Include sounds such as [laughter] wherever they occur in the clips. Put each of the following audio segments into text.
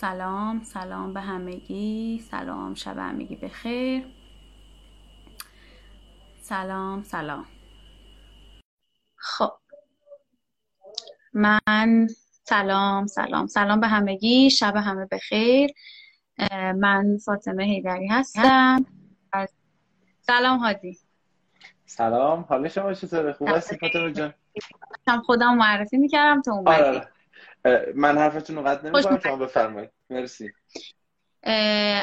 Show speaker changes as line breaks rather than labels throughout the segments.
سلام سلام به همگی سلام شب همگی بخیر سلام سلام. خب. من سلام سلام سلام به همگی شب همه بخیر من فاطمه هیدری هستم. سلام هادی.
سلام حال شما چطوره؟ خوب هستی؟ فاطمه جان.
خودم معرفی می‌کردم تو اومدی
آره. من حرفتون رو قطع نمی‌کنم شما بفرمایید. مرسی.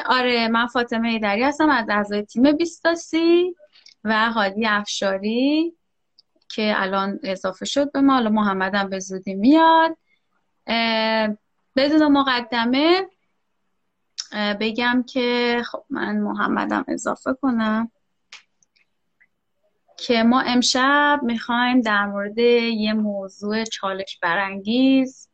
آره من فاطمه ایدری هستم از اعضای تیم بیستاسی و هادی افشاری که الان اضافه شد به ما. حالا محمد هم به زودی میاد. بدون مقدمه بگم که خب من محمدم اضافه کنم که ما امشب می‌خوایم در مورد یه موضوع چالش برانگیز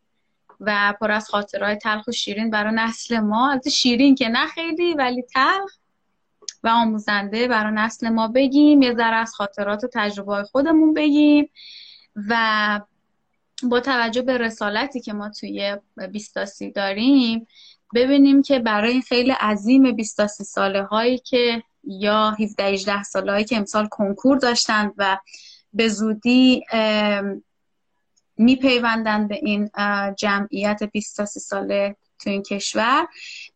و پر از خاطرهای تلخ و شیرین برای نسل ما. از شیرین که نه خیلی ولی تلخ و آموزنده برای نسل ما بگیم. یه ذره از خاطرات و تجربه خودمون بگیم و با توجه به رسالتی که ما توی بیستاسی داریم ببینیم که برای این خیلی عظیم بیستاسی ساله هایی که یا 17 18 ساله هایی که امسال کنکور داشتند و به زودی میپیوندن به این جمعیت 20 ساله تو این کشور.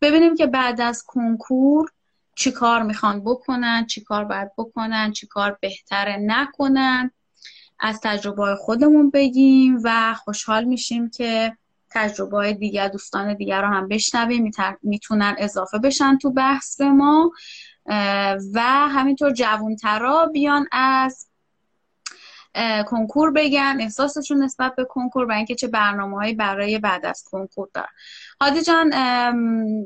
ببینیم که بعد از کنکور چی کار می‌خوان بکنن چی کار باید بکنن چی کار بهتره نکنن. از تجربه خودمون بگیم و خوشحال میشیم که تجربه دیگر دوستان دیگر رو هم بشنویم. می‌تونن اضافه بشن تو بحث ما. و همینطور جوانترا بیان از کنکور بگن احساسشون نسبت به کنکور و اینکه چه برنامه برای بعد از کنکور دار. هادی جان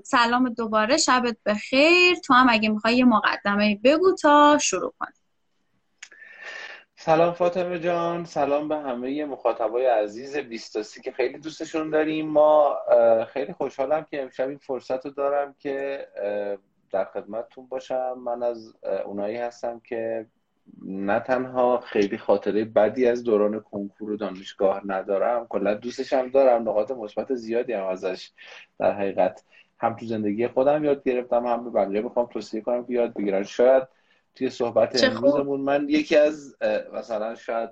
سلام دوباره شبت بخیر. تو هم اگه می‌خوای یه مقدمه بگو تا شروع کنیم.
سلام فاطمه جان سلام به همه مخاطبای عزیز بیستاسی که خیلی دوستشون داریم. ما خیلی خوشحالم که امشب این فرصت رو دارم که در خدمتتون باشم. من از اونایی هستم که نه تنها خیلی خاطره بدی از دوران کنکور و دانشگاه ندارم کلا دوستش هم دارم نقاط مثبت زیادی هم ازش در حقیقت. هم تو زندگی خودم یاد گرفتم هم به بقیه می‌خوام توصیه کنم که یاد بگیرن. شاید توی صحبت امروزمون من یکی از مثلا شاید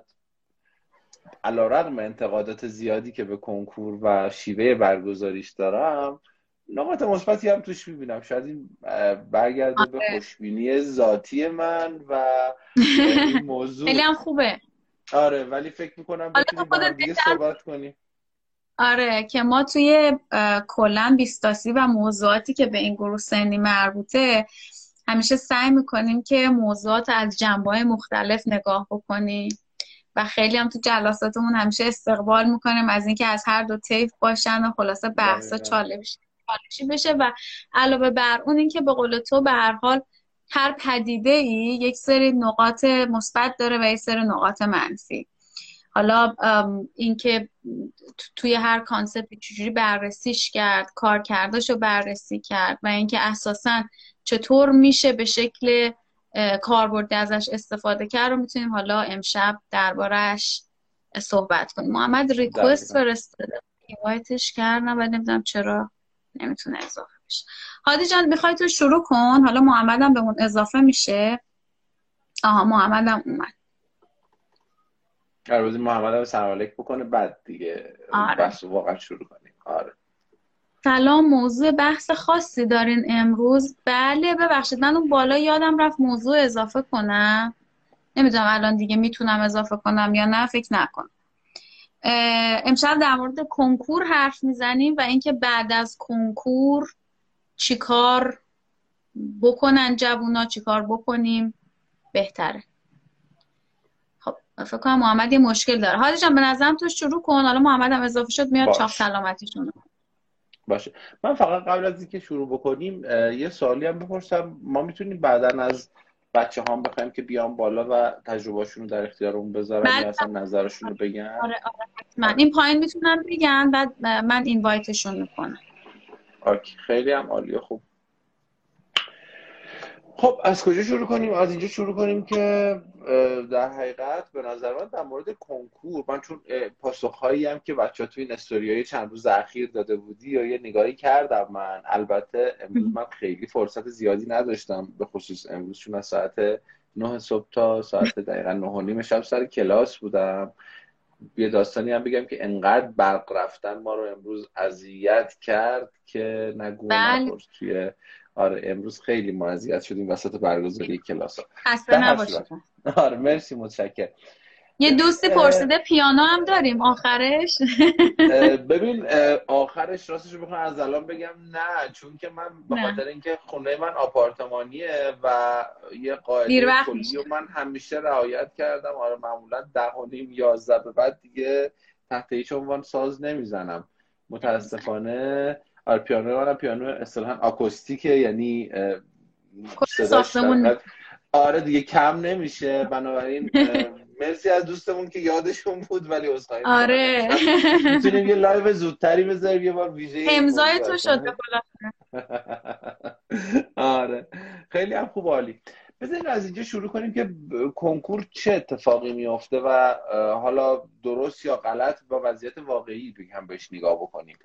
علیرغم انتقادات زیادی که به کنکور و شیوه برگزاریش دارم نقاط مثبتی هم توش می‌بینم. شاید این برگرده به آره. خوشبینی ذاتی من و این [laughs] موضوع.
خیلی هم خوبه.
آره ولی فکر می‌کنم بتونیم با دیگه صحبت کنیم.
آره که ما توی کلا بیستاسی و موضوعاتی که به این گروه سنی مربوطه همیشه سعی می‌کنیم که موضوعات از جنبه مختلف نگاه بکنیم و خیلی هم تو جلساتمون همیشه استقبال می‌کنیم از اینکه از هر دو طیف باشن و خلاصه بحثا چالش چالشی بشه و علاوه بر اون اینکه به قول تو به هر حال هر پدیده ای یک سری نقاط مثبت داره و یک سری نقاط منفی. حالا اینکه توی هر کانسپت چجوری بررسیش کرد کار کردش رو بررسی کرد و اینکه اساسا چطور میشه به شکل کاربردی ازش استفاده کرد رو می‌تونیم حالا امشب دربارهش صحبت کنیم. محمد ریکوست فرستاده اینوایتش کردم و نمی‌دونم چرا نمی‌تونه اضافه بشه. هادی جان می‌خوای تو شروع کن؟ حالا محمدم به اون اضافه میشه. آها محمدم اومد.
هر روزی محمد سلام بکنه بعد دیگه آره. بحث واقعا شروع کنیم. آره.
سلام موضوع بحث خاصی دارین امروز. بله ببخشید من اون بالا یادم رفت موضوع اضافه کنم. نمی‌دونم الان دیگه می‌تونم اضافه کنم یا نه فکر نکنم. امشب در مورد کنکور حرف می‌زنیم و اینکه بعد از کنکور چیکار بکنن جوونا چیکار بکنیم بهتره. خب فکر کنم محمد یه مشکل داره. حالا جان به نظرم تو شروع کن. حالا محمد هم اضافه شد میاد چاق سلامتیشون
باشه. من فقط قبل از اینکه شروع بکنیم یه سوالی هم بپرسم. ما می‌تونیم بعدا از بچه هم بخوایم که بیان بالا و تجربهشون رو در اختیارمون بذارن یا. اصلا نظرشون رو بگن؟
آره آره این پایین می‌تونن بگن بعد من اینوایتشون می‌کنم.
آکی خیلی هم عالی خوب. خب از کجا شروع کنیم؟ از اینجا شروع کنیم که در حقیقت به نظر من در مورد کنکور من چون پاسخهایی هم که بچه توی این استوریای چند روز اخیر داده بودی یا یه نگاهی کردم من. البته امروز من خیلی فرصت زیادی نداشتم به خصوص امروز چون از ساعت نه صبح تا ساعت دقیقا نه و نیم شب سر کلاس بودم. یه داستانی هم بگم که انقدر برق رفتن ما رو امروز اذیت کرد که نگو
بله.
توی آره امروز خیلی ما اذیت شدیم وسط برگزاری کلاس ها.
خسته نباشید.
آره مرسی متشکرم.
یه دوستی پرسیده پیانو هم داریم آخرش؟ [laughs]
ببین آخرش راستش رو بخوام از الان بگم نه چون که من به خاطر اینکه خونه من آپارتمانیه و یه قاعده کلی و من همیشه رعایت کردم آره معمولا ده و نیم یازده به بعد دیگه تحت هیچ عنوان ساز نمی‌زنم. متاسفانه آره پیانو من پیانو اصطلاحا آکوستیکه یعنی
ساختمون
آره دیگه کم نمیشه بنابراین مرسی از دوستمون که یادشون بود ولی عذرخواهی
آره.
می‌تونیم یه لایو زودتری بذاریم یه بار ویژه
امضای تو شده [laughs]
آره. خیلی هم خوب عالی. بذاریم از اینجا شروع کنیم که کنکور چه اتفاقی میافته و حالا درست یا غلط با وضعیت واقعی هم بهش نگاه بکنیم.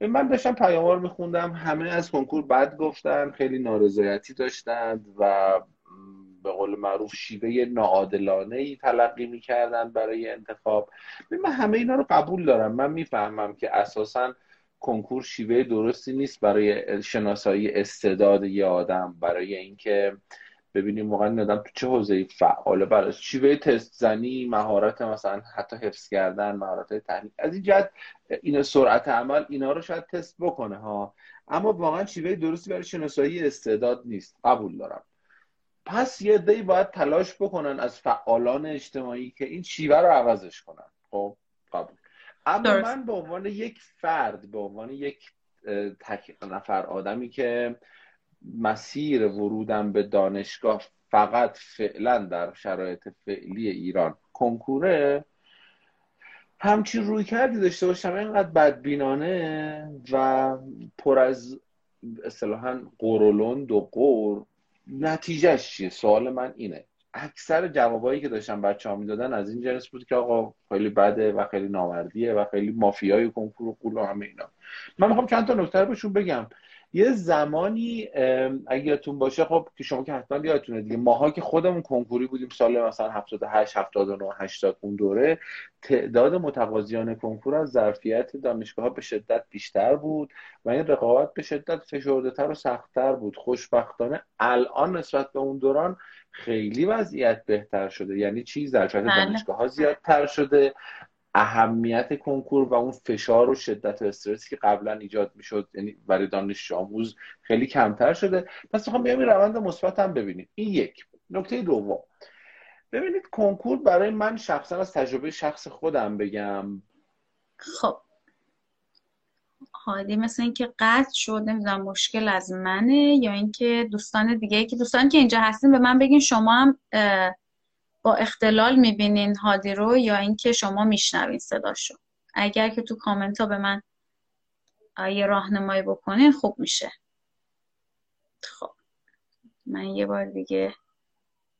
من داشتم پیاموار میخوندم همه از کنکور بد گفتن خیلی نارضایتی داشتند و به قول معروف شیوه ناعادلانه ای تلقی می‌کردن برای انتخاب. من همه اینا رو قبول دارم. من می‌فهمم که اساسا کنکور شیوه درستی نیست برای شناسایی استعداد یه آدم برای اینکه ببینیم واقعا این آدم تو چه حوزه فعاله. برای شیوه تست زنی مهارت مثلا حتی حفظ کردن مهارت تحلیل. از این جهت این سرعت عمل اینا رو شاید تست بکنه ها. اما واقعا شیوه درستی برای شناسایی استعداد نیست. قبول دارم. پس یه دی باید تلاش بکنن از فعالان اجتماعی که این شیوه رو عوضش کنن. خب قبول. اما من به عنوان یک فرد به عنوان یک تک نفر آدمی که مسیر ورودم به دانشگاه فقط فعلا در شرایط فعلی ایران کنکوره همچین روی کردی داشته باشم. اینقدر بدبینانه و پر از اصطلاحا قرولند و قور نتیجهش چیه؟ سوال من اینه. اکثر جوابایی که داشتن بچه ها می‌دادن از این جنس بود که آقا خیلی بده و خیلی نامردیه و خیلی مافیای کنکور و قول و همه اینا. من می‌خوام چند تا نکته بهشون بگم. یه زمانی اگه یادتون باشه خب که شما که حتما یادتونه دیگه ماها که خودمون کنکوری بودیم سال مثلا 78 79 80 اون دوره تعداد متقاضیان کنکور از ظرفیت دانشگاه ها به شدت بیشتر بود و این رقابت به شدت فشرده تر و سختتر بود. خوشبختانه الان نسبت به اون دوران خیلی وضعیت بهتر شده. یعنی چی ظرفیت بله. دانشگاه ها زیادتر شده. اهمیت کنکور و اون فشار و شدت و استرسی که قبلا ایجاد می‌شد یعنی برای دانش آموز خیلی کمتر شده. پس می‌خوام بیام این روند مثبت هم ببینیم. این یک. نکته دوم. ببینید کنکور برای من شخصا از تجربه شخص خودم بگم.
خب. حالی مثل اینکه قطع شد نمی‌دونم مشکل از منه یا اینکه دوستان دیگه که دوستان که اینجا هستین به من بگین شما هم با اختلال می‌بینین هادی رو یا اینکه شما میشنوین صداشو. اگر که تو کامنت ها به من یه راهنمایی بکنین خوب میشه. خب. من یه بار دیگه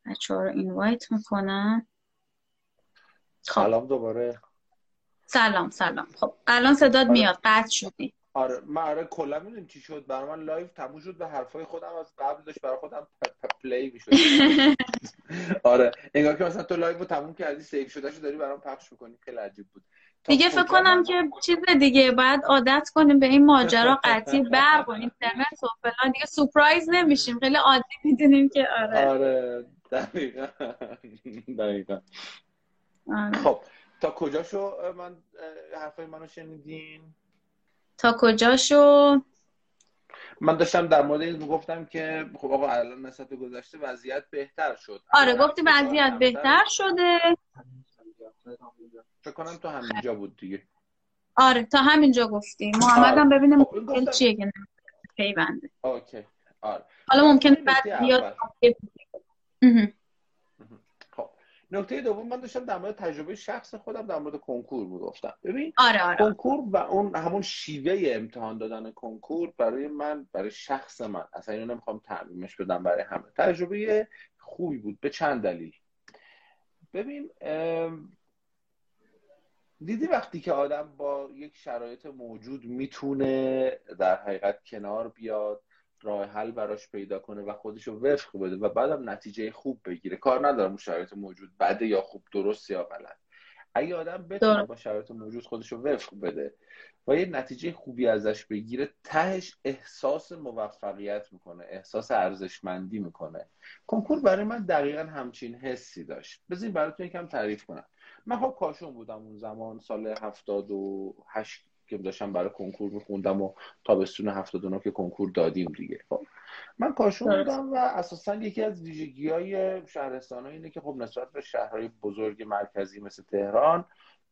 بچه ها رو invite می‌کنم.
خب. سلام دوباره.
سلام سلام. خب الان صداد آره. میاد. قطع شدی.
آره. من آره کلا می‌دونیم چی شد؟ برای من لایو تموم شد. به حرفای خودم از قبل داشت برای خودم play می‌شد. [laughs] [laughs] آره. انگار که مثلا تو لایو رو تموم کردی save شده شو داری برام پخش می‌کنی. خیلی عجیب بود.
دیگه فکر کنم که چیز دیگه بعد عادت کنیم به این ماجرا قطعی [laughs] برق و اینترنت و فلان. دیگه سورپرایز نمیشیم. خیلی عادی می‌دونیم که آره.
آره. دقیقا. [laughs] دقیقا. آره. خب. تا کجا شو من حرفای منو شنیدین؟
تا کجا شو
من داشتم در مورد این گفتم که خب آقا الان نسبت به گذشته وضعیت بهتر شد.
آره گفتی وضعیت بهتر شده.
فکر کنم تو همینجا بود دیگه.
آره تا همینجا گفتی محمد هم ببینیم خب چیه که پیونده.
اوکی. آره.
حالا ممکنه بعد بیاد.
نکته دوم من داشتم در مورد تجربه شخص خودم در مورد کنکور می‌گفتم. ببین
آره آره.
کنکور و اون همون شیوه امتحان دادن کنکور برای من برای شخص من اصلا اینو نمی‌خوام تعمیمش بدم برای همه. تجربه خوبی بود به چند دلیل. ببین دیدی وقتی که آدم با یک شرایط موجود می‌تونه در حقیقت کنار بیاد راه حل براش پیدا کنه و خودش رو وفق بده و بعدم نتیجه خوب بگیره. کار ندارم اون شرایط موجود بده یا خوب درست یا غلط اگه آدم بتونه با شرایط موجود خودش رو وفق بده و یه نتیجه خوبی ازش بگیره تهش احساس موفقیت می‌کنه احساس ارزشمندی می‌کنه. کنکور برای من دقیقا همچین حسی داشت. بذین براتون یکم تعریف کنم. من خب کاشون بودم اون زمان سال هفتاد و هشت که داشتم برای کنکور میخوندم و تابستون 79 که کنکور دادیم دیگه. خب من کاشون بودم و اساسا یکی از ویژگی های شهرستان اینه که خب نسبت به شهرهای بزرگ مرکزی مثل تهران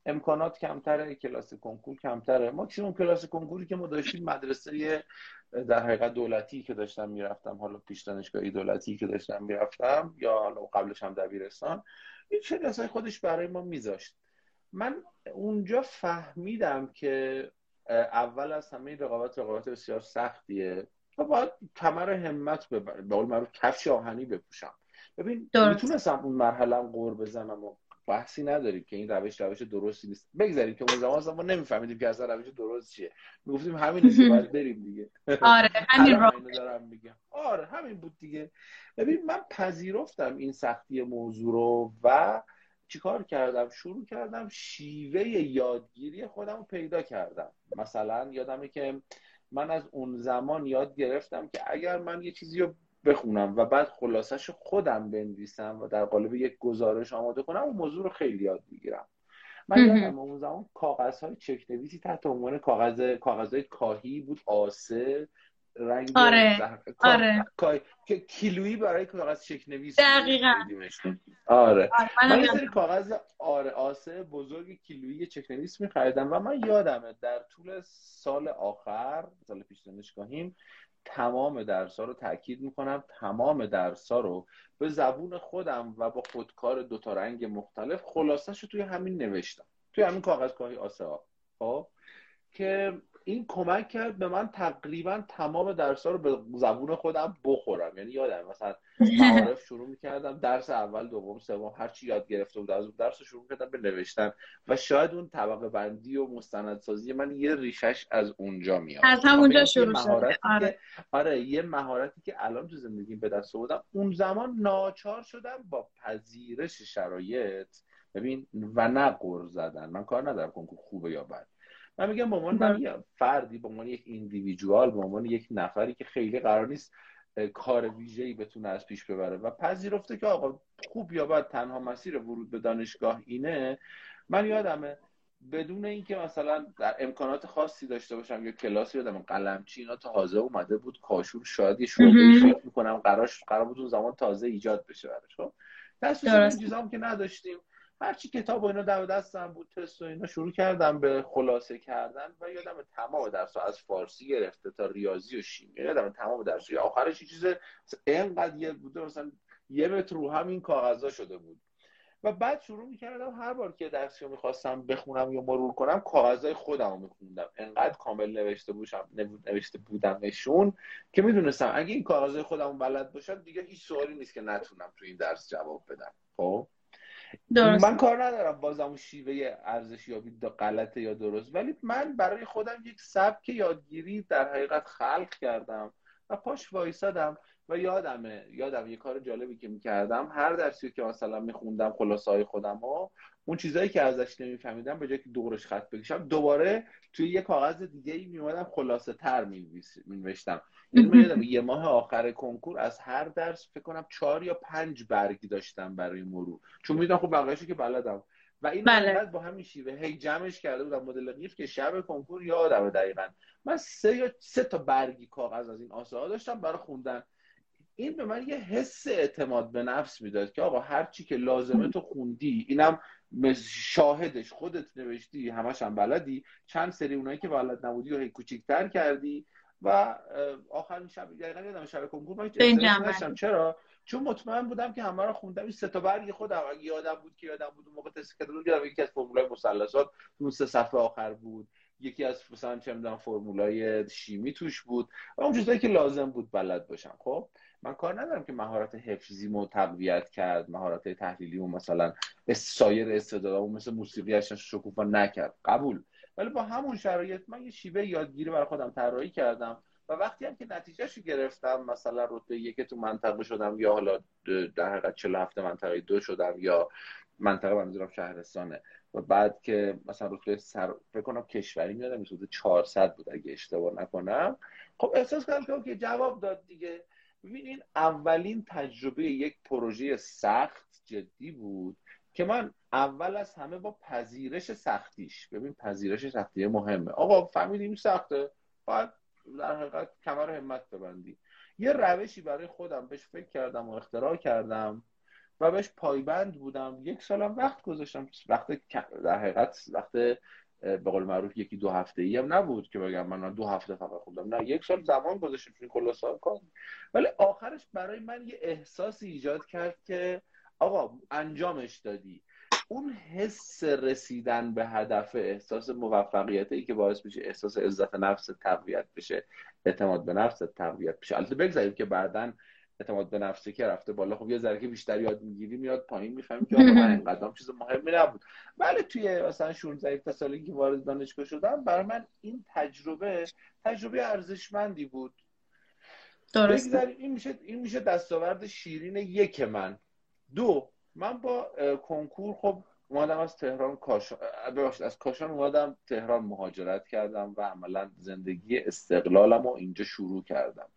امکانات کمتره کلاس کنکور کمتره. ماکسیموم کلاس کنکوری که ما داشتیم مدرسه در حقیقت دولتی که داشتم می‌رفتم حالا پیش دانشگاهی دولتی که داشتم می‌رفتم یا حالا قبلش هم دبیرستان این کلاس خودش برای ما میذاشت. من اونجا فهمیدم که اول از همه رقابت رقابت بسیار سختیه. و باید کمر همت به قول معروف کفش آهنی بپوشم. ببین می‌تونستم اون مرحله هم قور بزنم و بحثی نداریم که این روش روش درستی نیست. بگذاریم که اون زمان ما نمیفهمیدیم که اصلا روش درست چیه. می‌گفتیم همین که باید بریم دیگه. [laughs]
آره همین رو
دارم میگم. آره همین بود دیگه. ببین من پذیرفتم این سختی موضوع رو و چیکار کردم؟ شروع کردم شیوه یادگیری خودم رو پیدا کردم. مثلا یادمه که من از اون زمان یاد گرفتم که اگر من یه چیزی رو بخونم و بعد خلاصش خودم بنویسم و در قالب یک گزارش آماده کنم اون موضوع رو خیلی یاد می‌گیرم. من یادم اون زمان کاغذ های چک نویسی تحت عنوان کاغذ کاغذ کاهی بود آسه رنگ
آره آره.
که کیلویی برای کاغذ چک نویس
دقیقا.
آره, آره. من یه سری کاغذ آره آسه بزرگ کیلویی چک نویس میخریدم و من یادمه در طول سال آخر سال پیش دانشگاهیم تمام درس ها رو تاکید می‌کنم. تمام درس ها رو به زبون خودم و با خودکار دوتا رنگ مختلف خلاصش رو توی همین نوشتم. توی همین کاغذ کاهی آسه ها خب؟ که این کمک کرد به من تقریبا تمام درس رو به زبون خودم بخورم. یعنی یادم مثلا معارف شروع می‌کردم درس اول دوم سوم هر چی یاد گرفته بود از اون درس شروع کردم به نوشتن و شاید اون طبقه بندی و مستندسازی من یه ریشش از اونجا میاد.
از همونجا شروع شده. آره.
آره یه مهارتی که الان تو زندگیم به دست آوردم اون زمان ناچار شدم با پذیرش شرایط ببین و نه زدن. من کار ندارم کنکور خوبه یا بد. من میگم به عنوان من بله. فردی به عنوان یک ایندیویدوال به عنوان یک نفری که خیلی قرار نیست کار ویژه‌ای بتونه از پیش ببره و پذیرفته که آقا خوب یا باید تنها مسیر ورود به دانشگاه اینه. من یادمه بدون اینکه مثلا در امکانات خاصی داشته باشم یا کلاسی یادم قلمچی اینا تازه اومده بود کاشور شاید یه شغلی فکر می‌کنم قراش قرار بود اون زمان تازه ایجاد بشه براش خب؟ دست این که نداشتیم. هرچی کتاب و اینا در دستم بود تست و اینا شروع کردم به خلاصه کردن و یادم تمام درس از فارسی گرفته تا ریاضی و شیمی. یادم تمام درس آخرش یه چیز اینقدر یه بوده مثلا یه متر رو همین کاغذا شده بود. و بعد شروع می‌کردم هر بار که درسی رو می‌خواستم بخونم یا مرور کنم کاغذهای خودم رو میخوندم. انقدر کامل نوشته بودم نوشته بودمشون که می‌دونستم اگه این کاغذهای خودم بلد باشم دیگه هیچ سوالی نیست که نتونم تو این درس جواب بدم. خب؟ درست. من کار ندارم بازم اون شیوه ارزشیابی غلطه یا درست ولی من برای خودم یک سبک یادگیری در حقیقت خلق کردم و پاش وایسادم و یادمه یادم یه کار جالبی که می‌کردم. هر درسی که مثلا میخوندم خلاصه های خودم ها اون چیزایی که ازش نمیفهمیدم به جای که دورش خط بکشم دوباره توی یه کاغذ دیگه ای میومدم خلاصه تر مینوشتم. یعنی یادم یه ماه آخر کنکور از هر درس فکر کنم چهار یا پنج برگی داشتم برای مرور. چون می‌دونم خب بقیه‌شو که بلدم. و این بله. با همین شیوه هی جمعش کرده بودم. مدل قیف که شب کنکور یادم دقیقا. من سه یا سه تا برگی کاغذ از این آسه ها داشتم برای خوندن. این به من یه حس اعتماد به نفس می‌داد که آقا هر چی که لازمه تو خوندی. اینم شاهدش خودت نوشتی همش هم بلدی. چند سری اونایی که بلد نبودی و کوچیکتر کردی. و آخرین شب دقیقا یادم شب کنکور من چرا؟ چون مطمئن بودم که همه رو خوندم. این سه تا برگ خودم. اگه یادم بود که یادم بود اون موقع تست کردم. یادم یکی از فرمولای مثلثات اون سه صفحه آخر بود. یکی از مثلا چه می‌دونم فرمولای شیمی توش بود. و اون چیزایی که لازم بود بلد باشم. خب؟ من کار ندارم که مهارت حفظی مو تقویت کرد مهارت تحلیلی و مثلا سایر استعدادامو مثل موسیقی شکوفا نکرد. قبول. ولی با همون شرایط من یه شیوه یادگیری برای خودم طراحی کردم و وقتی هم که نتیجهش گرفتم مثلا رتبه یک تو منطقه شدم یا حالا در حقیقت 47 منطقه دو شدم یا منطقه منظورم شهرستانه. و بعد که مثلا رتبه سر بکنم کشوری میادم حدود 400 بود اگه اشتباه نکنم. خب احساس کردم که جواب داد دیگه. ببینین اولین تجربه یک پروژه سخت جدی بود که من اول از همه با پذیرش سختیش ببین پذیرش سختی مهمه. آقا فهمیدیم سخته؟ باید در حقیقت کمر همت ببندی. یه روشی برای خودم بهش فکر کردم و اختراع کردم و بهش پایبند بودم. یک سالم وقت گذاشتم. وقت در حقیقت وقت به قول معروف یکی دو هفته ای هم نبود که بگم من دو هفته فقط خوندم. نه یک سال زمان گذاشتم چون کلا سال کار. ولی آخرش برای من یه احساسی ایجاد کرد که آقا انجامش دادی. اون حس رسیدن به هدف احساس موفقیتی که باعث میشه احساس عزت نفس تقویت بشه اعتماد به نفس تقویت بشه. البته بگذاریم که بعدا اعتماد به نفسی که رفته بالا. خب یه ذره که بیشتر یاد می‌گیری میاد پایین می‌فهمی که [laughs] آقا من چیز مهمی نبود. ولی توی مثلا 16 سالی که وارد دانشگاه شدم برای من این تجربه تجربه ارزشمندی بود. درست این میشه این میشه دستاورد شیرین یک من. دو من با کنکور خب اومدم از تهران کاشان از کاشان اومدم تهران مهاجرت کردم و عملا زندگی استقلالم رو اینجا شروع کردم.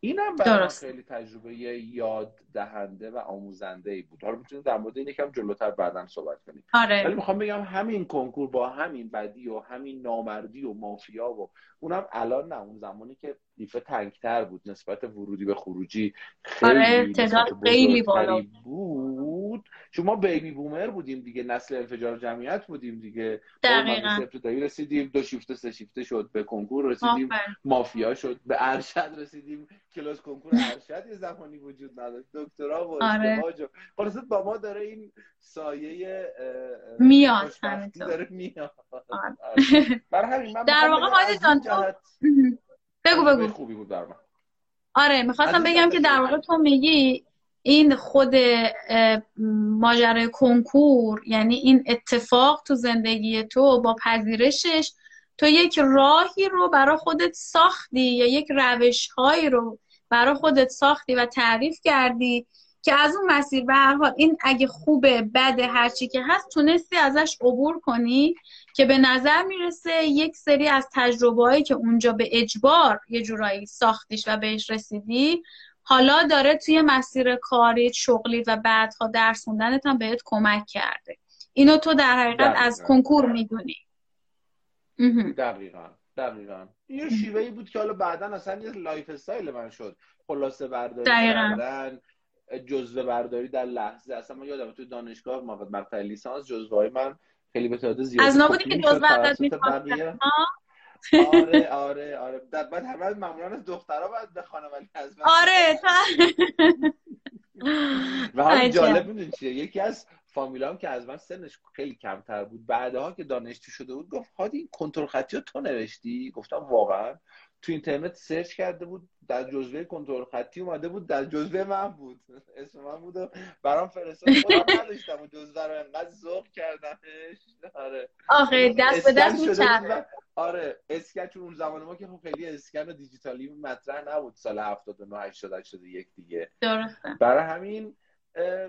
اینم برای خیلی تجربه یاد دهنده و آموزنده ای بود. حالا می‌تونید در مورد این یکم جلوتر بعدا صحبت کنیم.
آره.
ولی می‌خوام بگم همین کنکور با همین بدی و همین نامردی و مافیا و اونم الان نه اون زمانی که دیفه تنگتر بود نسبت ورودی به خروجی. خیلی
آره تعداد خیلی بالا
بود. چون ما بیبی بومر بودیم دیگه نسل انفجار جمعیت بودیم دیگه.
دقیقاً.
ابتدایی رسیدیم دو شیفته سه شیفته شد به کنکور رسیدیم. مافیا شد به ارشد رسیدیم. کلاس کنکور ارشد یه زمانی وجود نداشت. دکترا و
آره.
خلاص با ما داره این سایه
میاد
داره میاد.
آره.
همین من
در واقع جان بگو بگو.
خوبی بود در من
آره می‌خواستم بگم که در واقع تو میگی این خود ماجرای کنکور یعنی این اتفاق تو زندگی تو با پذیرشش تو یک راهی رو برای خودت ساختی یا یک روش هایی رو برای خودت ساختی و تعریف کردی که از اون مسیر به هر حال این اگه خوبه بده هرچی که هست تونستی ازش عبور کنی. که به نظر می‌رسه یک سری از تجربه هایی که اونجا به اجبار یه جورایی ساختیش و بهش رسیدی حالا داره توی مسیر کاری شغلی و بعدها درس خوندنت هم بهت کمک کرده. اینو تو در حقیقت از کنکور می‌دونی.
دقیقا. دقیقا. یه شیوه‌ای بود که حالا بعدا اصلا یه lifestyle من شد. خلاصه برداری کردن جزوه برداری در لحظه. اصلا من یادم تو دانشگاه ما مقطع لیسانس جزوه من خیلی به تعداد زیادی
از نبودی که جزوه ازت
آره [laughs] آره آره. بعد همه معمولا از دخترها باید بخوانه ولی از من
آره [laughs]
و حالا جالب می‌دونی چیه؟ یکی از فامیلام که از من سنش خیلی کمتر بود بعدها که دانشجو شده بود گفت هادی این کنترل خطی تو نوشتی؟ گفتم واقعا. تو اینترنت سرچ کرده بود در جزوه کنترل خطی اومده بود در جزوه من بود. اسم من بود و برام فرستاد. خودم نداشتم و جزوه رو انقدر ذوق کردمش. آره.
آخه دست به دست میچرد
آره اسکچ اون زمان ما که خب خیلی اسکن و دیجیتالی مطرح نبود سال 79 80 81 دیگه.
درسته.
برای همین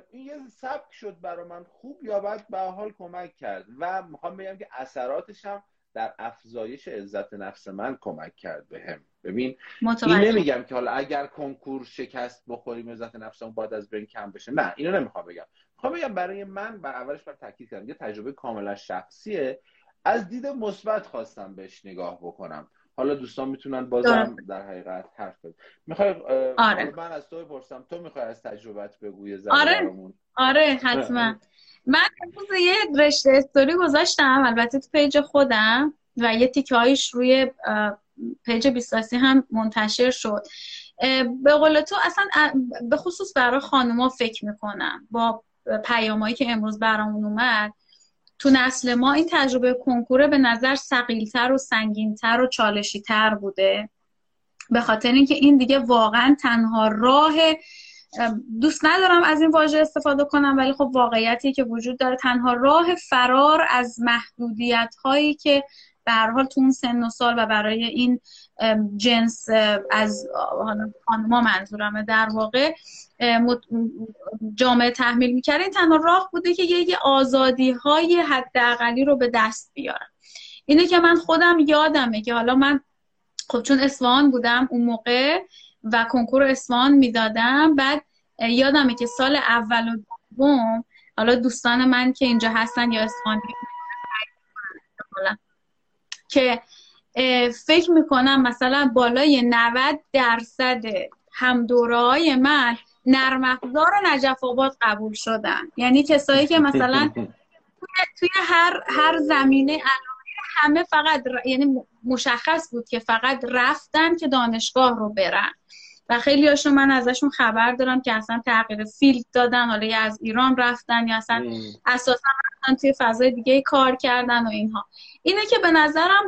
این یه سبک شد برای من خوب یا بد به حال کمک کرد. و می‌خوام بگم که اثراتش هم در افزایش عزت نفس من کمک کرد به هم. ببین این نمیگم که حالا اگر کنکور شکست بخوریم عزت نفسمون باید از بین کم بشه. نه اینو نمی‌خوام بگم. می‌خوام بگم برای من بر اولش بر تاکید کردم یه تجربه کاملا شخصیه. از دید مثبت خواستم بهش نگاه بکنم. حالا دوستان می‌تونن بازم در حقیقت حرف بزنن. می‌خوای
آره.
من از تو بپرسم. تو می‌خوای از تجربت بگوی
آره. آره حتما. من امروز یه رشته استوری گذاشتم. البته تو پیج خودم و یه تیکه هایش روی پیج بیستاسی هم منتشر شد. به قول تو اصلا به خصوص برای خانوما فکر می‌کنم. با پیامایی که امروز برامون اومد تو نسل ما این تجربه کنکوره به نظر ثقیل‌تر و سنگینتر و چالشیتر بوده. به خاطر اینکه این دیگه واقعا تنها راه دوست ندارم از این واژه استفاده کنم ولی خب واقعیتی که وجود داره. تنها راه فرار از محدودیت هایی که به هر حال تو اون سن و سال و برای این جنس از خانما منظورمه در واقع جامعه تحمیل می‌کرده این تنها راه بوده که یه آزادی های حداقلی رو به دست بیارم اینه که من خودم یادمه که حالا من خب چون اسوان بودم اون موقع و کنکور اسوان می‌دادم. بعد یادمه که سال اول و دوم حالا دوستان من که اینجا هستن یا اسوانی که فکر می‌کنم مثلا بالای 90 درصد هم های من نرم افزار نجف آباد قبول شدن. یعنی کسایی که مثلا [laughs] توی هر هر زمینه همه فقط یعنی مشخص بود که فقط رفتن که دانشگاه رو برن. و خیلی هاشون من ازشون خبر دارم که اصلا تغییر field دادن حالا یا از ایران رفتن یا اصلا اساسا رفتن توی فضای دیگه کار کردن و اینها. اینه که به نظرم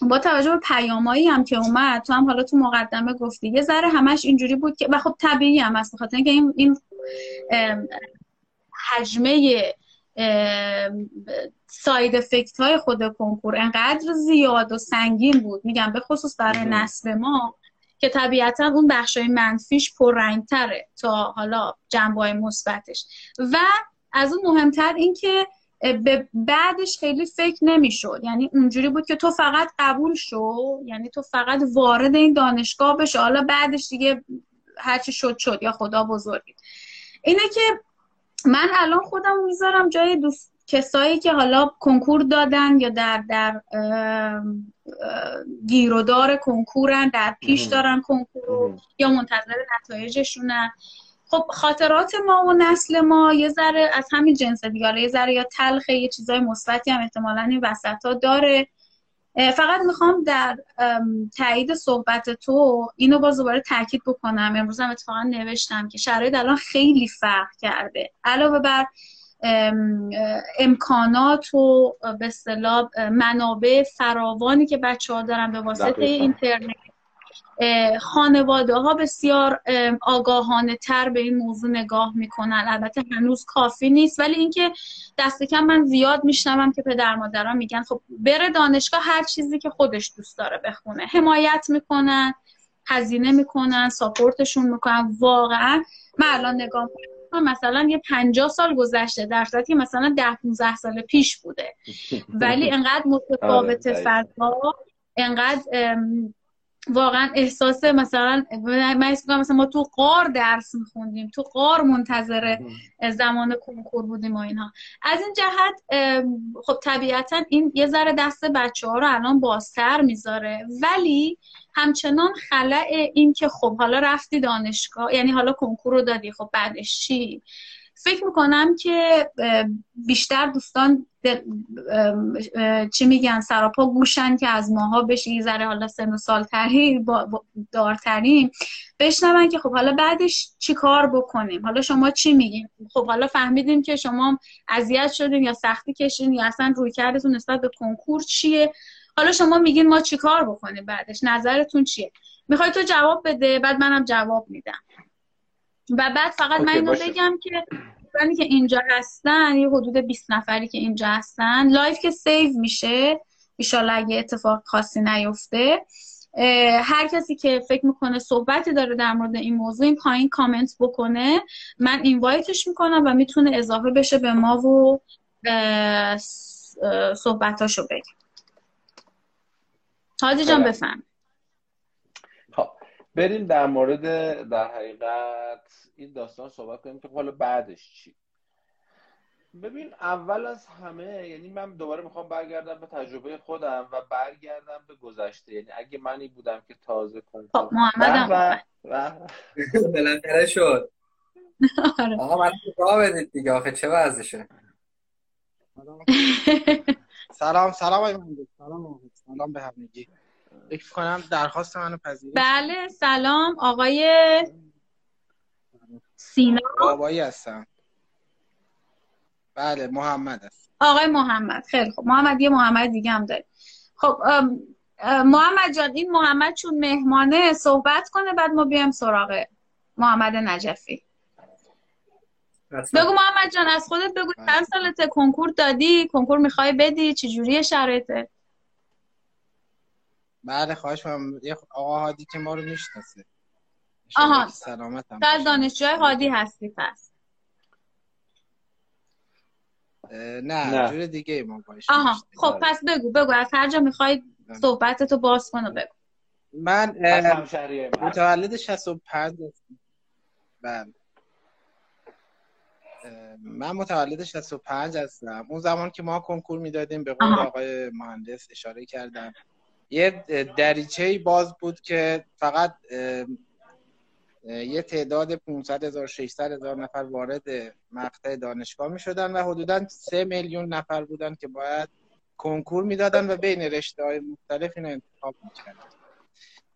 با توجه به پیامایی هم که اومد تو هم حالا تو مقدمه گفتی یه ذره همش اینجوری بود که و خب طبیعی هم هست بخاطر اینکه این این حجمه side effect های خود کنکور انقدر زیاد و سنگین بود. میگم به خصوص برای نسل ما که طبیعتا اون بخشای منفیش پررنگتره تا حالا جنبه مثبتش. و از اون مهمتر اینکه به بعدش خیلی فکر نمی‌شد. یعنی اونجوری بود که تو فقط قبول شو یعنی تو فقط وارد این دانشگاه بشه حالا بعدش دیگه هرچی شد شد یا خدا بزرگی. اینه که من الان خودم می‌ذارم جای دوست کسایی که حالا کنکور دادن یا در در گیرودار کنکورن در پیش دارن کنکور یا منتظر نتایجشونن. خب خاطرات ما و نسل ما یه ذره از همین جنس دیگه. یه ذره یا تلخه یه چیزای مثبتی هم احتمالا این وسط ها داره. فقط می‌خوام در تایید صحبت تو اینو باز دوباره تاکید بکنم. امروز هم اتفاقا نوشتم که شرایط الان خیلی فرق کرده. علاوه بر امکانات و به منابع فراوانی که بچه ها دارن به واسطه اینترنت خانواده ها بسیار آگاهانه تر به این موضوع نگاه می‌کنن. البته هنوز کافی نیست ولی اینکه دست کم من زیاد میشنوم که پدر مادران میگن خب بره دانشگاه هر چیزی که خودش دوست داره بخونه. حمایت می‌کنن هزینه می‌کنن ساپورتشون می‌کنن. واقعا من الان نگاه مثلا یه پنجاه سال گذشته در صورتی که مثلا ده 15 سال پیش بوده. [laughs] ولی انقدر متفاوت آره، فضا انقدر واقعا احساس مثلا من مثلا ما تو قار درس میخوندیم تو قار منتظر زمان کنکور بودیم و اینها از این جهت خب طبیعتا این یه ذره دست بچه ها رو الان بازتر می‌ذاره. ولی همچنان خلع این که خب حالا رفتی دانشگاه یعنی حالا کنکور رو دادی خب بعدش چی؟ فکر می‌کنم که بیشتر دوستان چی میگن سراپا گوشن که از ماها بشه یه ذره حالا سن و سالتری دارتریم بشنون که خب حالا بعدش چی کار بکنیم؟ حالا شما چی میگین؟ خب حالا فهمیدیم که شما اذیت شدین یا سختی کشین یا اصلا روی کردتون نسبت به کنکور چیه؟ حالا شما میگین ما چی کار بکنیم بعدش؟ نظرتون چیه؟ می‌خوای تو جواب بده بعد منم جواب میدم. و بعد فقط من اینو بگم که دوستانی که اینجا هستن یه حدود 20 نفری که اینجا هستن. لایو که save میشه. ایشالا اگه اتفاق خاصی نیفته. هر کسی که فکر می‌کنه صحبتی داره در مورد این موضوع این پایین کامنت بکنه. من invite ش می‌کنم و می‌تونه اضافه بشه به ما و صحبتاشو بگیم حاجی جان بفهم
خب بریم در مورد در حقیقت این داستان صحبت کنیم که حالا بعدش چی؟ ببین اول از همه یعنی من دوباره می‌خوام برگردم به تجربه خودم و برگردم به گذشته. یعنی اگه منی بودم که تازه کنکور
خب محمد [laughs]
بالاخره شد. آره. آقا من جواب بدید دیگه. آخه چه وضعشه؟
سلام سلام سلام. سلام به همگی. فکر کنم درخواست منو پذیرش
بله سلام آقای سینا.
بابایی هستم. بله محمد است
آقای محمد خیلی خب محمد یه محمد دیگه هم داریم. خب محمد جان این محمد چون مهمانه صحبت کنه بعد ما بیایم سراغ محمد نجفی. بگو محمد جان از خودت بگو بله. چند سالته؟ کنکور دادی؟ کنکور می‌خوای بدی؟ چجوری شرایطه
بله خواهش من یه آقا هادی که ما رو می‌شناسه.
آها سلامت هم دانشجوی هادی هستی پس.
نه, نه. جور دیگه ما باش
آها خب آره. پس بگو بگو. از هر جا می‌خوای صحبتتو باز کن و بگو.
من متولد 65 هستم بله. من متولد 65 هستم. اون زمان که ما کنکور می‌دادیم به قول آقای مهندس اشاره کردم یه دریچه باز بود که فقط یه تعداد 500 هزار 600 هزار نفر وارد مقطع دانشگاه می شدن و حدودا 3 میلیون نفر بودن که باید کنکور می‌دادن و بین رشته های مختلف اینو انتخاب می‌کردن.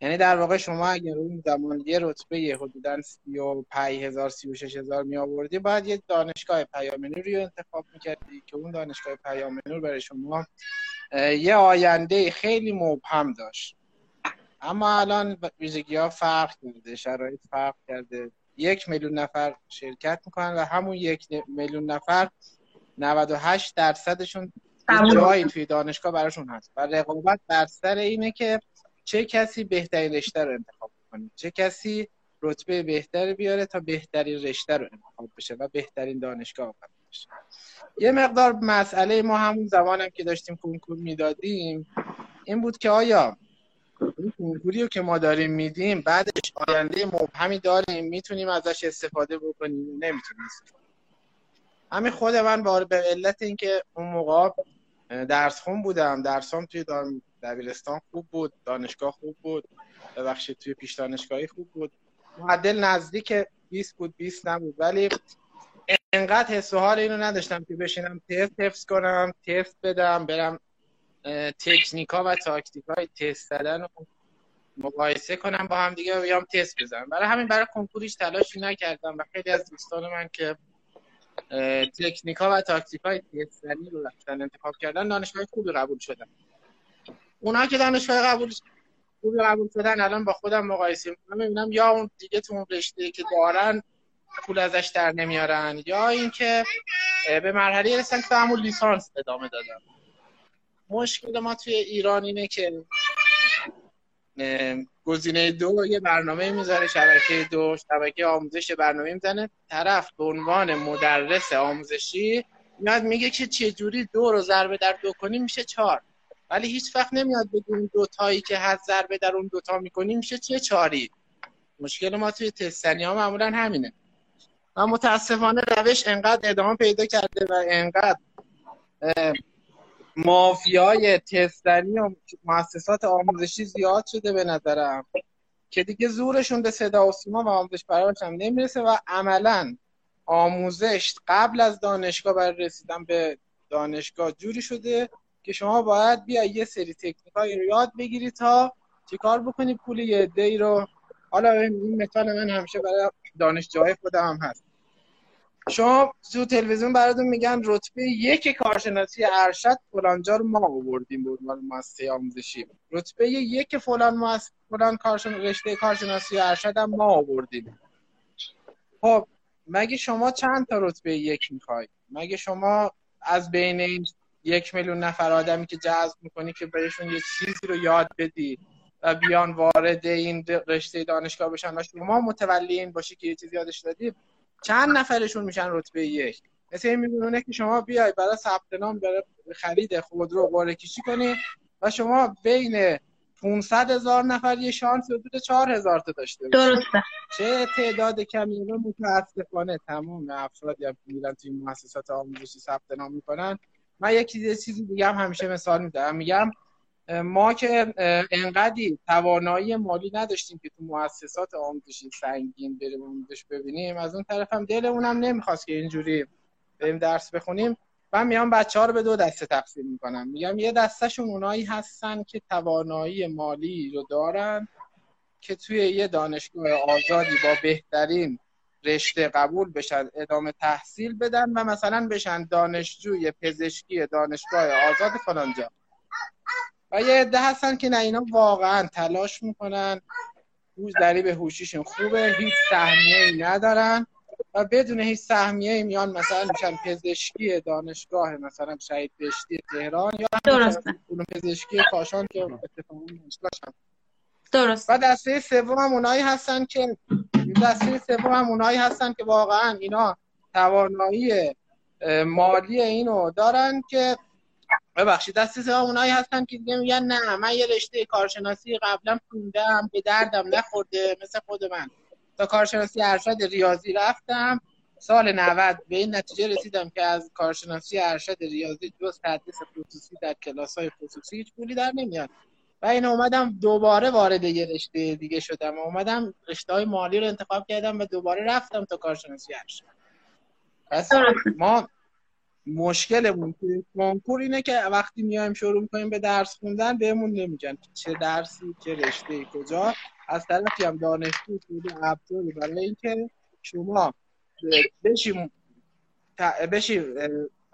یعنی در واقع شما اگر اون زمان یه رتبه حدودا 35 هزار 36 هزار می آوردی باید یه دانشگاه پیام نور رو انتخاب می‌کردی که اون دانشگاه پیام نور برای شما یه آینده خیلی مبهم داشت. اما الان ویژگی ها فرق کرده شرایط فرق کرده. یک میلیون نفر شرکت می‌کنن و همون یک میلیون نفر 98 درصدشون جایی توی دانشگاه براشون هست. و رقابت بر سر اینه که چه کسی بهترین رشته رو انتخاب کنه. چه کسی رتبه بهتری بیاره تا بهترین رشته رو انتخاب بشه و بهترین دانشگاه بشه یه مقدار مسئله ما همون زمانم که داشتیم کنکور می‌دادیم این بود که آیا این کنکوری رو که ما داریم میدیم بعدش آینده مبهمی داریم می‌تونیم ازش استفاده بکنیم نمی‌تونیم همین خود من به علت اینکه اون موقع درس خون بودم درسام توی دبیرستان خوب بود دانشگاه خوب بود ببخشید توی پیش دانشگاهی خوب بود. معدل نزدیک 20 بود 20 نبود ولی انقدر حس و حال اینو نداشتم که بشینم تست حفظ کنم تست بدم برم تکنیکا و تاکتیک های تست زدن رو مقایسه کنم با هم دیگه و بیام تست بزنم. برای همین برای کنکوریش تلاشی نکردم و خیلی از دوستان من که تکنیکا و تاکتیک های تست رو رفتن انتخاب کردن دانشگاه خوبی قبول شدن. اونا که دانشگاه قبول خوبی قبول شدن الان با خودم مقایسه می‌کنم می‌بینم یا اون دیگه تو اون رشته که دارن پول ازش در نمیارن یا اینکه به مرحله رسن که همون لیسانس ادامه دادن. مشکل ما توی ایران اینه که گزینه دو یه برنامه می‌ذاره شبکه دو شبکه آموزش برنامه می‌زنه. طرف به عنوان مدرس آموزشی میاد میگه که چه جوری دو رو ضربه در دو کنیم میشه چهار. ولی هیچ وقت نمیاد بگه اون دو تایی که هست ضربه در اون دوتا می‌کنیم میشه چه چاری مشکل ما توی تستنی ها معمولا همینه. و متاسفانه روش انقدر ادامه پیدا کرده و انقدر مافیای تستنی و مؤسسات آموزشی زیاد شده به نظرم که دیگه زورشون به صدا و سیما و آموزش پرورش هم نمی‌رسه و عملا آموزش قبل از دانشگاه برای رسیدن به دانشگاه جوری شده که شما باید بیا یه سری تکنیک رو یاد بگیری تا چیکار بکنی پول یه دی رو. حالا این مثال من همیشه برای دانشجوهای خودم هم هست. شما تو تلویزیون براتون میگن رتبه یک کارشناسی ارشد فلانجا رو ما آوردیم به عنوان مؤسسه آموزشی. رتبه یک فلان مؤسسه فلان کارشن... رشته کارشناسی ارشد هم ما آوردیم. خب مگه شما چند تا رتبه یک می‌خوای؟ مگه شما از بین این یک میلیون نفر آدمی که جذب می‌کنی که بهشون یه چیزی رو یاد بدی؟ بیان وارد این رشته دانشگاه بشن و شما متولی این باشی که یه چیزی یادش دادی چند نفرشون میشن رتبه یک؟ مثل این میمونه که شما بیای برای ثبت نام برای خرید خودرو قرعه کشی کنی و شما بین 500 هزار نفر یه شانس حدود 4 هزار تا داشته
درسته.
چه تعداد کمی رو متاسفانه تمام افرادی که میرن توی مؤسسات آموزشی ثبت نام می‌کنن. من یکی چیزی دیگه هم همیشه مثال میدم میگم ما که انقدی توانایی مالی نداشتیم که تو مؤسسات آموزشی سنگین بریم آموزش ببینیم. از اون طرف هم دلمون هم نمی‌خواست که اینجوری بریم درس بخونیم. من میام بچه ها رو به دو دسته تقسیم می‌کنم. میگم یه دستهشون اونایی هستن که توانایی مالی رو دارن که توی یه دانشگاه آزادی با بهترین رشته قبول بشن ادامه تحصیل بدن و مثلا بشن دانشجوی پزشکی دانشگاه آزاد فلانجا. و یه عده هستن که نه اینا واقعا تلاش می‌کنن. در به هوشیشون خوبه هیچ سهمیه ای ندارن و بدون هیچ سهمیه ای میان مثلا میشن پزشکی دانشگاه مثلا شهید بهشتی تهران یا
درسته.
پزشکی کاشان که اتفاقا
درست
و دسته سوم هم اونایی هستن که دسته سوم هم اونایی هستن که واقعا اینا توانایی مالی اینو دارن که ببخشید سوم اونایی هستن که دیگه میگن نه من یه رشته کارشناسی قبلا خوندم به دردم نخورده مثل خود من. تا کارشناسی ارشد ریاضی رفتم. سال 90 به این نتیجه رسیدم که از کارشناسی ارشد ریاضی جز تدریس خصوصی در کلاس های خصوصی هیچ پولی در نمیاد. و این اومدم دوباره وارد یه رشته دیگه شدم. و اومدم رشته های مالی رو انتخاب کردم و دوباره رفتم تا کارشناسی ارشد. پس ما مشکلمون توی کنکور اینه که وقتی میایم شروع می‌کنیم به درس خوندن بهمون نمیگن چه درسی چه رشته کجا. از طرفی هم دانشجو شده ابزاری برای اینکه شما بشی بشی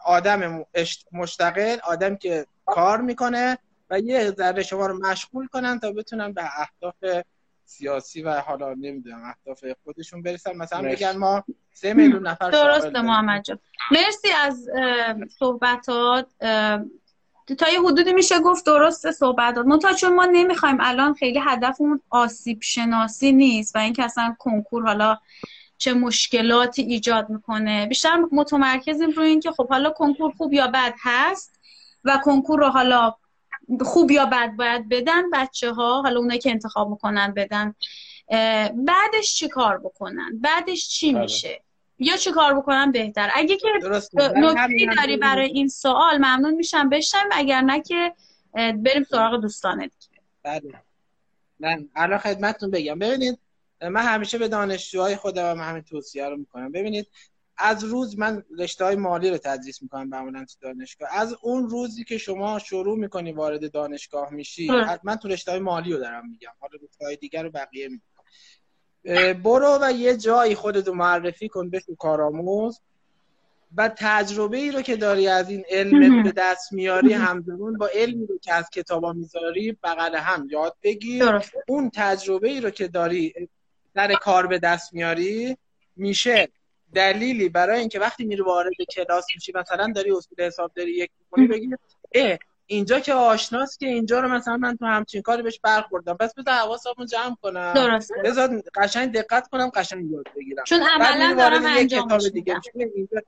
آدم مشتقل آدم که کار می‌کنه و یه ذره شما رو مشغول کنن تا بتونن به اهداف سیاسی و حالا نمی‌دونم اهداف خودشون برسن. مثلا بگن ما سه میلیون نفر
درسته محمد جان. مرسی از صحبتات. تا یه حدودی میشه گفت درست صحبتات. منتها چون ما نمی‌خوایم الان خیلی هدفمون آسیب شناسی نیست و اینکه اصلا کنکور حالا چه مشکلاتی ایجاد می‌کنه. بیشتر متمرکزیم روی اینکه خب حالا کنکور خوب یا بد هست و کنکور رو حالا خوب یا بد باید بدن. بچه ها حالا اونایی که انتخاب می‌کنن بدن. بعدش چی کار بکنن؟ بعدش چی بله. میشه؟ یا چی کار بکنن بهتر؟ اگه که نکتی داری برای این سوال ممنون میشم. بشم اگر نه که بریم سراغ دوستانه دیگه.
بله. من الان خدمتتون بگم. ببینید من همیشه به دانشجوهای خودم همین توصیه رو می‌کنم. ببینید از روز من رشته های مالی رو تدریس می‌کنم معمولا تو دانشگاه. از اون روزی که شما شروع می‌کنی وارد دانشگاه میشی من تو رشته های مالی رو دارم میگم. حالا رشته های دیگر رو بقیه میگم. برو و یه جایی خودتو معرفی کن به کارآموز. و تجربه ای رو که داری از این علم به دست میاری همزمان با علمی رو که از کتابا می‌ذاری بغل هم یاد بگیر. اون تجربه ای رو که داری در کار به دست میاری میشه دلیلی برای اینکه وقتی میری وارد کلاس میشی مثلا داری اصول حساب داری یک می‌کنی بگی اه اینجا که آشناست که اینجا رو مثلا من تو همچین کاری بهش برخوردم. پس بذار حواسمو جمع کنم.
درسته.
بذار قشنگ دقت کنم قشنگ یاد بگیرم.
چون عملا دارم انجام کتاب دیگه
اینجا.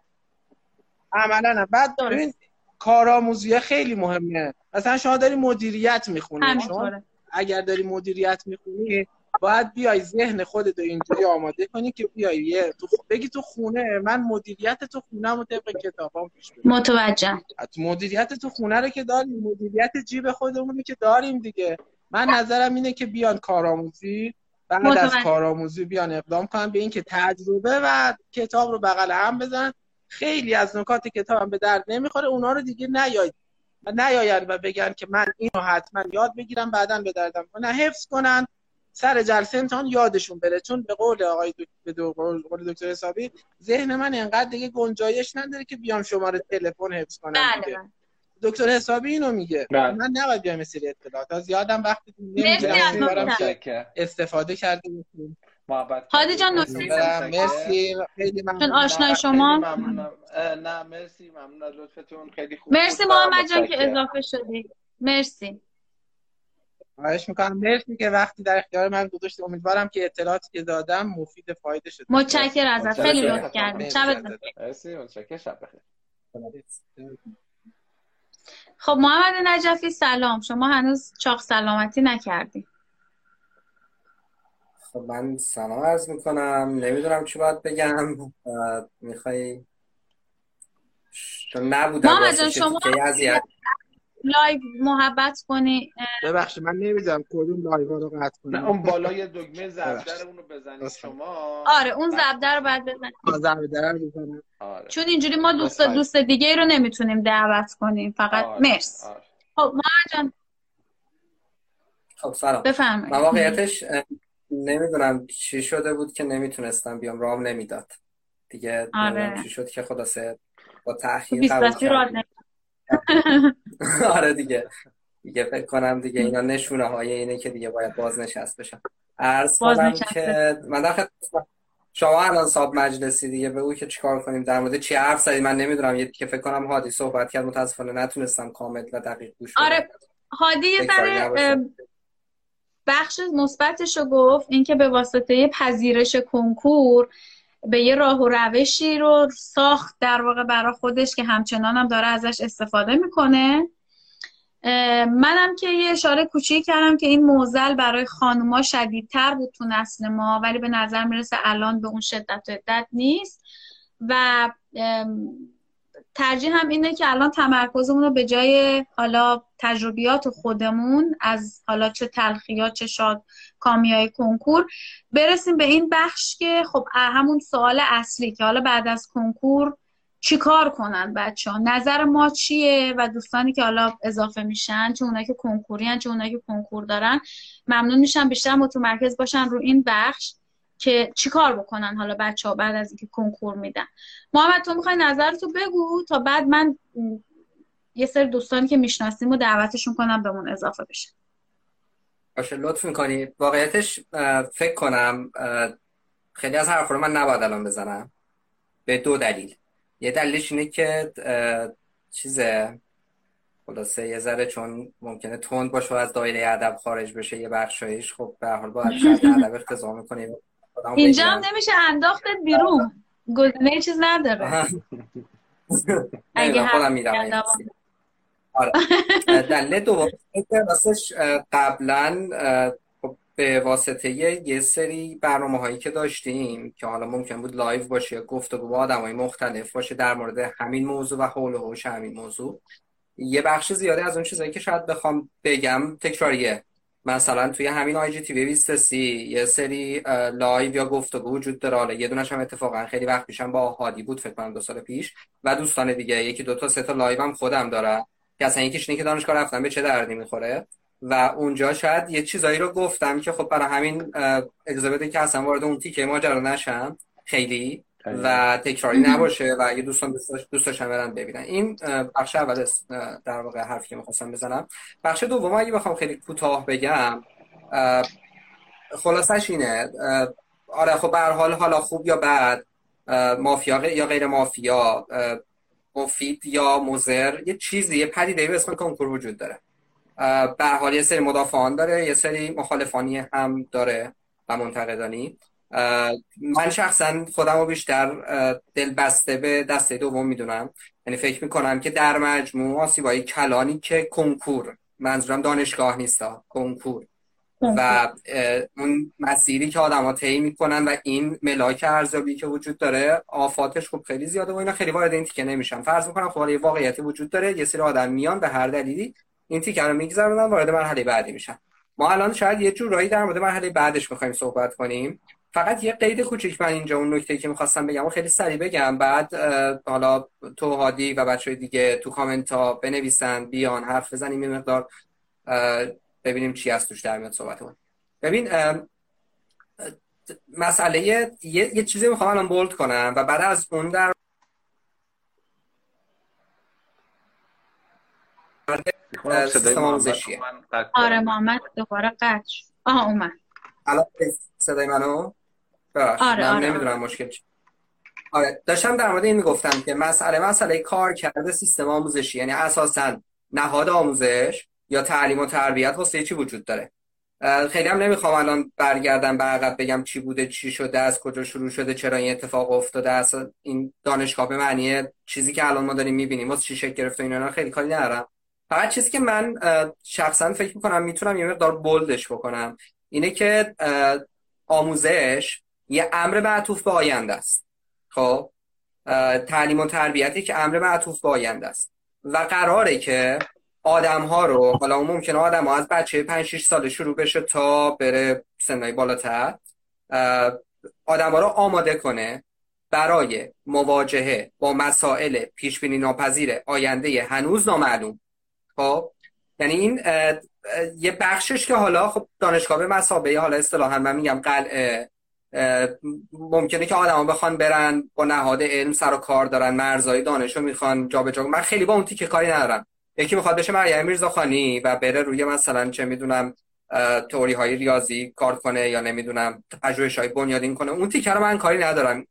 عملا. بعد ببین کارآموزی خیلی مهمه. مثلا شما داری مدیریت می‌خونی شما اگر داری مدیریت می‌خونی باید بیای ذهن خودت اینجوری آماده کنی که بیای یه تو بگی تو خونه من مدیریت تو خونه رو طبق کتابام پیش
متوجه
مدیریت تو خونه رو که داریم مدیریت جیب خودمونی که داریم دیگه. من نظرم اینه که بیان کارآموزی بعد متوجه. از کارآموزی بیان اقدام کنن به اینکه تجربه و کتاب رو بغل هم بزن خیلی از نکات کتاب هم به درد نمی‌خوره اونا رو دیگه نیاید و نیاین و بگن که من اینو حتما یاد بگیرم بعدا به دردم نه حفظ کنن. سر جلسه امتحان یادشون بره. چون به قول آقای دکتر قول دکتر حسابی ذهن من انقدر دیگه گنجایش نداره که بیام شماره تلفن حفظ کنم بله. دکتر حسابی اینو میگه. بله. من نباید بیام مثل اطلاعات. از یادم وقتی نمی‌دونم استفاده کرده
محبت هادی جان
مرسی خیلی
ممنون. آشنای شما.
نه مرسی. ممنون. از لطفتون. خیلی خوب
مرسی محمد جان که اضافه شدی. مرسی.
خواهش می‌کنم. مرسی که وقتی در اختیار من گذاشتی. امیدوارم که اطلاعاتی که دادم مفید فایده شده
متشکرم ازت. خیلی لطف کردی. شبت
مرسی. متشکرم. شب بخیر.
خب محمد نجفی سلام. شما هنوز چاق سلامتی نکردی.
خب من سلام عرض می‌کنم. نمی‌دونم چی باید بگم. می‌خوای؟ چون نبودم
محمد شما لایو محبت کنی.
ببخشید من نمی‌دونم کدوم لایو رو قطع کنم
نه اون بالای دکمه ضربدر اونو بزنید شما.
آره اون ضربدر رو باید بزنید.
ضربدر رو بزنم
آره.
چون اینجوری ما دوست دوست دیگه رو نمی‌تونیم دعوت کنیم. فقط
آره.
مرسی
آره.
خب ما جان.
خب سلام.
بفرمایید.
من واقعیتش نمی‌دونم چی شده بود که نمی‌تونستم بیام رام نمی‌داد. دیگه
آره.
چی شد که خلاصه با تأخیر
بیست
قبول [laughs] آره دیگه. دیگه فکر کنم دیگه اینا نشونه های اینه که دیگه باید بازنشست بشم عرض کنم. که من در شما الان صاحب مجلسی دیگه به او که چیکار کنیم در مورد چی حرف زدید من نمی‌دونم یه که فکر کنم هادی صحبت کرد متاسفانه نتونستم کامل و دقیق گوش بدم.
آره هادی یه ذره بخش مثبتش رو گفت اینکه به واسطه پذیرش کنکور به یه راه و روشی رو ساخت در واقع برای خودش که همچنان هم داره ازش استفاده می‌کنه. منم که یه اشاره کوچیک کردم که این موزل برای خانوما شدیدتر بود تو نسل ما ولی به نظر می‌رسه الان به اون شدت و عدت نیست. و ترجیح هم اینه که الان تمرکزمون رو به جای حالا تجربیات خودمون از حالا چه تلخیات چه شاد کامیای کنکور. برسیم به این بخش که خب همون سوال اصلی که حالا بعد از کنکور چی کار کنن بچه ها نظر ما چیه و دوستانی که حالا اضافه میشن چه اونایی که کنکوری چه اونایی که کنکور دارن ممنون میشن بیشتر متمرکز باشن رو این بخش که چی کار بکنن حالا بچه ها بعد از اینکه کنکور میدن. محمد تو می‌خوای نظرتو بگو تا بعد من یه سری دوستانی که می‌شناسیم و دعوتشون کنم بهمون اضافه بشن
باشه لطف می‌کنی. واقعیتش فکر کنم خیلی از حرفا رو من نباید الان بزنم. به دو دلیل. یه دلیلش اینه که چیزه خلاصه یه ذره چون ممکنه تند باشه و از دایره ادب خارج بشه یه بخشایش خب به هر حال باید [laughs] شاید ادب اقتضا می‌کنه
اینجا هم. نمیشه انداختت بیرون. گزینه چیز نداره. اگه
خودم
حرف
میرم. آره. [laughs] دلیل دوم راستش قبلا خب به واسطه یه سری برنامه هایی که داشتیم که حالا ممکن بود لایو باشه یا گفتگو با آدم های مختلف باشه در مورد همین موضوع و حول و حوش همین موضوع یه بخش زیاده از اون چیزایی که شاید بخوام بگم تکراریه. مثلا توی همین IGTV 20 یه سری لایو یا گفتگو وجود داره. حالا یه دونش هم اتفاقا خیلی وقت پیشم با هادی بود فکر کنم دو سال پیش و دوستان دیگه یکی دو تا سه تا لایو هم خودم دارم. که اصلا یکیش اینه که دانشگاه رفتم به چه دردی می‌خوره. و اونجا شاید یه چیزایی رو گفتم که خب برای همین اگزابیت که اصلا وارد اون تیکه ماجرا نشم. خیلی. و تکراری نباشه و اگه دوستان دوست داشت- دوست داشتن برن ببینن. این بخش اول در واقع حرفی که می‌خواستم بزنم. بخش دوم اگه بخوام خیلی کوتاه بگم خلاصش اینه آره خب به حال حالا خوب یا بد مافیا یا غیر مافیا مفید یا مضر یه چیزی یه پدیده به اسم کنکور وجود داره. به حال یه سری مدافعان داره یه سری مخالفانی هم داره و منتقدانی. من شخصا خودم رو بیشتر دل بسته به دسته دوم می‌دونم. یعنی فکر می‌کنم که در مجموع آسیبای کلانی که کنکور منظورم دانشگاه نیست کنکور. و اون مسیری که آدما طی می‌کنن و این ملاک ارزیابی که وجود داره آفاتش خب خیلی زیاده و اینا خیلی وارد این تیکه نمیشم فرض می‌کنم خب یه واقعیتی وجود داره یه سری آدم میان به هر دلیلی این تیکه رو میگذرونن وارد مرحله بعدی میشن. ما الان شاید یه جورایی در مورد مرحله بعدش می‌خوایم صحبت کنیم. فقط یه قید کوچیک من اینجا اون نکته که می‌خواستم بگم و خیلی سریع بگم. بعد حالا تو هادی و بچه دیگه تو کامنت ها بنویسن بیان حرف بزنیم یه مقدار. ببینیم چی از توش در میاد صحبتمون ببین مسئله یه, یه چیزی می‌خوام الان بولد کنم و بعد از اون در سیستم آموزشیه.
قطع
آره. محمد دوباره قطع. آها اومد
الان صدای منو
آره،
من
آره،
نمی‌دونم مشکل چیه آره داشتم در مورد این می‌گفتم که مسئله مسئله کار کرده سیستم آموزشی یعنی اساسا نهاد آموزش یا تعلیم و تربیت واسه چی وجود داره؟ خیلی هم نمی‌خوام الان برگردم به عقب بگم چی بوده چی شده از کجا شروع شده چرا این اتفاق افتاده اصلا این دانشگاه به معنی چیزی که الان ما داریم می‌بینیم واسه چی شکل گرفته اینا خیلی کاری ندارم. فقط چیزی که من شخصا فکر می‌کنم می‌تونم یه مقدار بولدش بکنم اینه که آموزش یه امر معطوف به آینده است. خب؟ تعلیم و تربیتی که امر معطوف به آینده است. و قراره که آدم ها رو حالا ممکنه آدم ها از بچه 5 6 ساله شروع بشه تا بره سنهای بالاتر آدم ها رو آماده کنه برای مواجهه با مسائل پیش بینی ناپذیر آینده هنوز نامعلوم. خب؟ یعنی این یه بخشش که حالا خب دانشگاه به مسابقه حالا اصطلاحا من میگم قلعه ممکنه که آدما بخوان برن با نهاد علم سر و کار دارن مرزای دانشو می‌خوان جابجا من خیلی با اون تیکه کاری ندارم. یکی می‌خواد بشه مریم میرزاخانی و بره روی مثلا چه می‌دونم توری های ریاضی کار کنه یا نمی‌دونم پژوهش های بنیادین کنه. اون تیکه رو من کاری ندارم.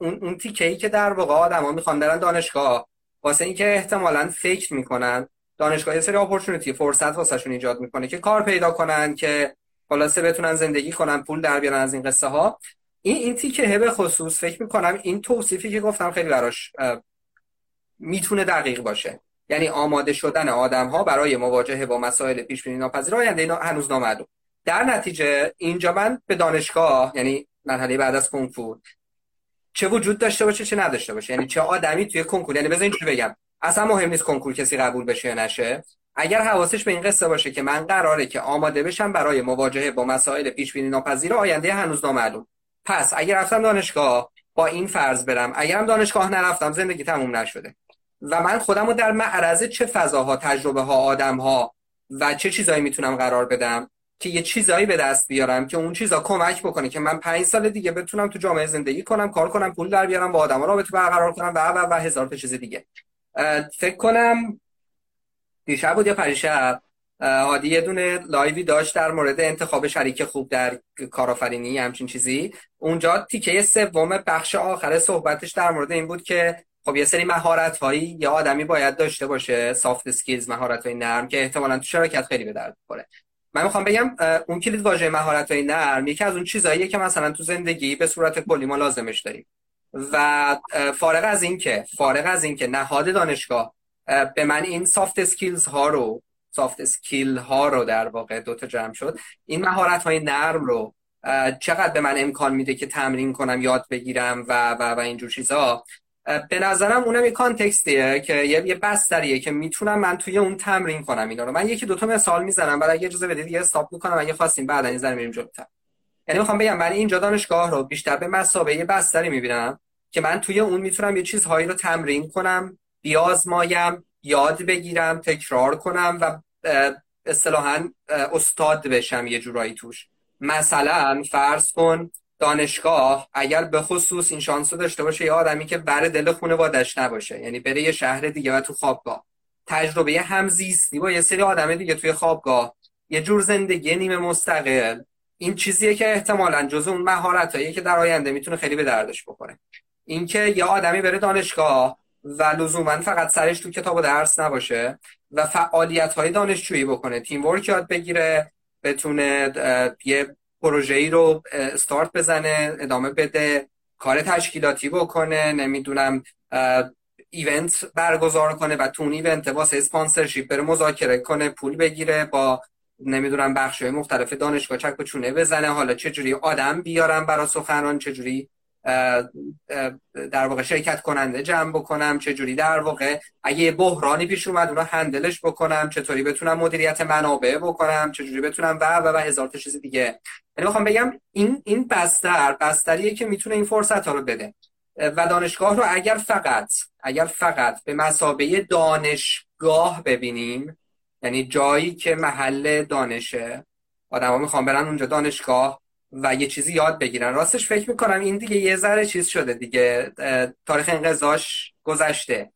اون اون تیکه ای که در واقع آدما می‌خوان برن دانشگاه واسه اینکه احتمالا فکر می‌کنن دانشگاه یه سری اپورتونتی فرصت واسهشون ایجاد می‌کنه که کار پیدا کنن که خلاصه بتونن زندگی کنن پول در بیارن از این قصه ها این این تیکه به خصوص فکر می‌کنم این توصیفی که گفتم خیلی براش می‌تونه دقیق باشه. یعنی آماده شدن آدم ها برای مواجهه با مسائل پیش بینی ناپذیر آینده اینا هنوز نامعلوم. در نتیجه اینجا من به دانشگاه یعنی مرحله بعد از کنکور چه وجود داشته باشه چه نداشته باشه. یعنی چه آدمی توی کنکور یعنی بذارین چی بگم. اصلا مهم نیست کنکور کسی قبول بشه یا نشه. اگر حواسش به این قصه باشه که من قراره که آماده بشم برای مواجهه با مسائل پیش بینی ناپذیر آینده هنوز نامعلوم. پس اگر رفتم دانشگاه با این فرض برم. اگرم دانشگاه نرفتم زندگی تموم نشده. و من خودم رو در معرض چه فضاها تجربه ها آدم ها و چه چیزایی می‌تونم قرار بدم که یه چیزایی به دست بیارم که اون چیزا کمک بکنه که من پنج سال دیگه بتونم تو جامعه زندگی کنم کار کنم پول در بیارم با آدما رابطه برقرار کنم و و و هزار تا چیز دیگه. فکر کنم دیشب بود یا پریشب هادی یه دونه لایوی داشت در مورد انتخاب شریک خوب در کارآفرینی همچین چیزی. اونجا تیکه سوم بخش آخر صحبتش در مورد این بود که خب یه سری مهارت هایی یه آدمی باید داشته باشه soft skills مهارت های نرم که احتمالا تو شرکت خیلی به درد بخوره من می‌خوام بگم اون کلید واژه مهارت های نرم یکی از اون چیزاییه که مثلا تو زندگی به صورت کلی ما لازمش داریم. و فارغ از این که فارغ از این که نهاد دانشگاه به من این soft skills ها رو soft skill ها رو در واقع دوتا جمع شد این مهارت های نرم رو چقدر به من امکان میده که تمرین کنم یاد بگیرم و و و اینجور چیزا به نظرم اونم یه context یه که یه بستریه که می‌تونم من توی اون تمرین کنم اینا رو. من یکی دوتا مثال می‌زنم بعد اگه اجازه بدید یه stop می‌کنم اگه خواستیم بعد این میریم جلوتر. یعنی می‌خوام بگم من اینجا دانشگاه رو بیشتر به مسابقه یه بستری می‌بینم که من توی اون می‌تونم یه چیزهایی رو تمرین کنم بیازمایم یاد بگیرم تکرار کنم و اصطلاحا استاد بشم یه جورایی توش. مثلا فرض کن دانشگاه اگر به خصوص این شانس رو داشته باشه یه آدمی که بر دل خانوادش نباشه. یعنی بره یه شهر دیگه و تو خوابگاه. تجربه همزیستی با یه سری آدم دیگه توی خوابگاه. یه جور زندگی نیمه مستقل. این چیزیه که احتمالا جز اون مهارتاییه که در آینده می‌تونه خیلی به دردش بخوره. اینکه یه آدمی بره دانشگاه و لزوما فقط سرش تو کتاب و درس نباشه و فعالیت های دانشجویی بکنه. تیم ورک یاد بگیره بتونه یه پروژه ای رو استارت بزنه ادامه بده کار تشکیلاتی بکنه نمی‌دونم ایونت برگزار کنه و تون ایونت واسه اسپانسرشیپ بره مذاکره کنه پول بگیره با نمی‌دونم بخش های مختلف دانشگاه چک چونه بزنه حالا چجوری آدم بیارم برای سخنران چجوری در واقع شرکت کننده جمع بکنم چجوری در واقع اگه بحرانی پیش اومد اون رو هندلش بکنم چطوری بتونم مدیریت منابع بکنم چجوری بتونم و و و هزار تا چیز دیگه. یعنی می‌خوام بگم این این بستر بستریه که می‌تونه این فرصت ها رو بده. و دانشگاه رو اگر فقط اگر فقط به مسابه دانشگاه ببینیم یعنی جایی که محل دانشه آدما می‌خوام برن اونجا دانشگاه و یه چیزی یاد بگیرن. راستش فکر می‌کنم این دیگه یه ذره چیز شده دیگه تاریخ انقضاش گذشته.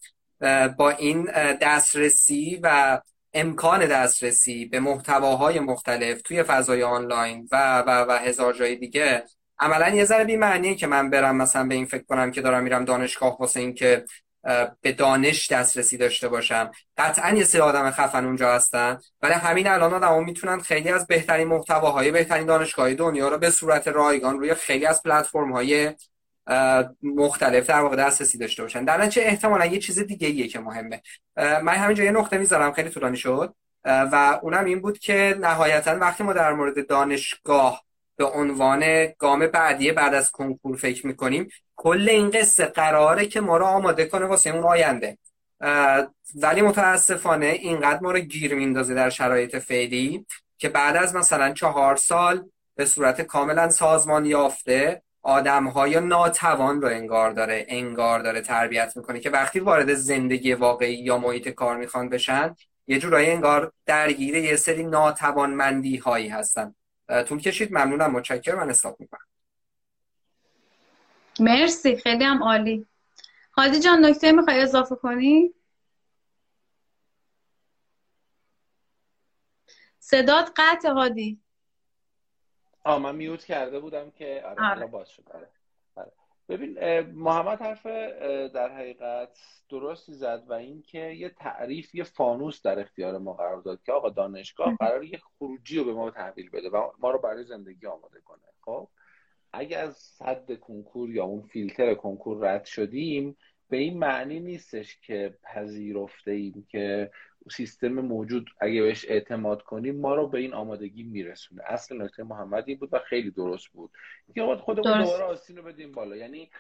با این دسترسی و امکان دسترسی به محتواهای مختلف توی فضای آنلاین و و و هزار جای دیگه عملا یه ذره بی که من برم مثلا به این فکر کنم که دارم میرم دانشگاه واسه این که به دانش دسترسی داشته باشم. قطعا یه سری آدم خفن اونجا هستن. ولی همین الان آدم می‌تونن خیلی از بهترین محتواهای بهترین دانشگاه دنیا رو به صورت رایگان روی خیلی از پلتفرم های مختلف در واقع دسترسی داشته باشن. در نتیجه احتمالا یه چیز دیگه ایه که مهمه. من همینجا یه نقطه می‌ذارم. خیلی طولانی شد. و اونم این بود که نهایتا وقتی ما در مورد دانشگاه به عنوان گام بعدی بعد از کنکور فکر می‌کنیم کل این قصه قراره که ما رو آماده کنه واسه اون آینده. ولی متاسفانه اینقدر ما رو گیر میندازه در شرایط فعلی که بعد از مثلا چهار سال به صورت کاملا سازمان یافته آدم های ناتوان رو انگار داره انگار داره تربیت می‌کنه که وقتی وارد زندگی واقعی یا محیط کار می‌خوان بشن یه جورایی انگار درگیر یه سری ناتوانمندی هایی هستن طول کشید. ممنونم. متشکرم. من استاپ می‌کنم.
مرسی خیلی هم عالی هادی جان نکته می‌خوای اضافه کنی صدات قطع هادی
آه من میوت کرده بودم که آره, آره. باز شد آره. آره. ببین محمد حرف در حقیقت درستی زد و اینکه یه تعریف یه فانوس در اختیار ما قرار داد که آقا دانشگاه قرار یه خروجی رو به ما تحویل بده و ما رو برای زندگی آماده کنه خب اگه از صد کنکور یا اون فیلتر کنکور رد شدیم به این معنی نیستش که پذیرفته ایم که سیستم موجود اگه بهش اعتماد کنیم ما رو به این آمادگی میرسونه. اصل نکته محمدی بود و خیلی درست بود. که خودمون دوباره آسین رو بدیم بالا. یعنی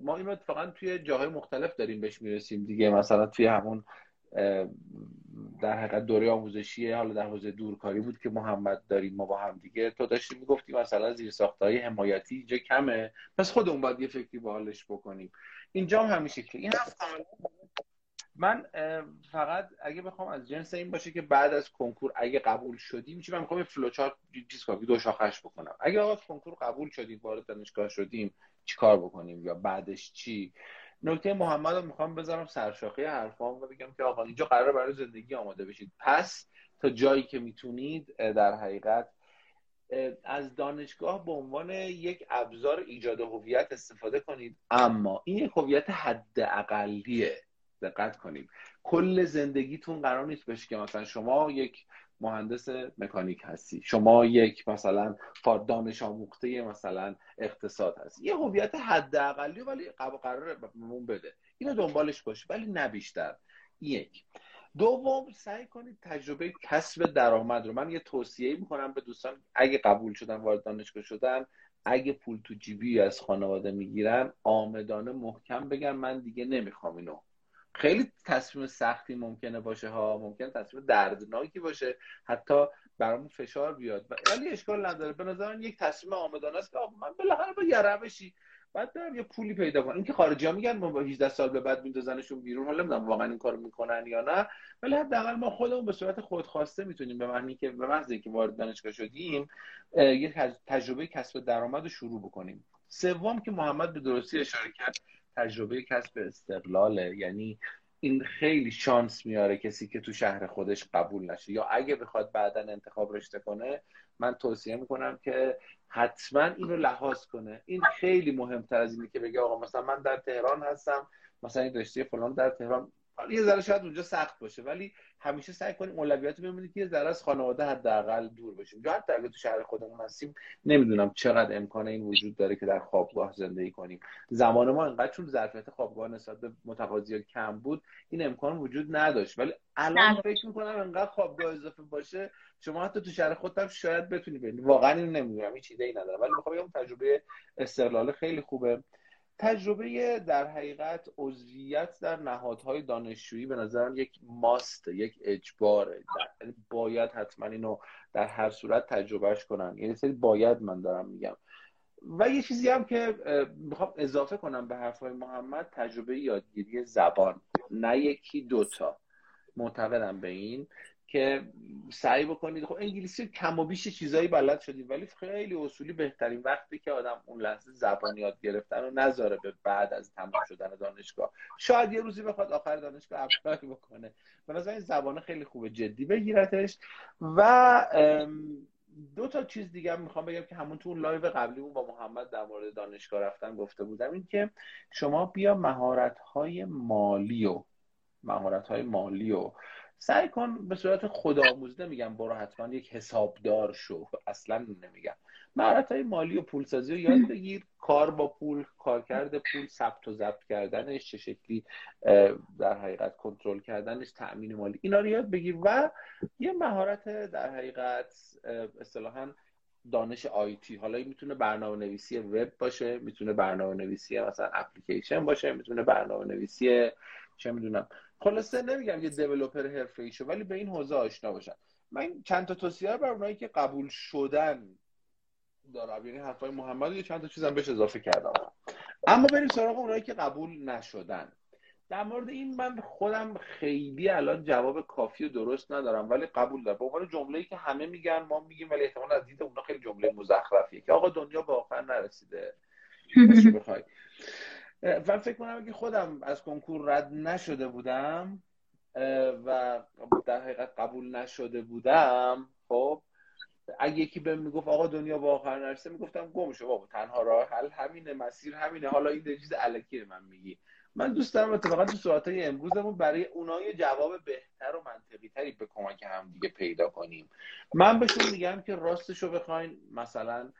ما این اتفاقا توی جاهای مختلف داریم بهش می‌رسیم دیگه. مثلا توی همون در حقیقت دوره آموزشی حالا در حوزه دورکاری بود که محمد داریم ما با هم دیگه. تو داشتی می‌گفتی مثلا زیر های حمایتی اینجا کمه. پس خودمون باید یه فکری با حالش بکنیم. اینجا هم همین شکلی این من فقط اگه بخوام از جنس این باشه که بعد از کنکور اگه قبول شدیم چی من می‌خوام؟ فلوچارت چیز کنم دو شاخش بکنم. اگه آقا کنکور قبول شدیم وارد دانشگاه شدیم چیکار بکنیم؟ یا بعدش چی؟ نکته محمد رو می‌خوام بذارم سرشاخه حرفام و بگم که آقا اینجا قرار برای زندگی آماده بشید. پس تا جایی که می‌تونید در حقیقت از دانشگاه به عنوان یک ابزار ایجاد هویت استفاده کنید. اما این یک هویت حد اقلیه دقت کنید. کل زندگیتون قرار نیست بشه که مثلا شما یک مهندس مکانیک هستی. شما یک مثلا دانش آموخته مثلا اقتصاد هستی. یه هویت حداقلی ولی قرار بهمون بده. اینو دنبالش باشه ولی نه بیشتر. یک. دوم سعی کنید تجربه کسب درآمد رو. من یه توصیه می‌کنم به دوستان. اگه قبول شدن وارد دانشگاه شدن اگه پول تو جیبی از خانواده می‌گیرن آمدانه محکم بگن من دیگه نمی‌خوام اینو خیلی تصمیم سختی ممکنه باشه ها ممکنه تصمیم دردناکی باشه حتی برامون فشار بیاد. ولی اشکال نداره. به نظر یک تصمیم آمدانه است که من بالاخره با یه روشی بعد برم یه پولی پیدا کنم. اینکه خارجی ها میگن ما با 18 سال به بعد میندازنشون بیرون حالا نمی‌دونم واقعا این کارو می‌کنن یا نه. ولی حداقل ما خودمون به صورت خودخواسته می‌تونیم به معنی که به محض اینکه وارد دانشگاه شدیم یه تجربه کسب درآمد رو شروع بکنیم. سوم که محمد به درستی اشاره کرد تجربه کسب استقلاله. یعنی این خیلی شانس میاره کسی که تو شهر خودش قبول نشه. یا اگه بخواد بعدا انتخاب رشته کنه من توصیه می‌کنم که حتما اینو لحاظ کنه. این خیلی مهمتر از اینه که بگه آقا مثلا من در تهران هستم مثلا این رشته فلان در تهران یه ذره شاید اونجا سخت باشه ولی همیشه سعی کنیم اولویت ببینید که یه ذره از خانواده حداقل دور بشیم یا حتی اگه تو شهر خودمون هستیم نمی‌دونم چقدر امکان این وجود داره که در خوابگاه زندگی کنیم. زمان ما انقدر چون ظرفیت خوابگاه نسبت به متقاضی کم بود این امکان وجود نداشت. ولی الان فکر می‌کنم انقدر خوابگاه اضافه باشه شما حتی تو شهر خودت شاید بتونی برید. واقعا اینو نمی‌دونم هیچ ایده ای ندارم. ولی می‌خوام تجربه استقلال خیلی خوبه. تجربه در حقیقت عضویت در نهادهای دانشجویی به نظرم یک ماست یک اجباره. یعنی باید حتما اینو در هر صورت تجربهش کنن. یعنی سری باید من دارم میگم. و یه چیزی هم که می‌خوام اضافه کنم به حرفهای محمد تجربه یادگیری زبان. نه یکی دوتا. معتقدم به این. که سعی بکنید. خب انگلیسی کم و بیش چیزایی بلد شدید ولی خیلی اصولی بهترین وقتی که آدم اون لحظه زبان یاد گرفتن رو نذاره به بعد از تمام شدن دانشگاه. شاید یه روزی بخواد آخر دانشگاه apply بکنه. به این زبان خیلی خوبه جدی بگیرتش. و دو تا چیز دیگه می‌خوام بگم که همون تو اون لایو قبلیمون با محمد در مورد دانشگاه رفتن گفته بودم. این که شما بیا مهارت های مالی و مهارت های مالی و سعی کن به صورت خودآموز میگم برو حتما یک حسابدار شو. اصلا نمیگم. مهارت های مالی و پولسازی رو یاد بگیر. کار با پول کارکرد پول ثبت و ضبط کردنش چه شکلی در حقیقت کنترل کردنش تأمین مالی اینا رو یاد بگیر و یه مهارت در حقیقت اصطلاحا دانش آیتی حالا می‌تونه برنامه نویسی وب باشه می‌تونه برنامه نویسی مثلا اپلیکیشن باشه می‌تونه برنامه نویسی چه می‌دونم. خلاصه نمیگم یه دیولپر حرفه‌ای شو ولی به این حوزه آشنا باشن. من چند تا توصیه بر اونایی که قبول شدن دارم. یعنی حرفای محمد یه چند تا چیزم بهش اضافه کردم. اما بریم سراغ اونایی که قبول نشدن. در مورد این من خودم خیلی الان جواب کافی و درست ندارم ولی قبول دارم. به عنوان جمله‌ای که همه میگن ما میگیم ولی احتمال از دید اونا خیلی جمله مزخرفیه که آقا دنیا به آخر نرسیده. [laughs] بخوای. و فکر کنم اگه خودم از کنکور رد نشده بودم و در حقیقت قبول نشده بودم خب اگه یکی بهم می‌گفت آقا دنیا با آخر نرسه می‌گفتم گم شو بابا تنها راه حل همینه مسیر همینه. حالا این چیز الکی من میگی. من دوست دارم اتفاقا تو صورت امروزمون برای اونای جواب بهتر و منطقی تری به کمک هم دیگه پیدا کنیم. من بهشون میگم که راستشو بخواین مثلا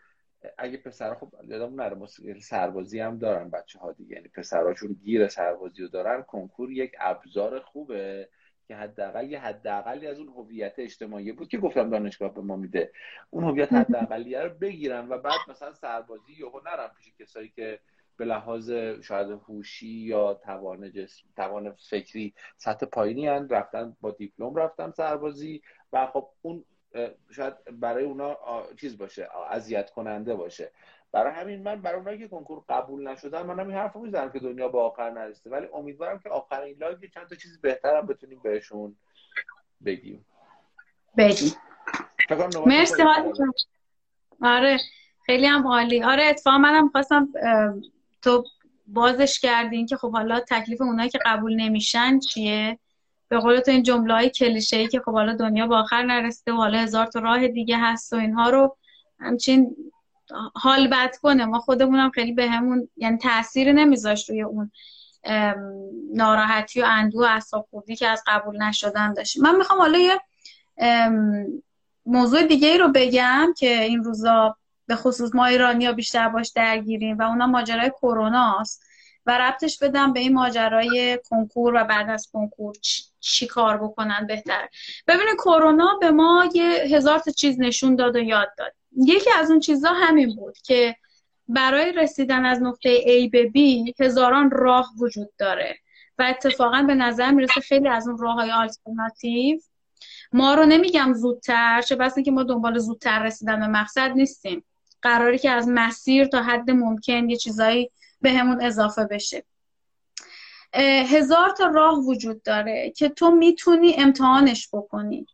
اگه پسر خب یادم نره سربازی هم دارن بچه ها دیگه. یعنی پسراشون گیر سربازی رو دارن کنکور یک ابزار خوبه که حداقل یه حداقلی از اون هویت اجتماعی بود که گفتم دانشگاه به ما میده. اون هویت حداقلیه رو بگیرن و بعد مثلا سربازی یهو نرم پیش کسایی که به لحاظ شاید هوشی یا توان جسم توان فکری سطح پایینی هستن. رفتن با دیپلم رفتن سربازی و خب اون شاید برای اونا چیز باشه اذیت کننده باشه. برای همین من برای اونایی که کنکور قبول نشدن من این حرفو می‌زنم که دنیا به آخر نرسیده. ولی امیدوارم که آخرین لایو چند تا چیز بهترم بتونیم بهشون بگیم.
بگیم. مرسی آره خیلی هم عالی. آره اتفاقا منم خواستم تو بازش کردین که خب حالا تکلیف اونایی که قبول نمیشن چیه؟ به قول تو این جمله های کلیشه ای که خب حالا دنیا با آخر نرسیده و حالا هزار تا راه دیگه هست و اینها رو همچین حال بد کنه. ما خودمونم خیلی به همون یعنی تاثیر نمیذاشت روی اون ناراحتی و اندو و اعصاب که از قبول نشدن داشتیم. من می‌خوام حالا یه موضوع دیگه ای رو بگم که این روزا به خصوص ما ایرانی ها بیشتر باش درگیریم و اونا ماجرای کرونا است و ربطش بدم به این ماجرای کنکور و بعد از کنکور چی کار بکنن بهتر. ببینید کرونا به ما یه هزار تا چیز نشون داد و یاد داد. یکی از اون چیزها همین بود که برای رسیدن از نقطه A به B هزاران راه وجود داره و اتفاقا به نظر می‌رسه خیلی از اون راه های آلترناتیو ما رو نمیگم زودتر چه بس که ما دنبال زودتر رسیدن به مقصد نیستیم. قراری که از مسیر تا حد ممکن یه چیزایی به همون اضافه بشه. هزار تا راه وجود داره که تو می‌تونی امتحانش بکنی.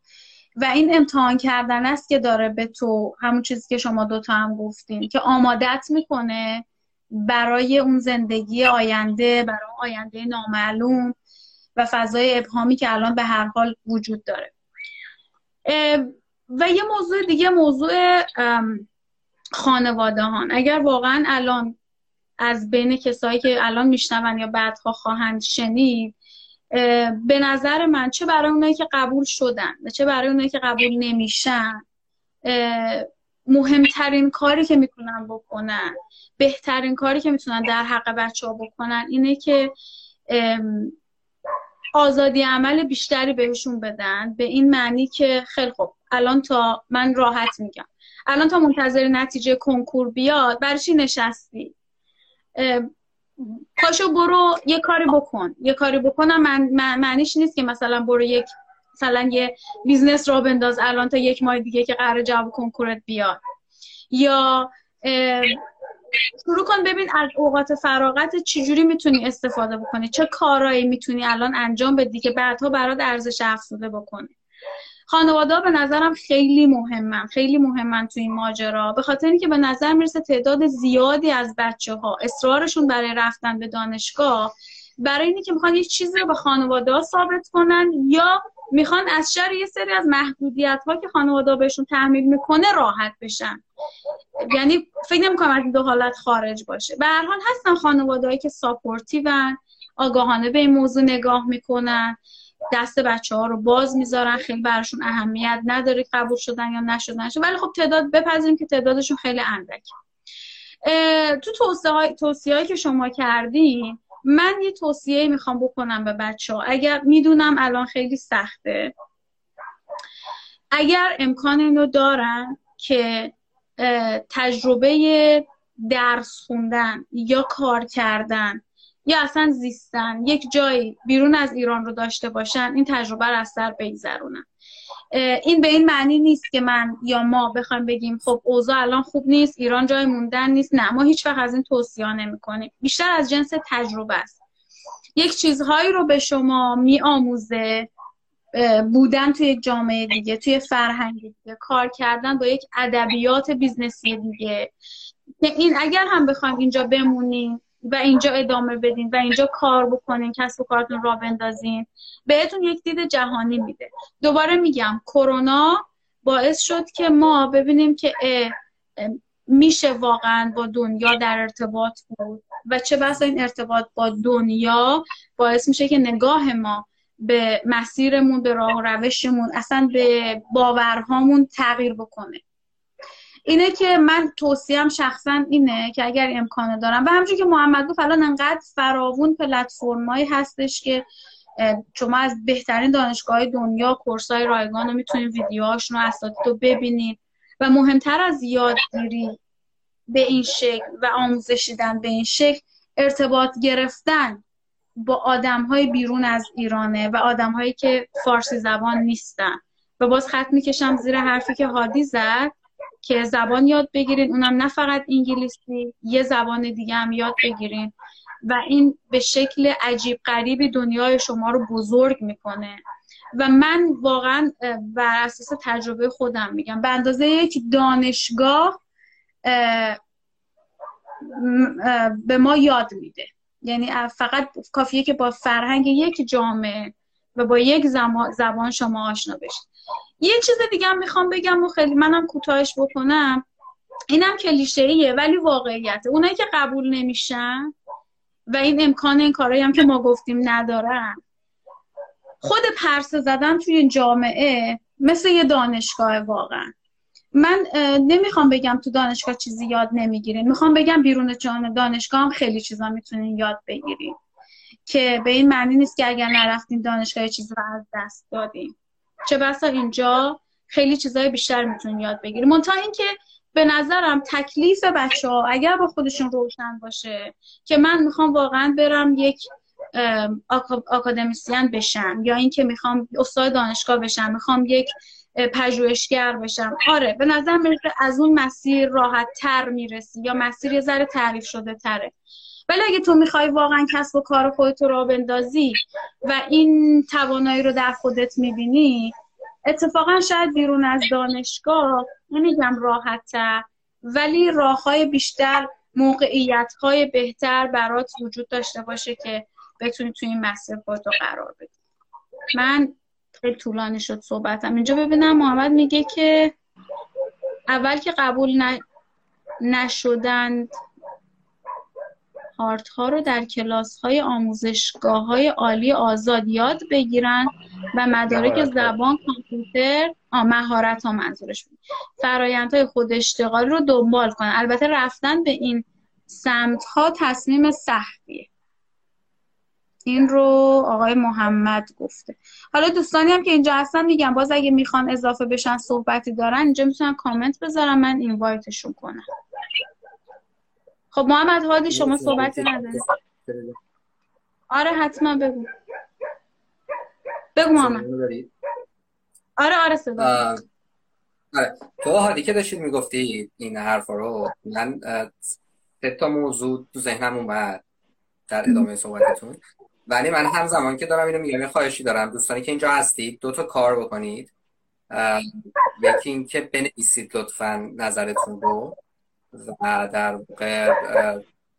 و این امتحان کردن است که داره به تو همون چیزی که شما دوتا هم گفتین که آمادت می‌کنه برای اون زندگی آینده برای آینده نامعلوم و فضای ابهامی که الان به هر حال وجود داره. و یه موضوع دیگه موضوع خانواده هان اگر واقعا الان از بین کسایی که الان میشنون یا بعدها خواهند شنید به نظر من چه برای اونایی که قبول شدن و چه برای اونایی که قبول نمیشن مهمترین کاری که می‌تونن بکنن بهترین کاری که می‌تونن در حق بچه ها بکنن اینه که آزادی عمل بیشتری بهشون بدن به این معنی که خیلی خوب الان تا من راحت میگم. الان تا منتظر نتیجه کنکور بیاد برای چی نشستی؟ پاشو برو یه کاری بکن. یه کاری بکنم من معنیش نیست که مثلا برو یک مثلا یه business راه بنداز الان تا یک ماه دیگه که قرار جواب کنکورت بیاد. یا شروع کن ببین از اوقات فراغت چجوری می‌تونی استفاده بکنی؟ چه کارایی می‌تونی الان انجام بدی که بعدها برات ارزش افزوده بکنی خانواده به نظرم خیلی مهمن خیلی مهمن تو این ماجرا. به خاطر اینکه به نظر می‌رسه تعداد زیادی از بچه ها اصرارشون برای رفتن به دانشگاه برای اینکه که می‌خوان یه چیزی رو به خانواده ثابت کنن یا می‌خوان از شر یه سری از محدودیت ها که خانواده بهشون تحمیل می‌کنه راحت بشن. یعنی فکر نمی‌کنم از این دو حالت خارج باشه. به هر حال هستن خانوادهایی که ساپورتیون آگاهانه به این موضوع نگاه می‌کنن. دست بچه ها رو باز می‌ذارن. خیلی براشون اهمیت نداره قبول شدن یا نشدن. ولی خب تعداد بپذیریم که تعدادشون خیلی اندک. تو توصیه هایی که شما کردین من یه توصیه می‌خوام بکنم به بچه ها اگر می‌دونم الان خیلی سخته. اگر امکان اینو دارن که تجربه درس خوندن یا کار کردن یا اصلا زیستن. یک جایی بیرون از ایران رو داشته باشن این تجربه رو از سر بگذرونن. این به این معنی نیست که من یا ما بخوایم بگیم خب اوضاع الان خوب نیست ایران جای موندن نیست. نه ما هیچ وقت از این توصیه نمی کنیم بیشتر از جنس تجربه است. یک چیزهایی رو به شما میاموزه بودن توی جامعه دیگه توی فرهنگ دیگه کار کردن با یک ادبیات business ی دیگه. این اگر هم بخوایم اینجا بمونیم و اینجا ادامه بدین و اینجا کار بکنین کسب و کارتون را بندازین. بهتون یک دید جهانی میده. دوباره میگم کرونا باعث شد که ما ببینیم که میشه واقعا با دنیا در ارتباط بود و چه بسا این ارتباط با دنیا باعث میشه که نگاه ما به مسیرمون به راه و روشمون اصلا به باورهامون تغییر بکنه. اینه که من توصیم شخصا اینه که اگر امکانه دارم. و همچون که محمد گفت الان انقدر فراوون پلتفرمایی هستش که شما از بهترین دانشگاه دنیا کورسای رایگان رو می‌تونید ویدیوهاشون رو اساتید رو ببینید و مهمتر از یادگیری به این شکل و آموزش دیدن به این شکل ارتباط گرفتن با آدم های بیرون از ایرانه و آدم هایی که فارسی زبان نیستن. و باز خط می‌کشم زیر حرفی که هادی زد. که زبان یاد بگیرین. اونم نه فقط انگلیسی یه زبان دیگه هم یاد بگیرین. و این به شکل عجیب غریبی دنیای شما رو بزرگ می‌کنه. و من واقعا بر اساس تجربه خودم میگم. به اندازه یک دانشگاه به ما یاد میده. یعنی فقط کافیه که با فرهنگ یک جامعه و با یک زبان شما آشنا بشید. یه چیز دیگه هم می‌خوام بگم و خیلی منم کوتاهش بکنم. اینم کلیشه ایه ولی واقعیته. اونایی که قبول نمیشن و این امکان این کارهایی هم که ما گفتیم ندارن. خود پرسه زدن توی جامعه مثل یه دانشگاه واقعا. من نمی‌خوام بگم تو دانشگاه چیزی یاد نمی‌گیرین. می‌خوام بگم بیرون جان دانشگاه هم خیلی چیزا می‌تونین یاد بگیرین. که به این معنی نیست که اگر نرفتین دانشگاه چیزی رو از دست دادین. چه بسا اینجا خیلی چیزای بیشتر می‌تونین یاد بگیرین منتها اینکه به نظرم تکلیف بچه ها اگر با خودشون روشن باشه که من می‌خوام واقعا برم یک آکادمیسیان بشم یا اینکه می‌خوام استاد دانشگاه بشم می‌خوام یک پژوهشگر بشم. آره به نظر از اون مسیر راحت تر می‌رسی یا مسیر یه ذره تعریف شده تره. ولی اگه تو می‌خوای واقعا کسب و کار خودت رو بندازی و این توانایی رو در خودت می‌بینی اتفاقا شاید بیرون از دانشگاه نمیگم راحت تر ولی راه های بیشتر موقعیت های بهتر برات وجود داشته باشه که بتونی تو این مسیر خودتو قرار بدی. من خیلی طولانی شد صحبتم. اینجا ببینم محمد میگه که اول که قبول ن... نشدند هارت ها رو در کلاس های آموزشگاه های عالی آزاد یاد بگیرن و مدارک زبان کامپیوتر مهارت ها منظورش بود. فرایند های خود اشتغالی رو دنبال کنن. البته رفتن به این سمت ها تصمیم سختیه. این رو آقای محمد گفته. حالا دوستانی هم که اینجا هستن میگم باز اگه می‌خوان اضافه بشن صحبتی دارن اینجا می‌تونن کامنت بذارم من اینوایتشون کنم. خب محمد هادی شما صحبتی نداری آره حتما بگو. بگو محمد آره آره صدا.
آره. تو هادی که داشتید می‌گفتی این حرف رو من سه تا موضوع تو ذهنم اومد در ادامه صحبتتون. ولی من همزمان که دارم اینو میگم خواهشی دارم. دوستانی که اینجا هستید دو تا کار بکنید. یکی اینکه بنویسید لطفا نظرتون رو. و در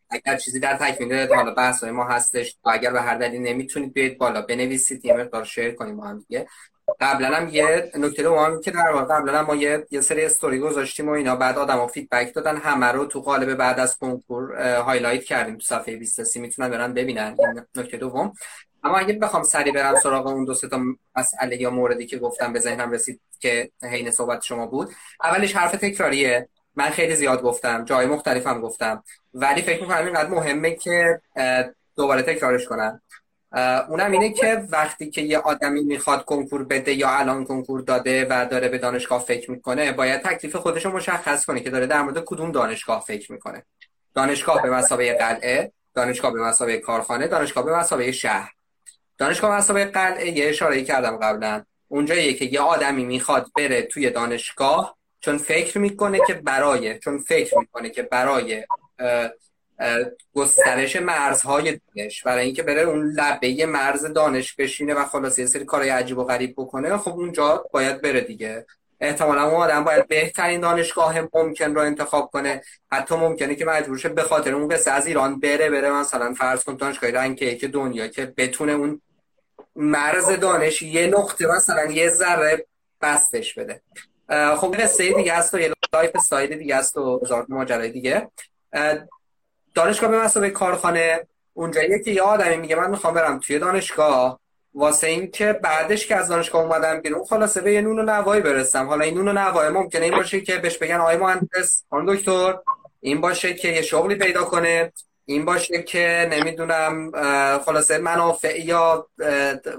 اگر چیزی در تکمیل حالا بحث ما هستش. و اگر به هر دلیل نمی‌تونید بیاید بالا بنویسید یه مقدار share کنیم با هم دیگه. قبلا هم یه نکته رو که در واقع قبلا ما یه, یه سری استوری گذاشتیم و اینا. بعد آدما feedback دادن. همه رو تو قالب بعد از کنکور highlight کردیم تو صفحه 20 می‌تونن برن ببینن. این نکته دوم. اما اگه بخوام سری برم سراغ اون دو سه تا مسئله یا موردی که گفتم به ذهنم رسید که حین صحبت شما بود. اولش حرف تکراریه. من خیلی زیاد گفتم جای مختلفم گفتم. ولی فکر می‌کنم اینقدر مهمه که دوباره تکرارش کنم. اونم اینه که وقتی که یه آدمی می‌خواد کنکور بده یا الان کنکور داده و داره به دانشگاه فکر می‌کنه باید تکلیف خودش رو مشخص کنه که داره در مورد کدوم دانشگاه فکر می‌کنه. دانشگاه به مسابقه قلعه دانشگاه به مسابقه کارخانه دانشگاه به مسابقه شهر. دانشگاه به مسابقه قلعه یه اشاره کردم قبلا. اونجاییه که یه آدمی می‌خواد بره توی دانشگاه چون فکر می‌کنه که برای چون فکر می‌کنه که برای گسترش مرزهای دانش برای اینکه بره اون لبه مرز دانش بشینه و خلاص یه سری کارهای عجیب و غریب بکنه خب اونجا باید بره دیگه. احتمالا اون آدم باید بهترین دانشگاه ممکن رو انتخاب کنه. حتی ممکنه که مجبور شه به خاطر اون قصه از ایران بره بره مثلا فرض کن دانشگاه رنک یک دنیا که بتونه اون مرز دانش یه نقطه مثلا یه ذره بسطش بده. خب قصه دیگه است و یه lifestyle دیگه است و هزار ماجرای دیگه. دانشگاه به مسابقه کارخانه اونجاییه که یه آدمی میگه من می‌خوام برم توی دانشگاه. واسه این که بعدش که از دانشگاه اومدم بیرون خلاصه به یه نون و نوایی برسم. حالا این نون و نوایی ممکنه این باشه که بهش بگن آقای مهندس آن دکتر. این باشه که یه شغلی پیدا کنه. این باشه که نمی‌دونم خلاصه منافع یا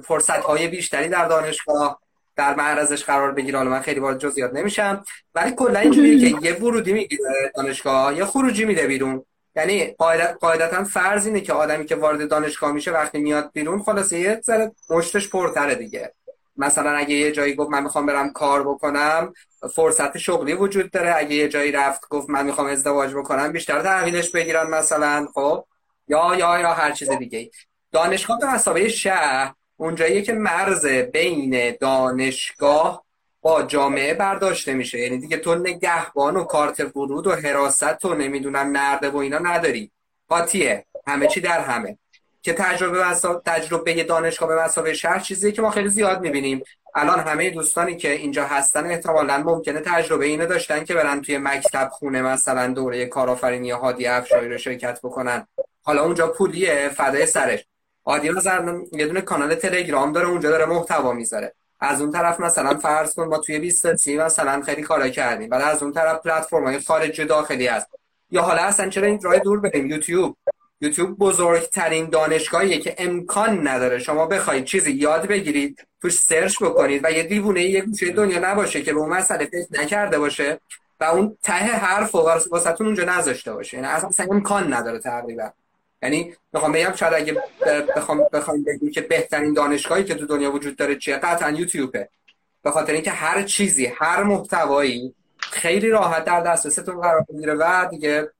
فرصت های بیشتری در دانشگاه. در معرضش قرار بگیره. حالا من خیلی وارد جزئیات نمیشم. ولی کلا اینجوریه [laughs] که یه ورودی می‌گیره دانشگاه یه خروجی میده بیرون. یعنی قاعدتا فرض اینه که آدمی که وارد دانشگاه میشه وقتی میاد بیرون خلاصه یه ذره مشتش پرتره دیگه. مثلا اگه یه جایی گفت من می‌خوام برم کار بکنم فرصت شغلی وجود داره. اگه یه جایی رفت گفت من می‌خوام ازدواج بکنم بیشتر تحویلش بگیرن مثلا خب؟ یا یا یا هر چیز دیگه دانشگاه به مسابقه شهر اونجاییه که مرز بین دانشگاه با جامعه برداشته میشه. یعنی دیگه تو نگهبان و کارت ورود و حراست و نمی‌دونم نرده و اینا نداری. قاطیه. همه چی در همه. که تجربه تجربه دانشگاه به مسابقه شهر چیزی که ما خیلی زیاد می‌بینیم. الان همه دوستانی که اینجا هستن احتمالا ممکنه تجربه اینو داشتن که برن توی مکتب خونه مثلا دوره کارآفرینی هادی افشاری رو شرکت بکنن. حالا اونجا پولیه فدای سرش. مثلا یه دونه کانال تلگرام داره اونجا داره محتوا می‌ذاره. از اون طرف مثلا فرض کن ما توی 20 سی مثلا خیلی کارا کردیم. بعد از اون طرف پلتفرم های خارج داخلی هست. یا حالا اصلا چرا این راه دور بریم؟ یوتیوب. یوتیوب بزرگترین دانشگاهیه که امکان نداره. شما بخواید چیزی یاد بگیرید توش سرچ بکنید و یه دیوونه یه گوشه دنیا نباشه که به اون مسئله فکر نکرده باشه و اون ته حرف واسهتون اونجا نذاشته باشه. یعنی اصلا امکان نداره تقریبا. یعنی می‌خوام بگم شاید اگه بخوام بخوام بگیم که بهترین دانشگاهی که تو دنیا وجود داره چیه؟ قطعا یوتیوبه. به خاطر اینکه هر چیزی هر محتوایی خیلی راحت در دسترستون قرار می‌گیره و دیگه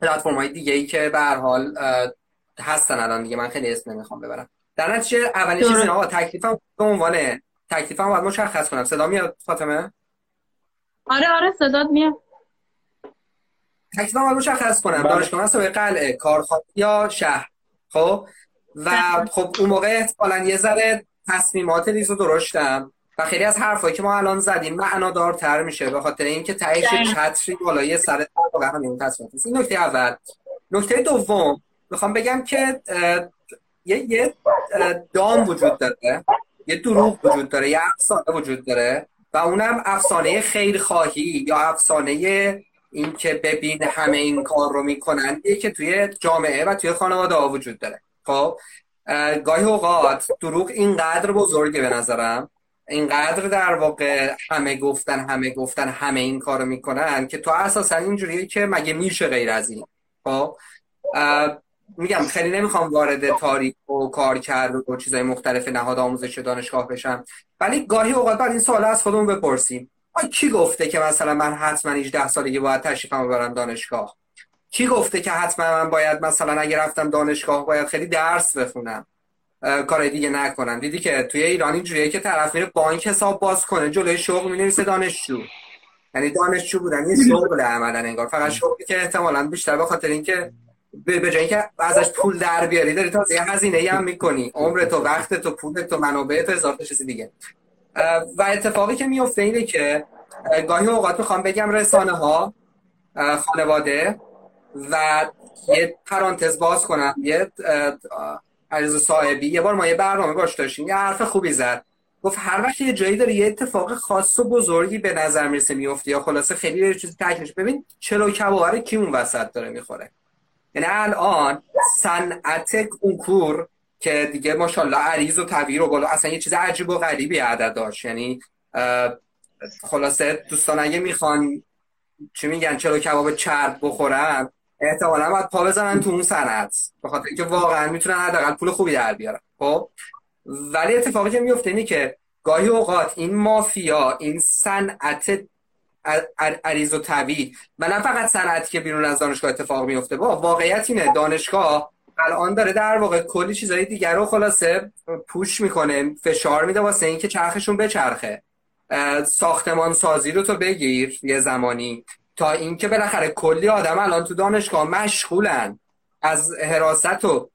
پلتفرم های دیگه ای که به هر حال هستن الان دیگه. من خیلی اسم نمی‌خوام ببرم. در نتیجه اولین چیز اینا تکلیفم به عنوان تکلیفم باید مشخص کنم. صدا میاد فاطمه؟
آره آره صدات میاد.
تکلیفم باید مشخص کنم. بله. دانشگاه مسابقه قلعه کارخانه یا شهر. خب؟ و خب اون موقع احتمالاً یه ذره تصمیمات ریز رو درشتم. و خیلی از حرفایی که ما الان زدیم معنادارتر میشه. به خاطر اینکه تهش چتری بالای سر واقعا همین تصمیمات این نکته اول. نکته دوم. می‌خوام بگم که یه یه دام وجود داره. یه دروغ وجود داره. یه افسانه وجود داره. و اونم افسانه خیرخواهی یا افسانه این که ببین همه این کار رو می‌کنن که توی جامعه و توی خانواده ها وجود داره. خب گاهی اوقات دروغ اینقدر بزرگه به نظرم اینقدر در واقع همه گفتن همه گفتن همه این کارو می‌کنن که تو اساسا اینجوریه که مگه میشه غیر از این. خب میگم خیلی نمی‌خوام وارد تاریخ و کار کرد و چیزای مختلف نهاد آموزش دانشگاه بشم ولی گاهی اوقات بعد این سوال از خودمون بپرسیم. کی گفته که مثلا من حتما 18 سالگی باید تشریفم برم دانشگاه؟ کی گفته که حتما من باید مثلا اگه رفتم دانشگاه باید خیلی درس بخونم؟ کارهای دیگه نکنم. دیدی که توی ایران اینجوریه که طرف میره بانک حساب باز کنه جلوی شغل می‌نویسه دانشجو. یعنی دانشجو بودن یه شغل عملا انگار. فقط شغلی که احتمالاً بیشتر به خاطر اینکه به جای اینکه ازش پول در بیاری داری تا یه هزینه هم می‌کنی. عمر تو وقت تو پول تو منابع تو هزار چیز دیگه. و اتفاقی که میفته اینه که گاهی اوقات می‌خوام بگم رسانه ها خانواده و یه پرانتز باز کنم یه عریض صاحبی. یه بار ما یه برنامه باش داشتیم یه حرف خوبی زد. گفت هر وقت یه جایی داره یه اتفاق خاص و بزرگی به نظر می‌رسه میفته یا خلاصه خیلی یه چیزی تکمیش ببین چلو کبوهر کی اون وسط داره می‌خوره؟ یعنی الان صنعت کنکور که دیگه ماشاءالله عریض و طویل و بالا. اصلا یه چیز عجیب و غریبی عدد داشت. یعنی خلاصه دوستان اگه می‌خوان چی میگن چلو کباب چرب بخورن احتمالا باید پا بزنن تو اون صنعت. به خاطر اینکه واقعا می‌تونن حداقل پول خوبی در بیارن. خب؟ ولی اتفاقی که میفته اینه که گاهی اوقات این مافیا این صنعت عریض و طویل و نه فقط صنعتی که بیرون از دانشگاه اتفاق میفته با واقعیت اینه. دانشگاه الان داره در واقع کلی چیزای دیگر رو خلاصه پوش می‌کنه فشار میده واسه اینکه چرخشون بچرخه. ساختمان سازی رو تو بگیر یه زمانی تا اینکه بالاخره کلی آدم الان تو دانشگاه مشغولن. از حراست و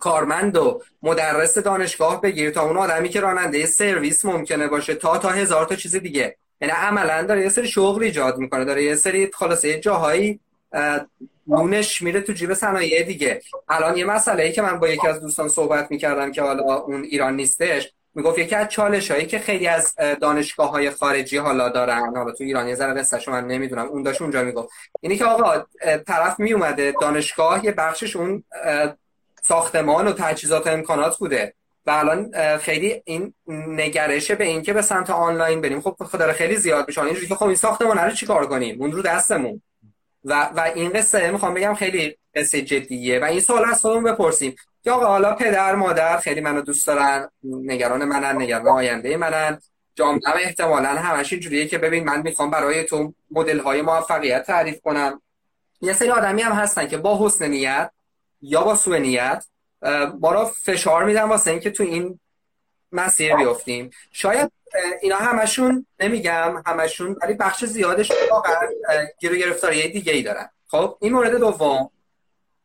کارمند و مدرس دانشگاه بگیر تا اون آدمی که راننده سرویس ممکنه باشه تا تا هزار تا چیز دیگه. یعنی عملا داره یه سری شغل ایجاد می‌کنه داره یه سری خلاصه جاهایی نونش میره تو جیب صنایع دیگه. الان یه مسئله ای که من با یکی از دوستان صحبت می‌کردم که حالا اون ایران نیستش می‌گفت یکی از چالش هایی که خیلی از دانشگاه های خارجی حالا دارن حالا تو ایران یه ذره قصهشو من نمی‌دونم اون داشت اونجا می‌گفت. اینی که آقا طرف میومده دانشگاه یه بخشش اون ساختمان و تجهیزات امکانات بوده و الان خیلی این نگرشه به اینکه به سمت آنلاین بریم. خب خدا خیلی زیاد میشه. اینجوری که خب این ساختمان رو چیکار کنیم؟ اون رو دستمون. و و این قصه می‌خوام بگم خیلی قصه جدیه و این سوال از خودمون بپرسیم که آقا حالا پدر مادر خیلی منو دوست دارن نگران منن نگران آینده منن جامعه احتمالا همش اینجوریه که ببین من می‌خوام برای تو مدل های موفقیت تعریف کنم. یه سری آدمی هم هستن که با حسن نیت یا با سوء نیت ما فشار میدن واسه اینکه تو این مسیر بیفتیم شاید اینا همشون نمیگم همشون ولی بخش زیادش واقعا گیر گرفتاری دیگه ای دارن. خب این مورد دوم.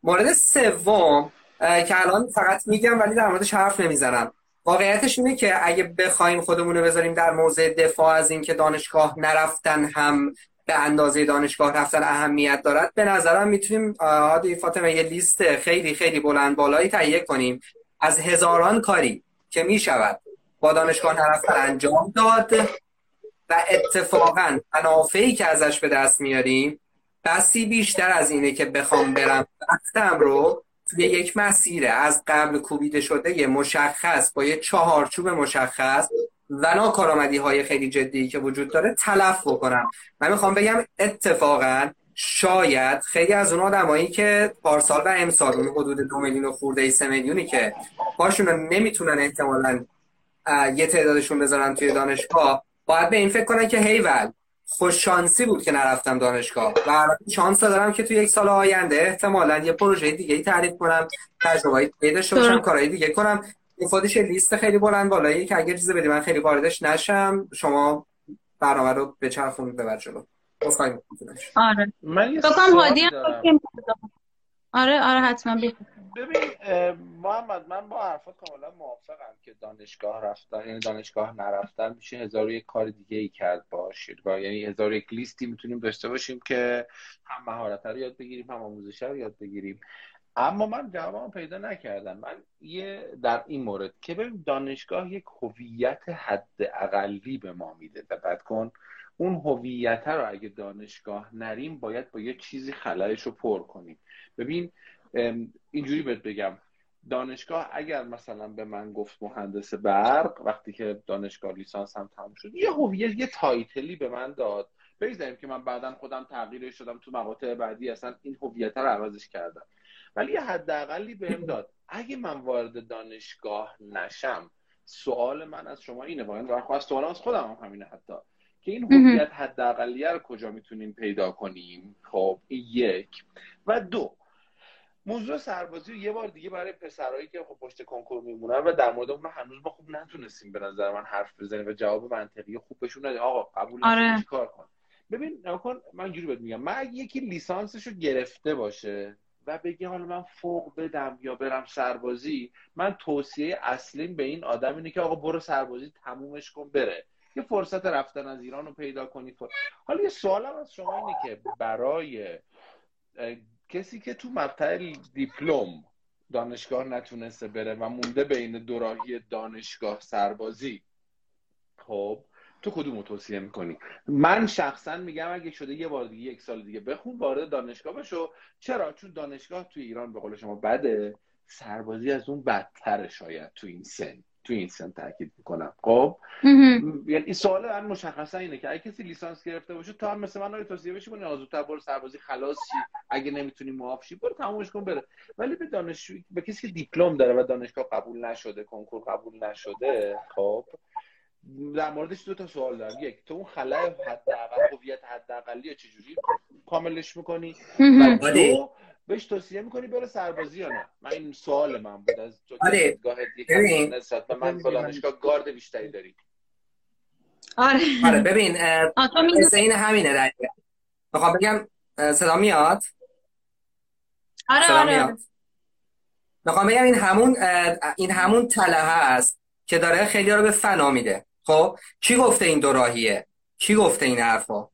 مورد سوم که الان فقط میگم ولی در موردش حرف نمی‌زنم. واقعیتش اینه که اگه بخوایم خودمون رو بذاریم در موضع دفاع از اینکه دانشگاه نرفتن هم به اندازه دانشگاه رفتن اهمیت دارد به نظرم می‌تونیم عادی فاطمه یه لیست خیلی خیلی بلند بالایی تهیه کنیم. از هزاران کاری. که می‌شود. با دانشگاه نرفتن انجام داد و اتفاقا منافعی که ازش به دست میاریم بسی بیشتر از اینه که بخوام برم وقتم رو توی یک مسیر. از قبل کوبیده شده یه مشخص با یه چهارچوب مشخص و ناکارآمدی های خیلی جدی که وجود داره تلف بکنم. من می‌خوام بگم اتفاقا شاید خیلی از اون آدمایی که پارسال و امسال اون حدود دو میلیون و خورده ای سه میلیونی که پاشون نمی‌تونن احتمالا یه تعدادشون بذارن توی دانشگاه باید به این فکر کنن که هیول خوش شانسی بود که نرفتم دانشگاه و شانس دارم که توی یک سال آینده احتمالا یه پروژه دیگه ای تعریف کنم تجربه پیدا باشم کارهای دیگه کنم. خودش لیست خیلی بلند بالایی که اگر چیزی بدی من خیلی واردش نشم. شما برنامه رو به چرخون ببر جلو.
آره. من آره آره حتما
ببین محمد من با حرفات کاملا موافقم که دانشگاه رفتن یعنی دانشگاه نرفتن میشه هزار یک کار دیگه ای کرد باشید یعنی هزار یک لیستی می‌تونیم داشته باشیم که هم مهارت رو یاد بگیریم هم آموزش رو یاد بگیریم. اما من جواب پیدا نکردم. من یه در این مورد که ببین دانشگاه یک هویت حد اقلی به ما میده. دقت کن اون هویت رو اگه دانشگاه نریم باید با یه چیزی خلایش رو پر کنیم. ببین اینجوری بهت بگم. دانشگاه اگر مثلا به من گفت مهندس برق وقتی که دانشگاه لیسانس هم تموم شد یه هویت یه تایتلی به من داد. بگذاریم که من بعدا خودم تغییرش شدم تو مقاطع بعدی اصلا این هویت رو عوضش کردم. ولی یه حداقلی بهم داد. اگه من وارد دانشگاه نشم سوال من از شما اینه. واقعا از سوال از خودم هم همینه حتی. که این هویت حداقلیه رو کجا می‌تونیم پیدا کنیم؟ خب این یک. و دو. موضوع سربازی رو یه بار دیگه برای پسرهایی که خب پشت کنکور میمونن و در مورد اون هنوز ما خوب نتونستیم به نظر من حرف بزنیم و جواب منطقی خوب بهشون ندیم. آقا قبول آره. کار کن ببین نکن من اینجوری بهت میگم. من یکی لیسانسش رو گرفته باشه و بگه حالا من فوق بدم یا برم سربازی من توصیه اصلیم به این آدم اینه که آقا برو سربازی تمومش کن بره. یه فرصت رفتن از ایران رو پیدا کنی. حالا یه سوالم از شما اینه که برای کسی که تو مقطع دیپلم دانشگاه نتونسته بره و مونده بین دوراهی دانشگاه سربازی خب تو کدوم توصیه می‌کنی؟ من شخصا میگم اگه شده یه بار دیگه یک سال دیگه بخون وارد دانشگاه بشو. چرا؟ چون دانشگاه تو ایران به قول شما بده سربازی از اون بدتر شاید تو این سن. تو این سن تاکید می‌کنم. خب؟ یعنی این سوال من مشخصا اینه که اگه کسی لیسانس گرفته باشه تا هم مثل من آره توصیه بشه کنی زودتر برو سربازی خلاص شی اگه نمی‌تونی معاف شی برو تمومش کن بره. ولی به دانشجو به کسی که دیپلم داره و دانشگاه قبول نشده کنکور قبول نشده خب در موردش دو تا سوال دارم. یک تو اون خلای حداقل هویت حداقلی چجوری کاملش می‌کنی؟ و دو بهش توصیه می‌کنی بره سربازی یا نه؟ من این سوال من بود. از تو
آره.
نسبت به من دانشگاه گارد بیشتری داری
آره.
آره ببین این همینه در می‌خوام بگم صدا میاد؟
آره آره.
می‌خوام بگم این همون این همون تله هست که داره خیلی رو به فنا میده. خب کی گفته این دو راهیه؟ کی گفته این حرفا؟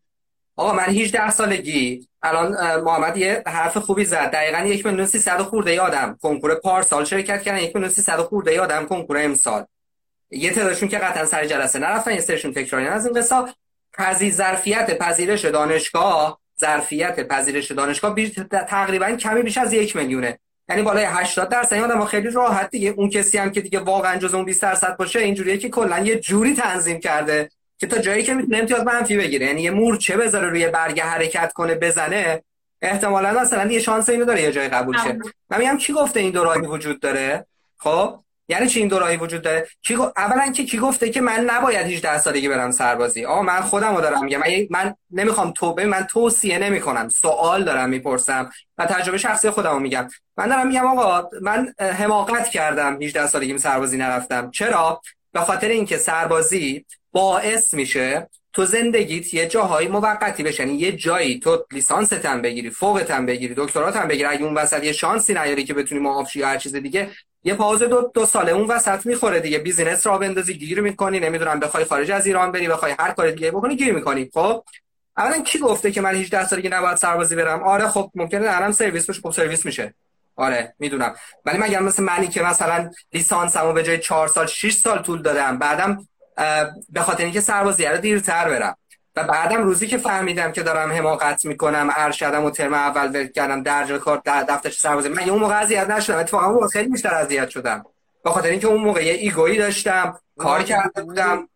آقا من 18 سالگی. الان محمد یه حرف خوبی زد. دقیقا یک میلیون سیصد خورده ای آدم. کنکور پارسال شرکت کردن یک میلیون سیصد خورده ای آدم کنکور امسال. یه تعدادشون که قطعا سر جلسه نرفتن یه سرشون تکراری از این قصه پذیر ظرفیت پذیرش دانشگاه ظرفیت پذیرش دانشگاه بیش تقریبا کمی بیش از یک میلیونه. یعنی بالای 80 درصد. این آدم خیلی راحت دیگه. اون کسی هم که دیگه واقعا جز اون 20 درصد باشه اینجوریه که کلا یه جوری تنظیم کرده. که تا جایی که می‌تونه امتیاز منفی بگیره. یعنی یه مورچه بذاره روی برگه حرکت کنه بزنه احتمالا مثلا یه شانس اینو داره یه جای قبول شه. من میگم کی گفته این دو وجود داره؟ خب؟ یعنی چی این دو وجود داره؟ کی اولا که کی گفته که من نباید 18 سالگی برم سربازی؟ آقا من خودمو دارم میگم. من, من نمی‌خوام توبه من توصیه نمی‌کنم. سوال دارم می‌پرسم و تجربه شخصی خودمو میگم. من دارم میگم آقا من حماقت کردم 18 سالگیم سربازی نرفتم. چرا؟ به خاطر اینکه سربازی باعث میشه تو زندگیت یه جاهایی موقتی بشن یه جایی تو لیسانست هم بگیری فوقت هم بگیری دکترات هم بگیری. اگه اون وسط یه شانسی نیاری که بتونی معاف شی یا هر چیز دیگه یه pause دو, دو ساله اون وسط می‌خوره دیگه. business راه بندازی گیر می‌کنی. نمی‌دونم بخوای خارج از ایران بری بخوای هر کار دیگه بکنی گیر می‌کنی. خب؟ اولا کی گفته که من 18 سالگی نباید سربازی برم؟ آره خب ممکنه دهنم سرویس بشه خب سرویس میشه. آره می‌دونم. ولی مگر مثل منی که مثلا لیسانسمو به جای 4 سال 6 سال طول دادم بعدم به خاطر اینکه سربازی رو دیرتر برم. و بعدم روزی که فهمیدم که دارم حماقت می‌کنم ارشدم و ترم اول ول کردم دفترچه کار در دفتر سربازی من اون موقع اذیت نشدم. اتفاقا اون خیلی بیشتر اذیت شدم. به خاطر اینکه اون موقع یه ایگویی داشتم کار کرده بودم.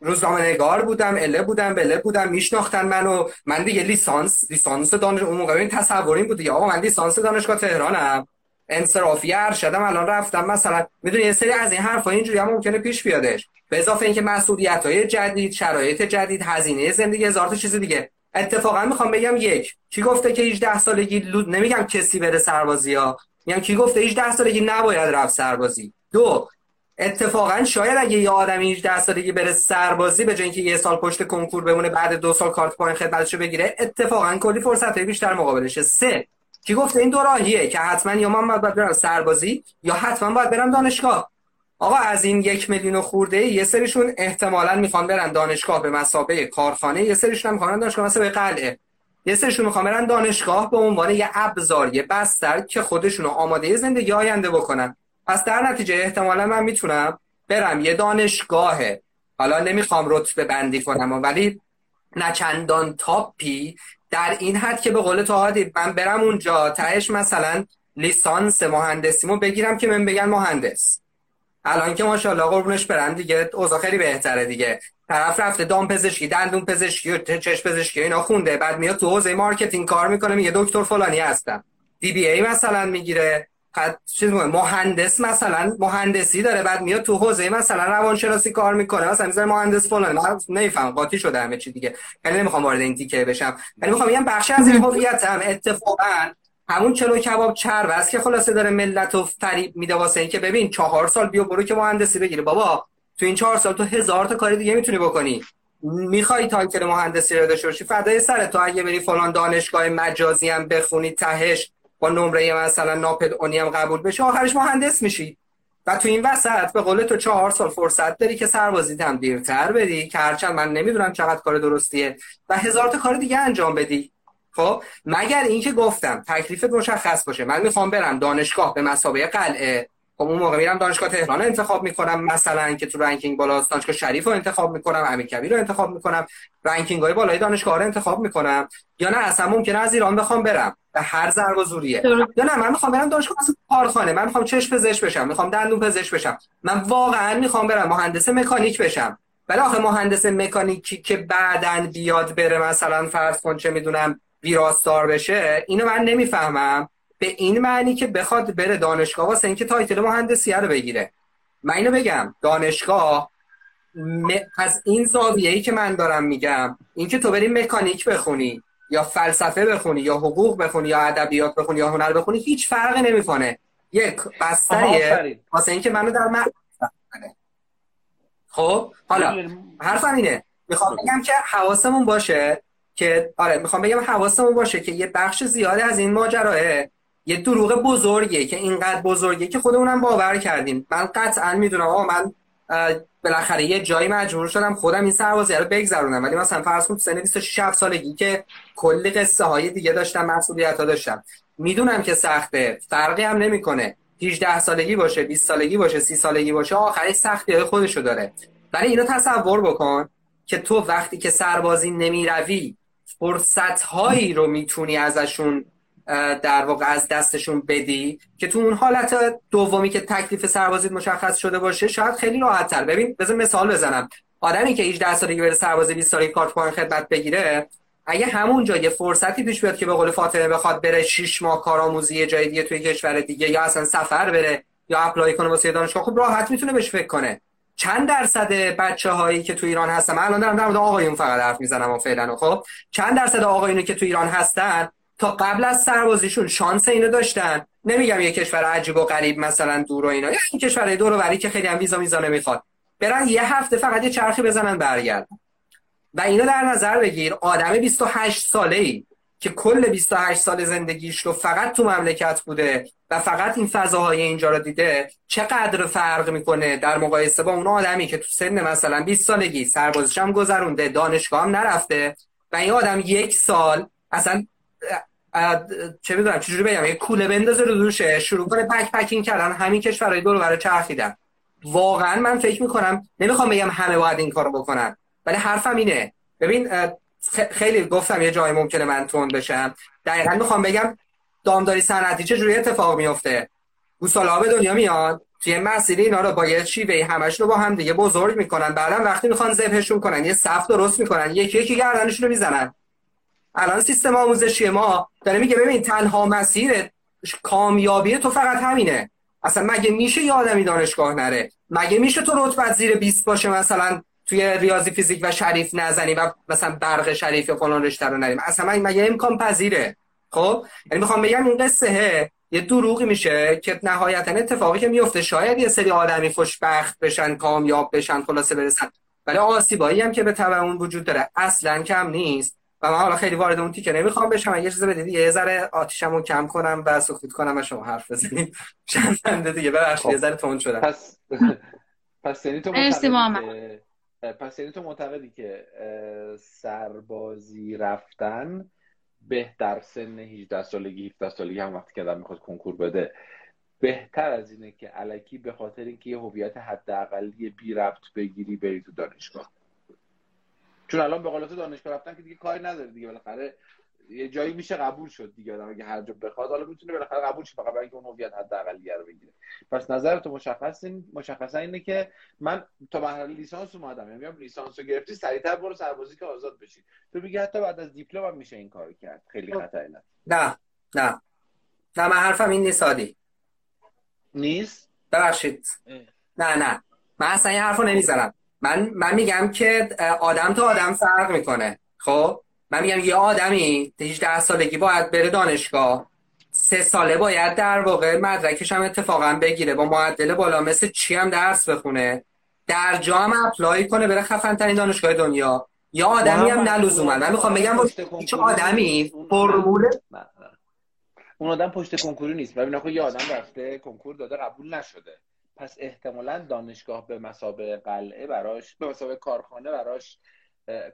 روزنامه نگار بودم اله بودم بله بودم میشناختن منو. من دیگه لیسانس لیسانس دانش اون موقع این تصور بود دیگه. آقا من لیسانس دانشگاه تهرانم. انصرافی ارشدم الان رفتم. مثلا می‌دونی یه سری از این حرفا اینجوری هم ممکنه پیش بیادش. به اضافه اینکه مسئولیت های جدید شرایط جدید هزینه زندگی هزار تا چیز دیگه. اتفاقا می‌خوام بگم یک کی گفته که 18 سالگی لود نمیگم کسی بره سربازی ها میگم کی گفته 18 سالگی نباید رفت سربازی. دو اتفاقا شاید اگه یه آدمی 18 سالگی بره سربازی به جای اینکه یه سال پشت کنکور بمونه بعد دو سال کارت پایین خدمتشو بگیره اتفاقا کلی فرصت بیشتر مقابلشه. سه کی گفته این دو راهیه که حتما یا من باید برم سربازی یا حتما باید برم دانشگاه. آقا از این یک میلیون خورده یه سریشون احتمالا می‌خوان برن دانشگاه به مسابقه کارخانه یه سریشون هم می‌خوان دانشگاه مسابقه قلعه. یه سریشون می‌خوان برن دانشگاه به عنوان یه ابزار یه بستر که خودشون آماده زندگی آینده بکنن. پس در نتیجه احتمالا من می‌تونم برم یه دانشگاهه حالا نمی‌خوام رتبه بندی کنم ولی نه چندان تاپی در این حد که به قول تو عادی من برم اونجا تهش مثلا لیسانس مهندسیمو بگیرم که من بگن مهندس. الان که ماشاءالله قربونش برن دیگه اوضاع خیلی بهتره دیگه. طرف رفته دام پزشکی دندون پزشکی و چشم پزشکی اینا خونده بعد میاد تو حوزه marketing کار می‌کنه میگه دکتر فلانی هستم. DBA مثلا می‌گیره. بعد چیز مهندس مثلا مهندسی داره بعد میاد تو حوزه مثلا روانشناسی کار می‌کنه مثلا می‌ذاره مهندس فلان. من نمیفهم قاطی شده همه چی دیگه. یعنی نمی‌خوام وارد این تیکه بشم. یعنی می‌خوام بگم بخش از این هویتم اتفاقا همون چلو کباب چرب ه است که خلاصه داره ملت و فریب میده واسه اینکه ببین چهار سال بیا برو که مهندسی بگیره بابا تو این چهار سال تو هزار تا کار دیگه می‌تونی بکنی. می‌خوای تایتل مهندسی رو داشته باشی؟ فدای سر تو اگه بری فلان دانشگاه مجازی هم بخونی تهش با نمره مثلا ناپد اونی هم قبول بشه آخرش مهندس میشی. و تو این وسط به قول تو چهار سال فرصت داری که سربازی هم دیرتر بدی که هرچند من نمی‌دونم چقدر کار درستیه و هزار تا کار دیگه انجام بدی. خب مگر اینکه گفتم تکلیفت مشخص باشه. من می‌خوام برم دانشگاه به مسابقه قلعه. خب اون موقع میرم دانشگاه تهران انتخاب می‌کنم مثلا که تو ranking بالاست دانشگاه شریف رو انتخاب می‌کنم امیرکبیر رو انتخاب می‌کنم ranking های بالای دانشگاه رو انتخاب می‌کنم. یا نه اصلا ممکنه از ایران بخوام برم. به هر ضرب زوریه. یا نه من می‌خوام برم دانشگاه کار خاصه. من می‌خوام چشم پزشک بشم. می‌خوام دندون پزشک بشم. من واقعا می‌خوام برم مهندس مکانیک بشم. ولی آخه مهندس مکانیکی که بعدن بیاد بره مثلا فرض کن چه می‌دونم ویراستار بشه اینو من نمی‌فهمم. به این معنی که بخواد بره دانشگاه واسه اینکه تایتل مهندسی رو بگیره. من اینو بگم دانشگاه از این زاویه ای که من دارم میگم اینکه تو بری مکانیک بخونی یا فلسفه بخونی یا حقوق بخونی یا ادبیات بخونی یا هنر بخونی هیچ فرقی نمی‌کنه. یک بستریه واسه اینکه منو در من خب حالا حرفم اینه. می‌خوام بگم که حواسمون باشه که آره می‌خوام بگم حواسمون باشه که یه بخش زیاده از این ماجراه یه دروغ بزرگیه که اینقدر بزرگیه که خودمونم باور کردیم. من قطعا می‌دونم آقا من بالاخره یه جایی مجبور شدم خودم این سربازی رو بگذرونم. ولی مثلا فرض کن سن 26 سالگی که کلی قصه های دیگه داشتم مسئولیت ها داشتم. می‌دونم که سخته. فرقی هم نمی‌کنه. 18 سالگی باشه 20 سالگی باشه 30 سالگی باشه آخرش سختی های خودشو داره. ولی اینو تصور بکن که تو وقتی که سربازی نمی‌روی فرصت هایی رو می‌تونی ازشون در واقع از دستشون بدی که تو اون حالت دومی که تکلیف سربازی مشخص شده باشه شاید خیلی راحت تر ببین بذار مثال بزنم. آدمی که 18 سالگی بره سربازی 20 سالگی کارت پایان خدمت بگیره اگه همونجا یه فرصتی پیش بیاد که به قول فاطمه بخواد بره 6 ماه کارآموزی یه جای دیگه توی کشور دیگه یا اصلا سفر بره یا اپلای کنه واسه دانشگاه خب راحت می‌تونه بهش فکر کنه. چند درصد بچه هایی که تو ایران هستن من الان دارم در مورد آقایون فقط حرف می‌زنم و فعلا خب؟ چند درصد آقایونی که تو ایران هستن تا قبل از سربازیشون شانس اینو داشتن. نمیگم یه کشور عجیب و غریب مثلا دور و اینا. یه کشور دور و که خیلی هم ویزا میزا نمی‌خواد برن یه هفته فقط یه چرخی بزنن برگردن. و اینو در نظر بگیر آدم 28 ساله ای که کل 28 سال زندگیش رو فقط تو مملکت بوده و فقط این فضاهای اینجا رو دیده چقدر فرق می‌کنه در مقایسه با اون آدمی که تو سن مثلا 20 سالگی سربازش هم گذرونده دانشگاه هم نرفته و این آدم یک سال اصلا چه می‌دونم چجوری بگم یه کوله بندازه رو دوشه شروع کنه پک پکینگ کردن همین کشورهای دور برای چرخیدن واقعا من فکر می‌کنم نمی‌خوام بگم همه باید این کارو بکنن ولی حرفم اینه. ببین خیلی گفتم یه جای ممکنه من تون بشم. دقیقا می‌خوام بگم دامداری صنعتی چه جوری اتفاق میفته گوساله به دنیا میاد توی مسیری اینا رو با یه شیوه همش رو با هم دیگه بزرگ می‌کنن. بعدا وقتی می‌خوان ذبحشون کنن یه صف درست می‌کنن یکی یکی گردنشون رو می‌زنن. الان سیستم آموزشی ما داره میگه ببین تنها مسیر کامیابی تو فقط همینه. اصلا مگه میشه یه آدمی دانشگاه نره؟ مگه میشه تو رتبت زیر 20 باشه مثلا توی ریاضی فیزیک و شریف نزنی و مثلا برق شریف یا فلان رشته رو نریم؟ اصلا مگه امکان پذیره؟ خب؟ یعنی می‌خوام بگم این قصه یه دروغی میشه که نهایتا اتفاقی که میفته شاید یه سری آدمی خوشبخت بشن کامیاب بشن خلاصه برسن. ولی آسیبایی هم که به تبع اون وجود داره. اصلا کم نیست. و من حالا خیلی وارد اون تیکه نمی‌خوام بشم. یه چیز بدید یه ذره آتیشمو کم کنم و سکوت کنم و شما حرف بزنید چند [laughs] دیگه. ببخشید یه خب. ذره تون شدم.
پس [laughs] پس یعنی تو معتقدی پس یعنی تو معتقدی که سربازی رفتن بهتر سن 18 سالگی 17 سالگی هم وقتی که آدم می‌خواد کنکور بده. بهتر از اینه که علکی به خاطر اینکه یه هویت حداقلی بی ربط بگیری بری تو دانشگاه. چون الان به تو دانشگاه رفتن که دیگه کاری نداره دیگه بالاخره یه جایی میشه قبول شد دیگه آدم اگه هر جا بخواد حالا می‌تونه بالاخره قبول شه فقط برای اینکه اون هویت حداقلیه رو بگیره. پس نظر تو مشخص این مشخصا اینه که من تا مرحله لیسانس اومدم یعنی لیسانس رو گرفتی سریعتر برو سربازی که آزاد بشی. تو میگی حتی بعد از دیپلم هم میشه این کارو کرد. خیلی خب. خطر نه
نه. نه نه من حرفم این نیست عادی.
نیست؟
ببخشید. نه نه. من اصلا این حرفو نمی‌زنم من من میگم که آدم تو آدم فرق می‌کنه. خب؟ من میگم یه آدمی 18 سالگی باید بره دانشگاه سه ساله باید در واقع مدرکش هم اتفاقا بگیره. با معدل بالا مثل چی هم درس بخونه. در جا هم اپلای کنه بره خفن ترین دانشگاه دنیا. یا آدمی هم نلزوما من می‌خوام بگم هیچ آدمی فرمول
اون آدم پشت کنکوری نیست. ببین یه آدم رفته کنکور داده قبول نشده. پس احتمالا دانشگاه به مسابقه قلعه براش به مسابقه کارخانه براش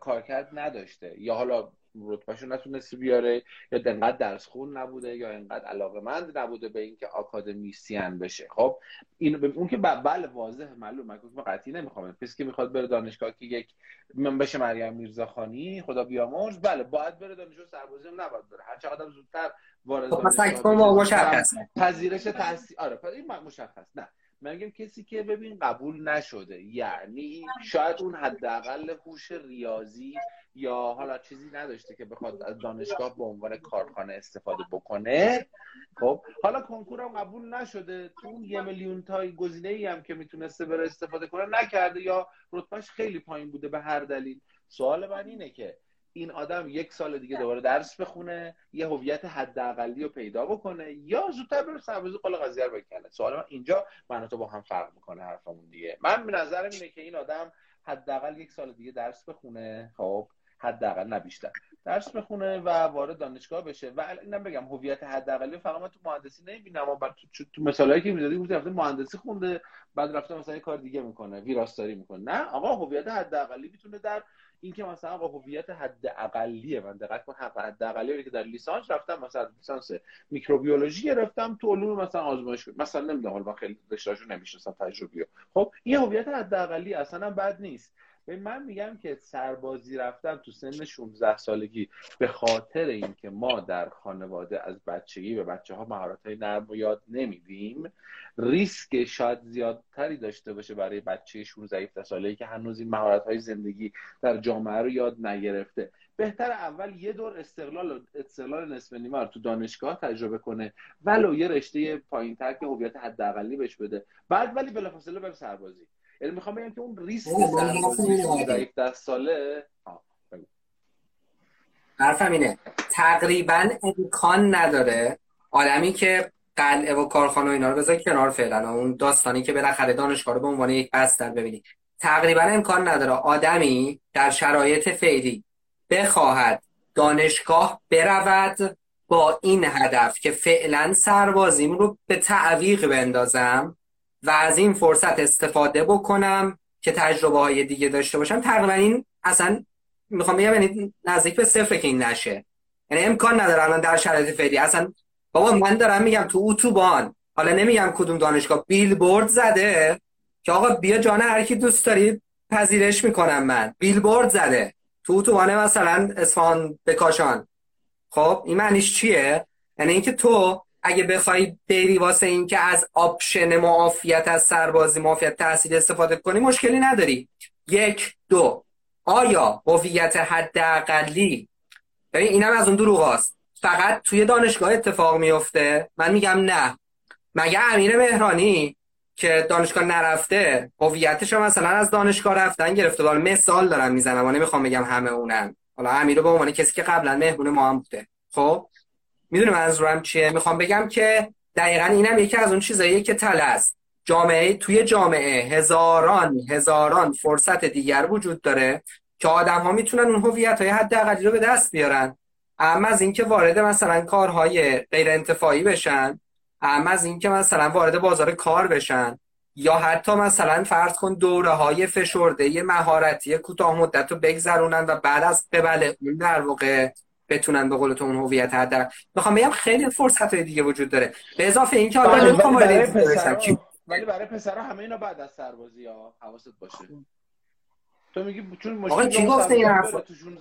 کارکرد نداشته. یا حالا رتبهشو نتونسته بیاره یا انقدر درس خون نبوده یا انقدر علاقه مند نبوده به اینکه آکادمیسیان بشه. خب این اون که بله واضح معلوم من قطعی نمی‌خوام. پس که می‌خواد بره دانشگاه که یک من بشه مریم میرزاخانی خدا بیامرز بله باید بره دانشگاه سربازی هم نباید بره. هر چقدر زودتر وارد
خب، مثلا مشخصه
پذیرش تحصیل آره این مشخص. نه. میگم کسی که ببین قبول نشده یعنی شاید اون حداقل هوش ریاضی یا حالا چیزی نداشته که بخواد از دانشگاه به عنوان کارخانه استفاده بکنه. خب حالا کنکورم قبول نشده. تو اون یه میلیون تا گزینه ای هم که می‌تونسته بره استفاده کنه نکرده یا رتبهش خیلی پایین بوده به هر دلیل. سوال من اینه که این آدم یک سال دیگه دوباره درس بخونه یه هویت حداقلی رو پیدا بکنه یا زودتر بره سربازی قول قضیه رو بکنه. سوال من اینجا من تو با هم فرق می‌کنه حرفمون دیگه. من به نظرم اینه که این آدم حداقل یک سال دیگه درس بخونه. خب حداقل نه بیشتر. درس بخونه و وارد دانشگاه بشه. و اینم بگم هویت حداقلی فقط من تو مهندسی نمی‌بینم. اما تو, تو مثالایی که می‌زدی گفتی رفته مهندسی خونده بعد رفته مثلا کار دیگه می‌کنه ویراستاری می‌کنه. نه آقا هویت حداقلی می‌تونه در اینکه مثلا با هویت حد اقلیه من دقت کن حد اقلیه که در لیسانس رفتم مثلا لیسانس میکروبیولوژی گرفتم تو علوم مثلا آزمایش مثلا نمی‌دونم حالا خیلی رشتهاشو نمی‌شناسم تجربی خب این هویت حد اقلی اصلا بد نیست. به من میگم که سربازی رفتن تو سن 16 سالگی به خاطر اینکه ما در خانواده از بچگی به بچه ها مهارت های نرم و یاد نمیدیم ریسک شاید زیادتری داشته باشه برای بچه 16 ساله که هنوز این مهارت های زندگی در جامعه رو یاد نگرفته. بهتر اول یه دور استقلال استقلال نصف نیمه رو تو دانشگاه تجربه کنه ولو یه رشته پایینتر که هویت حداقلی بهش بده. بعد ولی بلافاصله بره سربازی. یعنی می‌خوام بگم که اون ریسک در یک دست ساله
حرفم اینه تقریبا امکان نداره آدمی که قلعه و کارخانه و اینا رو بذار کنار فعلا. اون داستانی که بالاخره دانشگاه رو به عنوان یک بستر ببینی. تقریبا امکان نداره آدمی در شرایط فعلی بخواهد دانشگاه برود با این هدف که فعلا سربازیم رو به تعویق بندازم. و از این فرصت استفاده بکنم که تجربه های دیگه داشته باشم. تقریبا این اصلا می‌خوام بگم یعنی نزدیک به صفر که این نشه. یعنی امکان نداره الان در شرایط فعلی. اصلا بابا من دارم میگم تو اتوبان حالا نمیگم کدوم دانشگاه بیل بورد زده که آقا بیا جان هر کی دوست داری پذیرش می‌کنم من. بیل بورد زده. تو اتوبان مثلا اصفهان به کاشان. خب این معنیش چیه؟ یعنی اینکه تو اگه بخوای بری واسه این که از option معافیت از سربازی معافیت تحصیلی استفاده کنی مشکلی نداری. یک دو آیا هویت حداقلی؟ ببین اینم از اون دروغاست فقط توی دانشگاه اتفاق میفته. من میگم نه. مگه امیر مهرانی که دانشگاه نرفته هویتش مثلا از دانشگاه رفتن گرفته. حالا مثال دارم می‌زنم و نمی‌خوام بگم همه اونن. حالا امیر به عنوان کسی که قبلا مهمون ما هم بوده. خب؟ می‌دونی منظورم چیه. می‌خوام بگم که دقیقا اینم یکی از اون چیزاییه که تل است. جامعه توی جامعه هزاران هزاران فرصت دیگر وجود داره که آدم ها می‌تونن اون هویت های حداقلی رو به دست بیارن. اما از اینکه وارد مثلا کارهای غیر انتفاعی بشن اما از اینکه مثلا وارد بازار کار بشن یا حتی مثلا فرض کن دوره های فشرده مهارتی کوتاه مدت رو بگذرونن و بعد از قبل اون در واقع بتونن به قول تو اون هویت در می‌خوام بگم خیلی فرصت های دیگه وجود داره. به اضافه اینکه
حالا نمی‌خوام ولی برای پسرها همه اینا بعد از سربازی ها حواست باشه. تو میگی چون مشکل
کی گفته این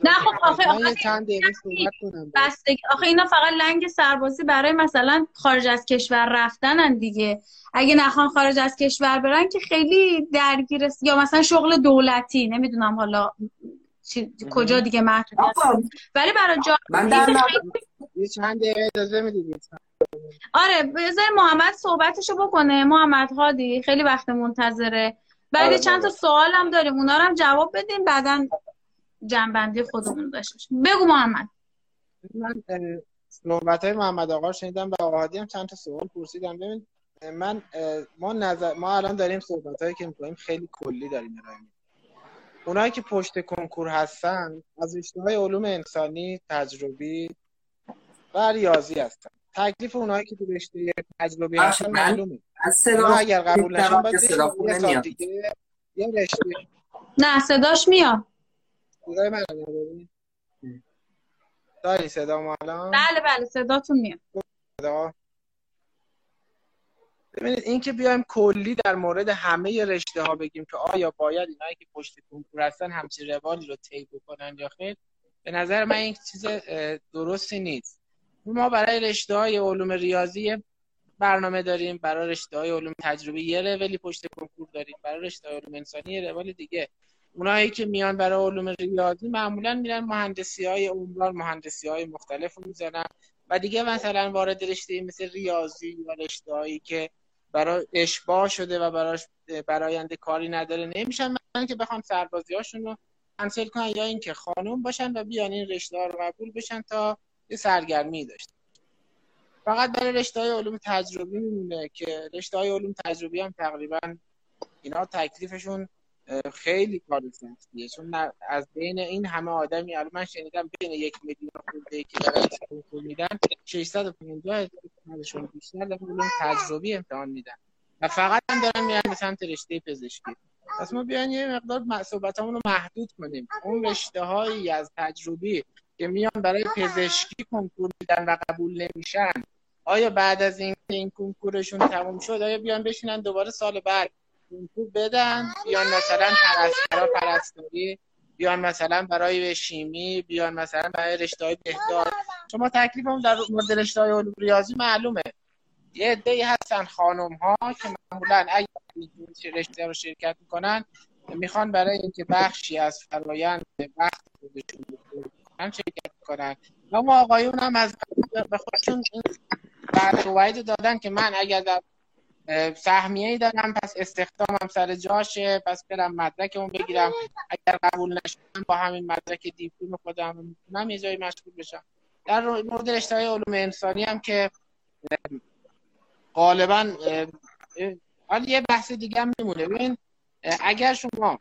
نه خب آخه آخه چند دقیقه صحبت آخه اینا فقط لنگ سربازی برای مثلا خارج از کشور رفتنن دیگه. اگه نخوان خارج از کشور برن که خیلی درگیر یا مثلا شغل دولتی نمی‌دونم حالا کجا دیگه محدود ولی برای جا
من در
چند دقیقه اجازه می‌دید؟
آره بذار محمد صحبتشو بکنه. محمد هادی خیلی وقت منتظره. بعد آره چند تا سوال هم داریم. اونا رو هم جواب بدیم بعدا جنبندی خودمون داشته بگو محمد.
من صحبت های محمد آقا شنیدم و آقا هم چند تا سوال پرسیدم. ببین من ما نظر ما الان داریم صحبت هایی که می‌کنیم خیلی کلی داریم ارائه اونایی که پشت کنکور هستن از رشته های علوم انسانی تجربی و ریاضی هستن. تکلیف اونایی که تو رشته تجربی هستن معلومه.
صدا
اگر قبول نشن باید یه سال دیگه یه رشته.
نه صداش میاد.
صدای من داری صدا الان
بله بله صداتون میاد.
صدا؟ ببینید این که بیایم کلی در مورد همه رشته ها بگیم که آیا باید اینایی که پشت کنکور هستن همچین روالی رو طی بکنن یا خیر به نظر من این چیز درستی نیست. ما برای رشته های علوم ریاضی برنامه داریم برای رشته های علوم تجربی یه رولی پشت کنکور داریم برای رشته های علوم انسانی یه رولی دیگه. اونایی که میان برای علوم ریاضی معمولا میرن مهندسی های عمران مهندسی های مختلف رو می‌زنن. و دیگه مثلا وارد رشته مثل ریاضی و رشته هایی که برای اشباه شده و براش براینده کاری نداره. نمیشن من که بخوان سربازی هاشون رو کنسل کنن یا اینکه خانم باشن و بیان این رشته رو قبول بشن تا یه سرگرمی داشته فقط برای رشته های علوم تجربی میمونه که رشته های علوم تجربی هم تقریبا اینا تکلیفشون خیلی کار سختیه. چون از بین این همه آدمی الان من شنیدم بین یک میلیون خورده که برای کنکور میدن 650 هزار بیشتر در علوم تجربی امتحان میدن. و فقط هم دارن میرن به سمت رشته پزشکی. پس ما بیان یه مقدار صحبتمون رو محدود کنیم. اون رشته هایی از تجربی که میان برای پزشکی کنکور میدن و قبول نمیشن آیا بعد از این این کنکورشون تموم شد آیا بیان بشینن دوباره سال بعد کنکور بدن بیان مثلا پرستارا پرستاری بیان مثلا برای شیمی بیان مثلا برای رشته های بهداشت. شما تکلیفم در مورد رشته های علوم ریاضی معلومه. یه عده هستن خانم ها که معمولا اگر رشته رو شرکت می‌کنن می‌خوان برای اینکه بخشی از فرایند وقت خودشون کنن شرکت کنن اما آقایون هم از به خودشون بعد دادن که من اگر در سهمیه ای دارم پس استخدامم سر جاشه پس برم مدرکمو بگیرم. اگر قبول نشدم با همین مدرک دیپلم خودم می‌تونم یه جایی مشغول بشم. در مورد رشته علوم انسانی هم که غالبا حالا یه بحث دیگه هم میمونه. ببین اگر شما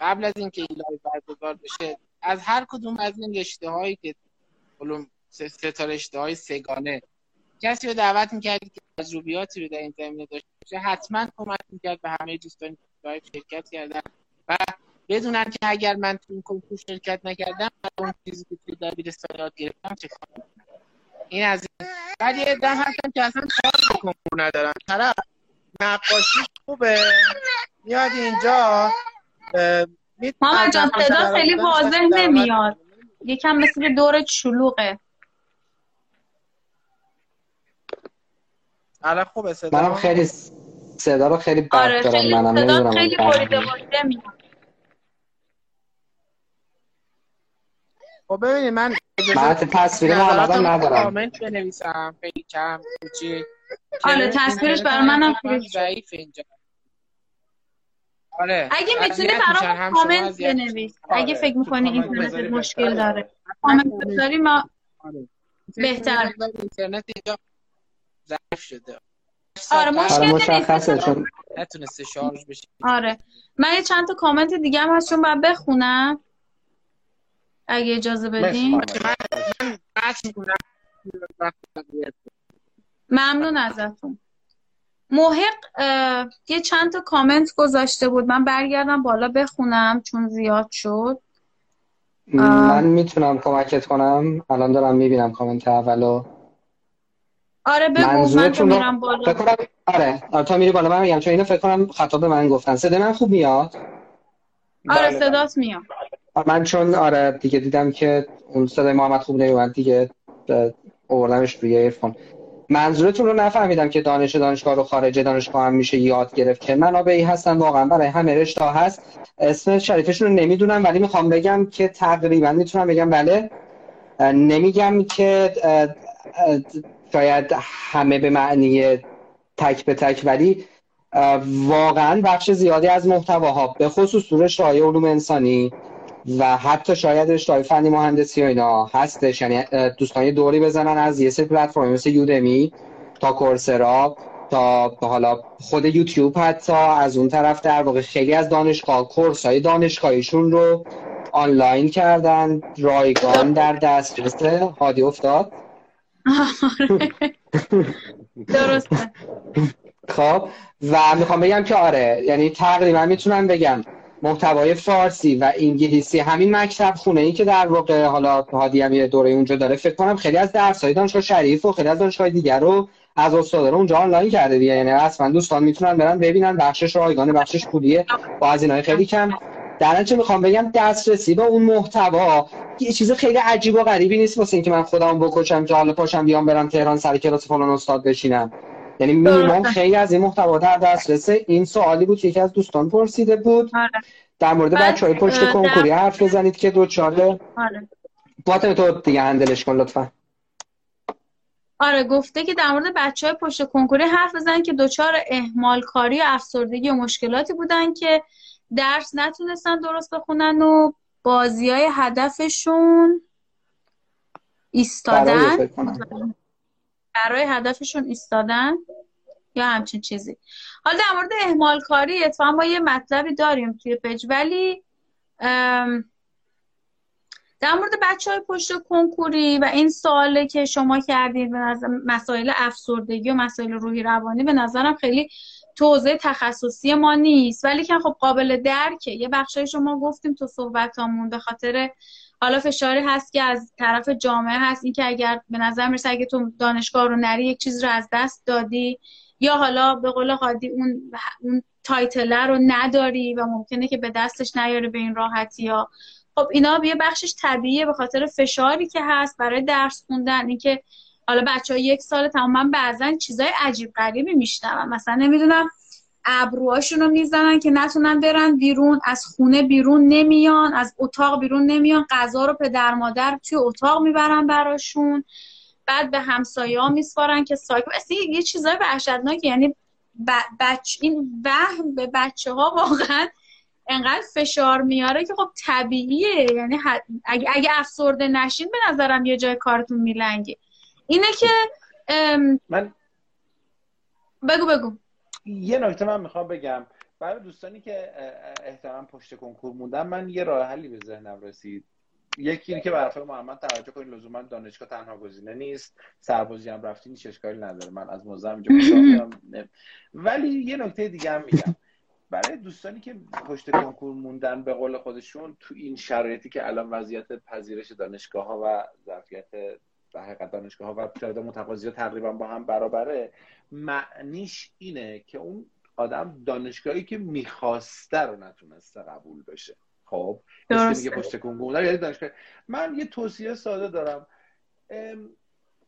قبل از اینکه ایلای برگزار بشه از هر کدوم از این رشته هایی که علوم سه تا رشته های سگانه کسی رو دعوت می‌کردی که تجربیاتی رو در این زمینه داشته باشه؟ حتما کمک می‌کرد به همه دوستانی که شرکت کردن و بدونن که اگر من تو این کنکور شرکت نکردم اون چیزی که توی دبیرستان یاد گرفتم چه این از این. بعد یه دم هستن که اصلا کار به کنکور ندارن طرف نقاشی خوبه. میاد اینجا
ماما جان صدا خیلی واضح نمیاد. یکم مثل دور شلوغه
الان خوبه صدا
منم خیلی صدا رو خیلی بد
آره
دارم
خیلی
منم
صدا خیلی بریده بریده میاد
خب ببینید من
من تصویر محمدم ندارم.
کامنت بنویسم خیلی کم کوچیک.
آره تصویرش برای منم خیلی
ضعیف اینجا. آره
اگه می‌تونی
اذیت میشن،
برام کامنت بنویس.
آره،
اگه فکر
تو
می‌کنی اینترنت مشکل. داره. کامنت بذاری ما
آره.
بهتر.
اینترنت اینجا ضعیف شده.
آره مشکل
چون
نتونسته شارژ بشه
آره. من یه چند تا کامنت دیگه هم هست چون باید بخونم. اگه اجازه بدین. ممنون ازتون. محق یه چند تا کامنت گذاشته بود. من برگردم بالا بخونم چون زیاد شد.
من می‌تونم کمکت کنم. الان دارم می‌بینم کامنت اولو.
آره بگو من
رو
میرم بالا.
فکر کنم آره آره تا میری بالا من میگم چون اینو فکر کنم خطاب به من گفتن. صدای من خوب میاد؟
آره
بله،
صدات میاد.
آره، من چون آره دیگه دیدم که اون صدای محمد خوب نمیومد دیگه اه، آوردمش روی ایرفون. منظورتون رو نفهمیدم که دانش دانشگاه رو خارج دانشگاه هم میشه یاد گرفت که منابعی هستن واقعا برای همه رشته هست. اسم شریفشون رو نمی‌دونم ولی می‌خوام بگم که تقریبا می‌تونم بگم بله. نمیگم که شاید همه به معنی تک به تک ولی واقعا بخش زیادی از محتواها به خصوص تو رشته‌های علوم انسانی و حتی شاید رشته‌های فنی مهندسی و اینا هستش. یعنی دوستان دوری بزنن از یه سری پلتفرم مثل یودمی تا کورسرا تا حالا خود یوتیوب حتی از اون طرف در واقع خیلی از دانشگاه کورس های دانشگاهیشون رو آنلاین کردن رایگان در دسترس هادی افتاد.
درسته
خب و می‌خوام بگم که آره یعنی تقریبا می‌تونم بگم محتوای فارسی و انگلیسی همین مکتب خونه ای که در واقع حالا هادی هم یه دوره اونجا داره فکر کنم خیلی از درس های دانشگاه شریف و خیلی از دانشگاه دیگر رو از استادا اونجا آنلاین کرده دیگه. یعنی اصلا دوستان می‌تونن برن ببینن بخشش رایگانه بخشش پولیه با هزینه‌های خیلی کم. در چه می‌خوام بگم دسترسی به اون محتوا یه چیز خیلی عجیب و غریبی نیست واسه اینکه من خودم بکشم که حالا پاشم بیام برم تهران سر کلاس فلان استاد بشینم یعنی مینیمم خیلی از این محتوا در دسترس این سوالی بود که یکی از دوستان پرسیده بود آره. در مورد بچه های پشت کنکوری حرف بزنید که دوچاره آره. باطن تو دیگه هندلش کن لطفا
آره گفته که در مورد بچه های پشت کنکوری حرف بزنید که دچار اهمال کاری و افسردگی و مشکلاتی بودن که درس نتونستن درست بخونن و بازی های هدفشون ایستادن. برای هدفشون ایستادن یا همچین چیزی. حالا در مورد اهمال کاری اتفاقا ما یه مطلبی داریم توی پیج ولی در مورد بچه های پشت کنکوری و این سواله که شما کردید به نظر مسائل افسردگی و مسائل روحی روانی به نظرم خیلی توضیح تخصصی ما نیست. ولی که خب قابل درکه. یه بخشای شما گفتیم تو صحبتامون به خاطر حالا فشاری هست که از طرف جامعه هست. اینکه اگر به نظر می‌رسه اگه تو دانشگاه رو نری یک چیز رو از دست دادی یا حالا به قول حادی اون اون تایتله رو نداری و ممکنه که به دستش نیاره به این راحتی یا خب اینا یه بخشش طبیعیه به خاطر فشاری که هست برای درس خوندن. اینکه حالا بچه ها یک سال تماما بعضا چیزای عجیب غریبی میشنون مثلا نمی‌دونم ابروهاشون رو می‌زنن که نتونن برن بیرون از خونه بیرون نمیان از اتاق بیرون نمیان غذا رو پدر مادر توی اتاق می‌برن براشون. بعد به همسایه ها میسپارن که سایک یه چیزای وحشتناک یعنی بچ... این وهم به بچه ها واقعا انقدر فشار میاره که خب طبیعیه. یعنی اگه, اگه افسرده نشین به نظرم یه جای کارتون میلنگه. اینه که
من
بگو بگو.
یه نکته من می‌خوام بگم. برای دوستانی که احتمالا پشت کنکور موندن من یه راه حلی به ذهنم رسید. یکی اینه که برای محمد توجه کنید لزوما دانشگاه تنها گزینه نیست. سربازی هم رفتی هیچ اشکالی نداره. من از موزه اینجا [laughs] ولی یه نکته دیگه هم میگم. برای دوستانی که پشت کنکور موندن به قول خودشون تو این شرایطی که الان وضعیت پذیرش دانشگاه ها و ظرفیت در حقیقت دانشگاه ها و تعداد متقاضی تقریبا با هم برابره. معنیش اینه که اون آدم دانشگاهی که می‌خواسته رو نتونسته قبول بشه. خب؟ میگه پشت کنکور یعنی دانشگاه. من یه توصیه ساده دارم.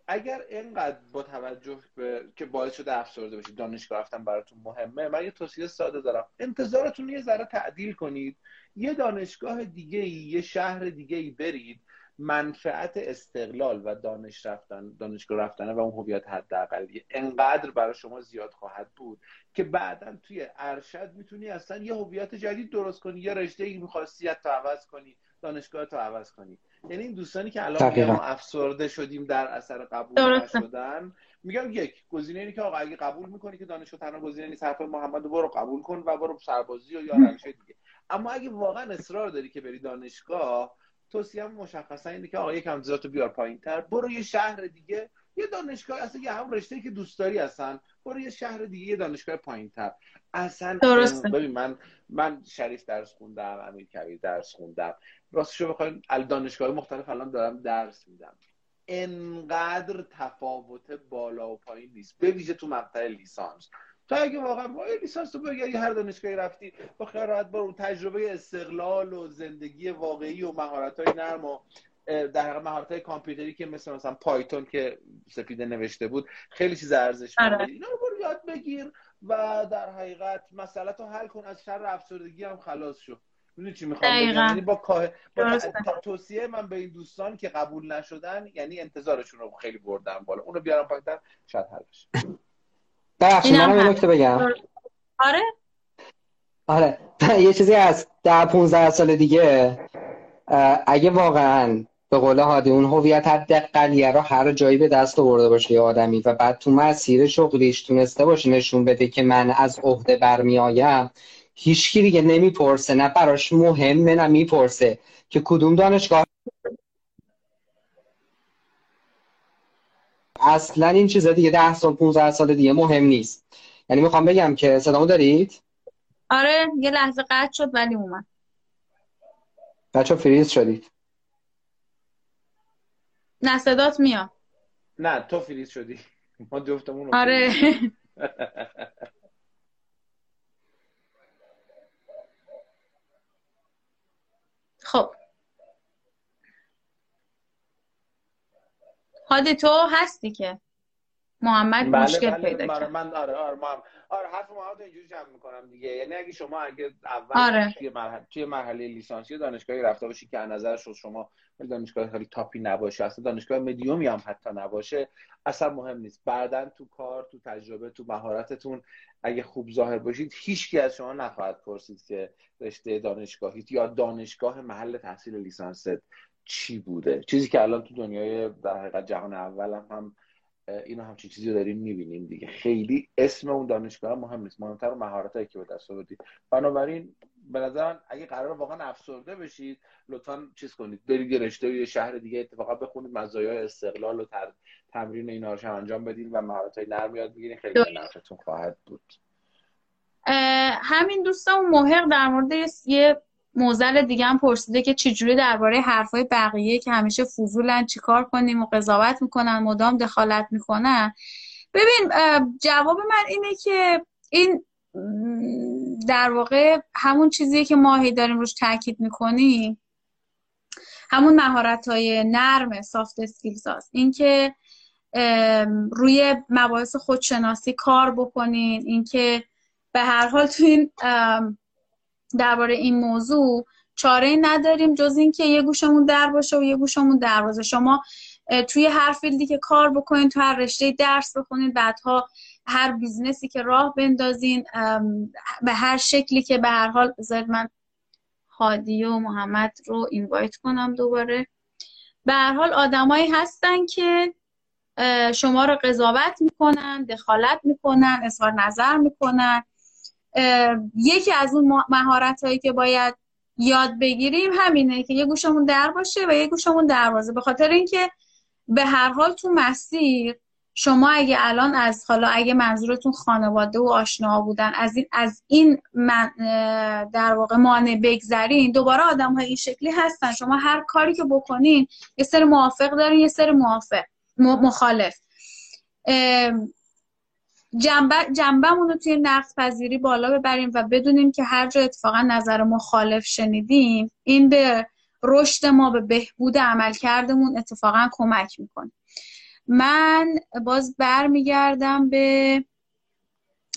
اگر اینقدر با توجه به که باعث شده افسرده بشید دانشگاه رفتن براتون مهمه من یه توصیه ساده دارم. انتظارتون یه ذره تعدیل کنید. یه دانشگاه دیگه ای یه شهر دیگه ای برید. منفعت استقلال و دانش رفتن دانشگاه رفتن و اون هویت حداقلی انقدر برای شما زیاد خواهد بود که بعدا توی ارشد می‌تونی اصلا یه هویت جدید درست کنی یه رشته ای می‌خواستی تو عوض کنی دانشگاه تو عوض کنی. یعنی این دوستانی که الان ما افسرده شدیم در اثر قبول نشدن میگم یک گزینه اینه که آقا اگه قبول می‌کنی که دانشگاه تنها گزینه نیست حرف محمد برو قبول کن و برو سربازی و یا روش دیگه. اما اگه واقعا اصرار داری که بری دانشگاه توصیه مشخصا اینه که آقا یکم رو بیار پایین تر. برو یه شهر دیگه. یه دانشگاه اصلا یه هم رشته که دوست داری اصلا برو یه شهر دیگه یه دانشگاه پایین تر. اصلا ببین من من شریف درس خوندم امیر کبیر درس خوندم. راستشو بخوایم دانشگاه مختلف الان دارم درس میدم. انقدر تفاوت بالا و پایین نیست. به ویژه تو مقطع لیسانس. تا اگه واقعا با لیسانس تو بگیری هر دانشگاهی رفتی با خیال راحت اون تجربه استقلال و زندگی واقعی و مهارت های نرم و در حقیقت مهارت های کامپیوتری که مثل مثلا پایتون که سپیده نوشته بود خیلی چیز ارزش آره. اینا رو برو یاد بگیر و در حقیقت مسئله تو حل کن از شر افسردگی هم خلاص شو. می‌دونی چی می‌خوام یعنی با, کاه... با توصیه من به این دوستان که قبول نشدن یعنی انتظارشون رو خیلی بردن بالا. اونو بیارم پایین شاید حل بشه.
ببخشید منم یه نکته بگم.
آره.
آره. [laughs] یه چیزی از ده 15 سال دیگه اگه واقعا به قول هادی اون هویت حداقلیه رو هر جایی به دست آورده باشه یه آدمی و بعد تو مسیر شغلیش تونسته باشه نشون بده که من از عهده برمیآیم هیچکی دیگه نمی‌پرسه. نه براش مهمه نه می‌پرسه که کدوم دانشگاه اصلا این چیزا دیگه ده سال 15 سال دیگه مهم نیست. یعنی می‌خوام بگم که صدامو دارید؟
آره یه لحظه قطع شد ولی اومد.
بچه فریز شدید.
نه صدات میاد.
نه تو فریز شدی. ما جفتمون
آره. [laughs] خب. هادی تو هستی که. محمد
بله
مشکل
بله
پیدا کرد.
من آره آره محمد آره حرف محمد اینجوری جمع می‌کنم دیگه. یعنی اگه شما اگه اول
آره.
توی مرحله توی مرحله لیسانسی دانشگاهی رفته باشی که از نظر شما دانشگاه خیلی تاپی نباشه اصلا دانشگاه مدیومی هم حتی نباشه اصلا مهم نیست. بعدا تو کار تو تجربه تو مهارتتون اگه خوب ظاهر باشید هیچکی از شما نخواهد پرسید که رشته دانشگاهیت یا دانشگاه محل تحصیل لیسانست چی بوده؟ چیزی که الان تو دنیای در حقیقت جهان اول هم, هم اینو همچین چیزی رو داریم می‌بینیم دیگه. خیلی اسم اون دانشگاه مهم نیست. مهمتر مهارت هایی که به دست آوردید. بنابراین به نظر اگه قرار واقعا افسرده بشید لطفا چیز کنید. برید یه رشته یه شهر دیگه اتفاقا بخونید مزایای استقلال و تر... تمرین اینا رو انجام بدین و مهارت های نرم یاد بگیرید خیلی نفعتون خواهد بود.
همین دوستم محق در مورد یه موزل دیگه هم پرسیده که چجوری درباره حرفای بقیه که همیشه فضولن چیکار کنیم و قضاوت می‌کنن مدام دخالت می‌کنن. ببین جواب من اینه که این در واقع همون چیزیه که ماهی داریم روش تاکید می‌کنیم. همون مهارت های نرم سافت اسکیلز هست اینکه روی مباحث خودشناسی کار بکنین اینکه به هر حال تو این درباره این موضوع چاره نداریم جز اینکه یه گوشمون در باشه و یه گوشمون دروازه شما توی هر field ی که کار بکنین تو هر رشته درس بخونین بعدها هر business ی که راه بندازین به هر شکلی که به هر حال زد من هادی و محمد رو invite کنم دوباره. به هر حال آدمایی هستن که شما رو قضاوت می‌کنن دخالت می‌کنن اظهار نظر می‌کنن. یکی از اون مهارت هایی که باید یاد بگیریم همینه که یه گوشمون در باشه و یه گوشمون دروازه به خاطر اینکه به هر حال تو مسیر شما اگه الان از حالا اگه منظورتون خانواده و آشنا بودن از این از این من در واقع مانع بگذرین دوباره آدم های این شکلی هستن. شما هر کاری که بکنین یه سر موافق دارین یه سر موافق مخالف. جنبه جنبمون رو توی نقد پذیری بالا ببریم و بدونیم که هر جا اتفاقا نظر مخالف شنیدیم این به رشد ما به بهبود عملکردمون اتفاقا کمک می‌کنه. من باز برمیگردم به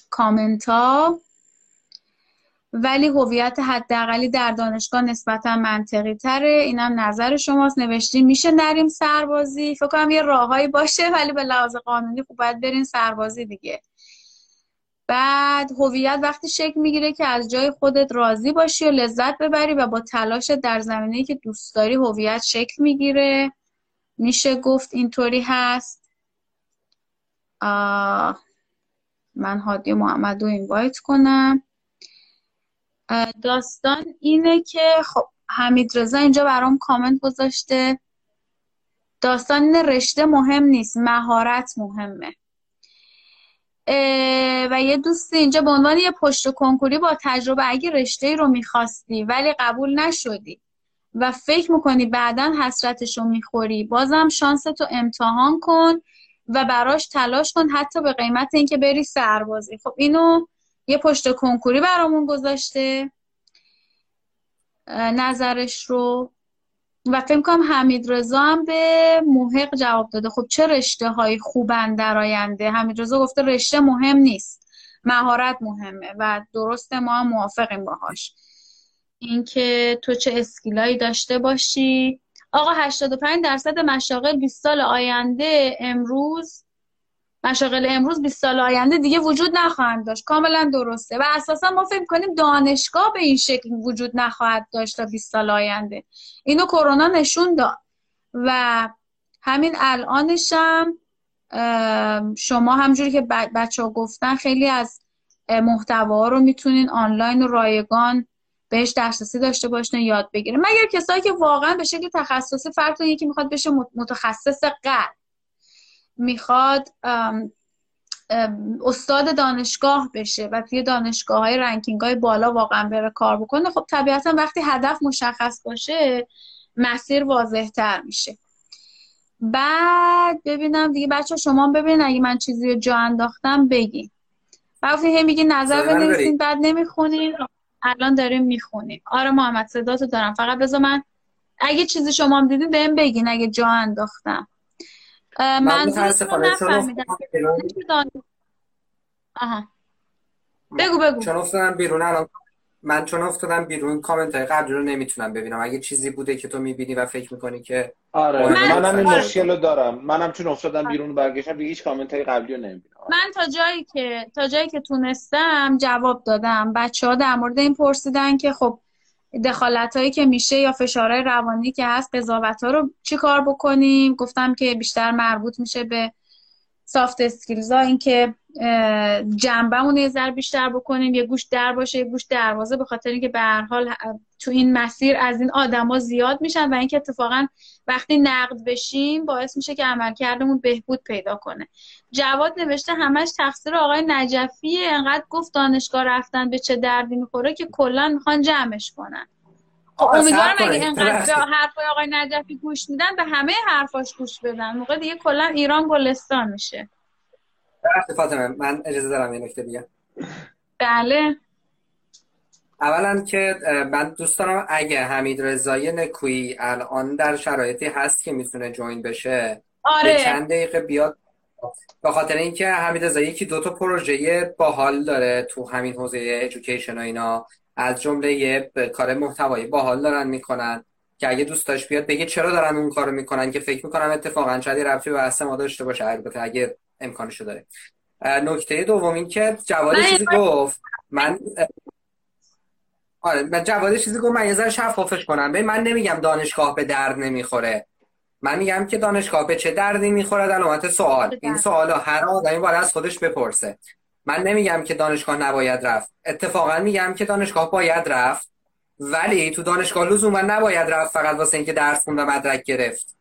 کامنت ها ولی هویت حداقلی در دانشگاه نسبتا منطقی تره اینم نظر شماست. نوشتیم میشه نریم سربازی؟ فکر کنم یه راههایی باشه ولی به لحاظ قانونی خوب باید برین سربازی دیگه. بعد هویت وقتی شکل می‌گیره که از جای خودت راضی باشی و لذت ببری و با تلاش در زمینه که دوست داری هویت شکل می‌گیره. میشه گفت اینطوری هست. من هادی محمد رو اینوایت کنم. داستان اینه که خب حمید رضا اینجا برام کامنت گذاشته. داستان این رشته مهم نیست مهارت مهمه. و یه دوستی اینجا به عنوان یه پشت کنکوری با تجربه اگه رشته رو می‌خواستی ولی قبول نشدی و فکر می‌کنی بعدا حسرتش رو می‌خوری بازم شانس تو امتحان کن و براش تلاش کن حتی به قیمت اینکه بری سربازی. خب اینو یه پشت کنکوری برامون گذاشته. نظرش رو و فکر کنم حمید رضا هم به محق جواب داده. خب چه رشته های خوبن در آینده؟ حمید رضا گفته رشته مهم نیست. مهارت مهمه و درست ما هم موافقیم باهاش. اینکه تو چه اسکیلایی داشته باشی؟ آقا 85 درصد مشاغل 20 سال آینده امروز مشاغل امروز 20 سال آینده دیگه وجود نخواهند داشت. کاملا درسته. و اساسا ما فکر کنیم دانشگاه به این شکل وجود نخواهد داشت تا 20 سال آینده. اینو کرونا نشون داد. و همین الانش هم شما همجوری که بچه ها گفتن خیلی از محتوا رو می‌تونین آنلاین و رایگان بهش دسترسی داشته باشین یاد بگیرین. مگر کسایی که واقعا به شکل تخصصی فرق یکی می‌خواد بشه متخصص قلب می‌خواد استاد دانشگاه بشه و توی دانشگاه های رنکینگ های بالا واقعا بره کار بکنه خب طبیعتا وقتی هدف مشخص باشه مسیر واضح تر میشه. بعد ببینم دیگه بچه شما ببینن اگه من چیزی رو جا انداختم بگی بعد هم میگی نظر بنویسین بعد نمی‌خونین الان داریم می‌خونیم. آره محمد صداتو دارم فقط بذار من اگه چیزی شما هم دیدین بهم بگین اگه جا انداختم. منظورتون نفهمیدم. آها. بگو بگو.
چون افتادم بیرون الان من چون افتادم بیرون کامنت های قبلی رو نمی‌تونم ببینم. اگه چیزی بوده که تو می‌بینی و فکر می‌کنی که
آره من منم این مشکل رو دارم. منم چون افتادم بیرون برگشتم به هیچ کامنت های قبلی رو نمی‌بینم.
من تا جایی که تا جایی که تونستم جواب دادم. بچه ها در مورد این پرسیدن که خب دخالت هایی که میشه یا فشارهای روانی که هست قضاوت ها رو چی کار بکنیم؟ گفتم که بیشتر مربوط میشه به soft skills ها اینکه جنبمون یه ذره بیشتر بکنیم یه گوش در باشه یه گوش دروازه به خاطر اینکه به هر حال تو این مسیر از این آدما زیاد میشن و اینکه اتفاقا وقتی نقد بشیم باعث میشه که عملکردمون بهبود پیدا کنه. جواد نوشته همش تقصیر آقای نجفیه انقدر گفت دانشگاه رفتن به چه دردی می‌خوره که کلا می‌خوان جمعش کنن. امیدوارم اگه انقدر به حرفای آقای نجفی گوش میدن به همه حرفاش گوش بدن. موقع دیگه کلا ایران گلستان میشه.
فاطمه. من اجازه دارم یه نکته بگم.
بله.
اولا که من دوست دارم اگه حمید رضایی نکویی الان در شرایطی هست که می‌تونه جوین بشه
آره.
چند دقیقه بیاد. به خاطر اینکه حمید رضایی یکی دو تا پروژه باحال داره تو همین حوزه ادویکیشن و اینا. از جمله یه کار محتوایی باحال دارن می‌کنن که اگه دوست داشت بیاد بگه چرا دارن اون کارو می‌کنن که فکر می‌کنم اتفاقا شاید ربطی به ما داشته باشه. البته اگه امکانشو داره. نکته دوم این که جواد چیزی گفت من آره من جواد چیزی گفت من یه ذره شفافش کنم. به من نمیگم دانشگاه به درد نمی‌خوره. من میگم که دانشگاه به چه دردی می‌خوره؟ علامت سوال. این سوالا هر آدمی باید از خودش بپرسه. من نمیگم که دانشگاه نباید رفت. اتفاقا میگم که دانشگاه باید رفت. ولی تو دانشگاه لزوما نباید رفت فقط واسه اینکه درس خوند و مدرک گرفت.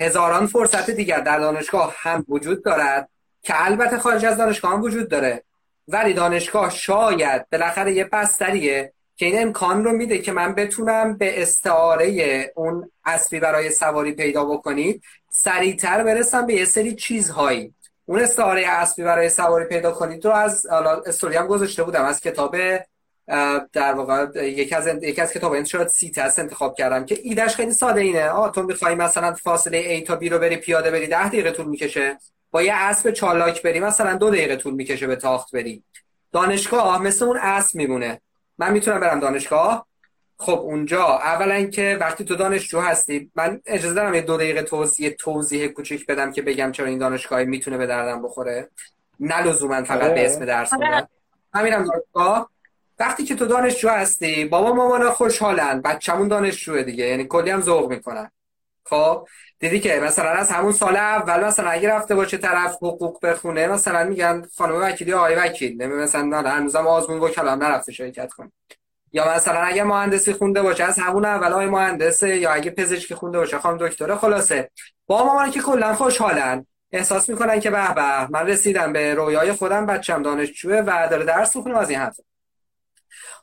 هزاران فرصت دیگر در دانشگاه هم وجود دارد که البته خارج از دانشگاه هم وجود داره. ولی دانشگاه شاید بالاخره یه بستریه که این امکان رو میده که من بتونم به استعاره اون اسبی برای سواری پیدا بکنید سریعتر برسم به یه سری چیزهایی. اون استعاره اسبی برای سواری پیدا کنید رو از استوری هم گذاشته بودم از کتاب در واقع یکی از یکی از کتاب انتشارات سیت هست انتخاب کردم که ایدهش خیلی ساده اینه. آه تو می‌خوای مثلا فاصله A تا B رو بری پیاده بری 10 دقیقه طول می‌کشه. با یه اسب چالاک بری مثلا دو دقیقه طول می‌کشه به تاخت بری. دانشگاه مثل اون اسب میمونه. من می‌تونم برم دانشگاه؟ خب اونجا اولا که وقتی تو دانشجو هستی من اجازه دارم یه دو دقیقه توضیح توضیح کوچیک بدم که بگم چرا این دانشگاه می‌تونه به دردم بخوره. نه لزوما فقط به اسم درس
آره.
خوندن. من میرم دانشگاه. وقتی که تو دانشجو هستی بابا مامانا خوشحالن بچه‌مون دانشجوه دیگه یعنی کلی هم ذوق می‌کنن. خب دیدی که مثلا از همون سال اول مثلا اگه رفته باشه طرف حقوق بخونه مثلا میگن خانم وکیلی آقای وکیل نمی مثلا نه هنوزم آزمون وکلا نرفته شرکت کنه. یا مثلا اگه مهندسی خونده باشه از همون اول های مهندسه یا اگه پزشکی خونده باشه خانم دکتره خلاصه. با مامان که کلا خوشحالن. احساس می‌کنن که به به من رسیدم به رویای خودم بچم دانشجوه و داره درس می‌خونه از این حرف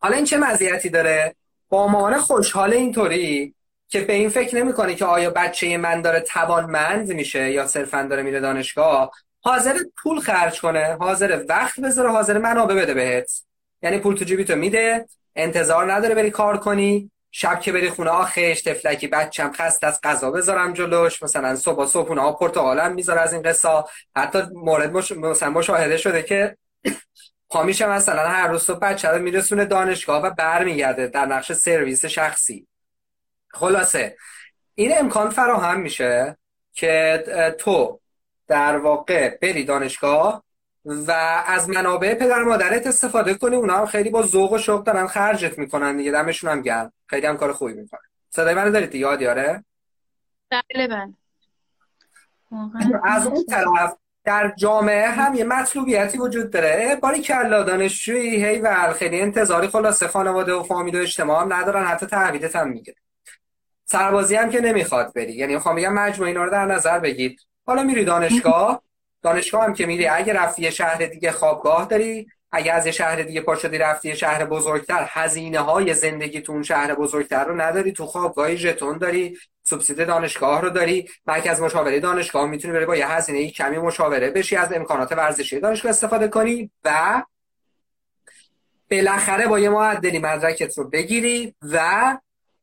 حالا این چه مزیتی داره؟ با مامان خوشحال اینطوری که به این فکر نمی‌کنه که آیا بچه من داره توانمند میشه یا صرفا داره میره دانشگاه؟ حاضر پول خرج کنه حاضر وقت بذاره حاضر منابع بده بهت. یعنی پول تو جیبی تو میده انتظار نداره بری کار کنی. شب که بری خونه آخش تفلکی بچم خست از غذا بذارم جلوش. مثلا صبح صبحونه ها پرتقالم می‌ذاره از این قصه. حتی مورد مش... مثلا مشاهده شده که [clears throat] پامیشه مثلا هر روز صبح بچه رو میرسونه دانشگاه و برمیگرده در نقش سرویس شخصی. خلاصه این امکان فراهم میشه که تو در واقع بری دانشگاه و از منابع پدر مادرت استفاده کنی. اونا هم خیلی با ذوق و شوق دارن خرجت می‌کنن دیگه. دمشون هم گرم. خیلی هم کار خوبی می‌کنن. صدای منو دارید یاد یاره
بله بله.
از اون طرف در جامعه هم یه مطلوبیتی وجود داره. باری کلا دانشجویی هی و خیلی انتظاری خلاصه. خانواده و فامیل و اجتماع هم ندارن. حتی تحویلت هم می‌گیره. سربازی هم که نمی‌خواد بری. یعنی می‌خوام بگم مجموعه اینا رو در نظر بگید حالا میری دانشگاه. دانشگاه هم که میری اگه رفتی یه شهر دیگه خوابگاه داری اگه از شهر دیگه پا شدی رفتی شهر بزرگتر هزینه های زندگی تو اون شهر بزرگتر رو نداری تو خوابگاهی ژتون داری سوبسید دانشگاه رو داری مرکز مشاوره دانشگاه می‌تونی بری با یه هزینه کمی مشاوره بشی از امکانات ورزشی دانشگاه استفاده کنی و بالاخره با یه معدلی مدرکت رو بگیری و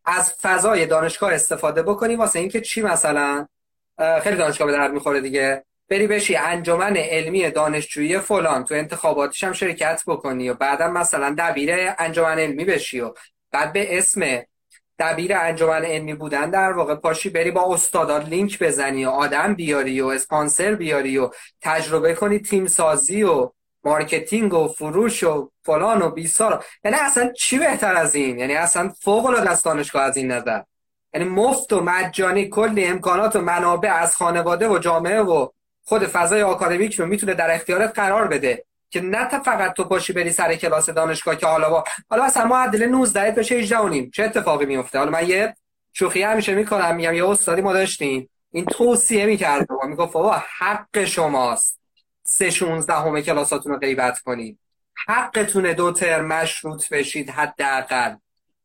از فضای دانشگاه استفاده بکنی. واسه اینکه چی مثلا؟ خیلی دانشگاه به درد می‌خوره دیگه. بری بشی انجمن علمی دانشجویی فلان تو انتخاباتش هم شرکت بکنی و بعدم مثلا دبیر انجمن علمی بشی و بعد به اسم دبیر انجمن علمی بودن در واقع پاشی بری با استادان لینک بزنی و آدم بیاری و اسپانسر بیاری و تجربه کنی تیم سازی و marketing و فروش و فلان و بیسار. یعنی اصلا چی بهتر از این؟ یعنی اصلا فوق العاده است دانشگاه از این نظر. یعنی مفت و مجانی کلی امکانات و منابع از خانواده و جامعه و خود فضای آکادمیک رو می‌تونه در اختیارت قرار بده که نه فقط تو پاشی بری سر کلاس دانشگاه که حالا با حالا مثلا معدل 19 بشه 18 و چه اتفاقی میفته حالا من یه شوخی همیشه می‌کنم میگم یه استادی ما داشتیم این توصیه می‌کرد و می‌گفت بابا حق شماست. سه 16 همه کلاساتون رو غیبت کنید حقتونه دو ترم مشروط بشید حداقل.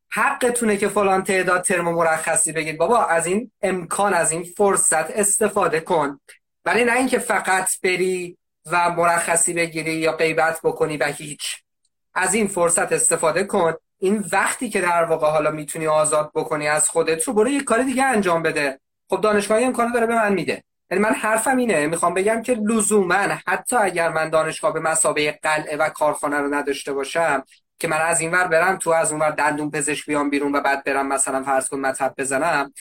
حقتونه که فلان تعداد ترم مرخصی بگید. بابا از این امکان از این فرصت استفاده کن. ولی نه اینکه فقط بری و مرخصی بگیری یا غیبت بکنی و هیچ. از این فرصت استفاده کن. این وقتی که در واقع حالا می‌تونی آزاد بکنی از خودت رو برو یه کار دیگه انجام بده. خب دانشگاه امکانو داره به من میده. یعنی من حرفم اینه می‌خوام بگم که لزوما حتی اگر من دانشگاه به مسابقه قلعه و کارخانه رو نداشته باشم که من از این ور برم تو از اون ور دندون پزشک بیام بیرون و بعد برم مثلا فرض کن مطب بزنم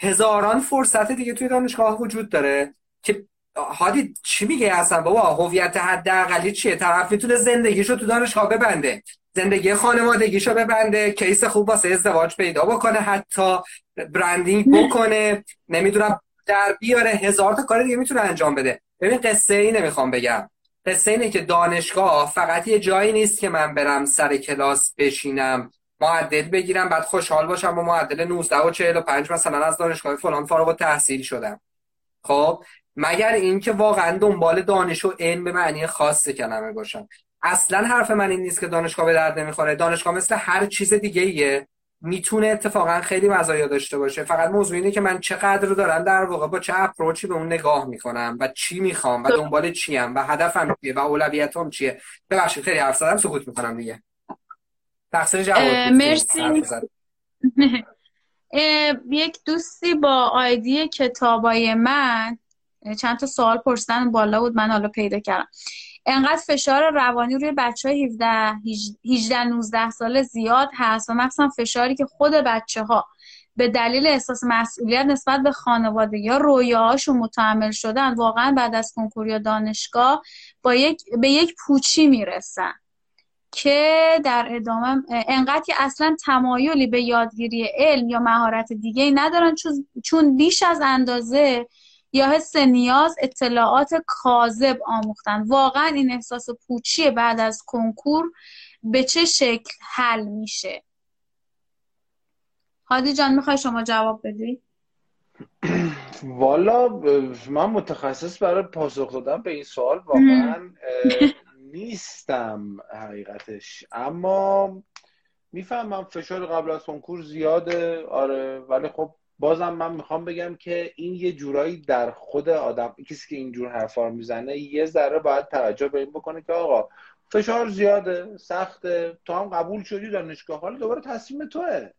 هزاران فرصت دیگه توی دانشگاه وجود داره. که هادی چی میگه اصلا؟ بابا هویت حداقلی چیه؟ طرف می‌تونه زندگیشو تو دانشگاه ببنده. زندگی خانوادگیشو ببنده کیس خوب واسه ازدواج پیدا بکنه حتی برندینگ بکنه. نمی‌دونم در بیاره. هزار تا کار دیگه می‌تونه انجام بده. ببین قصه ای نمی‌خوام بگم. قصه اینه که دانشگاه فقط یه جایی نیست که من برم سر کلاس بشینم معدل بگیرم بعد خوشحال باشم با معدل 19 و 45 مثلا از دانشگاه فلان فارغ التحصیل شدم. خب؟ مگر اینکه واقعا دنبال دانش و علم به معنی خاص کلمه باشم اصلا حرف من این نیست که دانشگاه به درد نمی‌خوره. دانشگاه مثل هر چیز دیگه ایه می‌تونه اتفاقا خیلی مزایا داشته باشه. فقط موضوع اینه که من چقدر رو دارم در واقع با چه اپروچی به اون نگاه می‌کنم و چی می‌خوام و دنبال چیم و هدفم چیه و اولویتم چیه. ببخشید خیلی حرف زدم سکوت می‌کنم دیگه. تقصیر جواب
مرسی. [laughs] یک دوستی با آیدی کتابای من چند تا سوال پرسیدن بالا بود من حالا پیدا کردم. انقدر فشار روانی روی بچه های 17 18 19 ساله زیاد هست و مخصوصا فشاری که خود بچه ها به دلیل احساس مسئولیت نسبت به خانواده یا رویاهاشون متحمل شدن واقعا بعد از کنکور یا دانشگاه با یک به یک پوچی می‌رسن که در ادامه انقدر که اصلا تمایلی به یادگیری علم یا مهارت دیگه ندارن چون بیش از اندازه یا حس نیاز اطلاعات کاذب آموختن. واقعا این احساس پوچی بعد از کنکور به چه شکل حل میشه؟ هادی جان می‌خوای شما جواب بدی؟
والا من متخصص برای پاسخ دادن به این سوال واقعا [laughs] نیستم حقیقتش. اما می‌فهمم فشار قبل از کنکور زیاده. آره ولی خب بازم من می‌خوام بگم که این یه جورایی در خود آدم کسی که اینجور حرفا می‌زنه یه ذره باید توجه به این بکنه که آقا فشار زیاده سخته تو هم قبول شدی دانشگاه حالا دوباره تصمیم توه.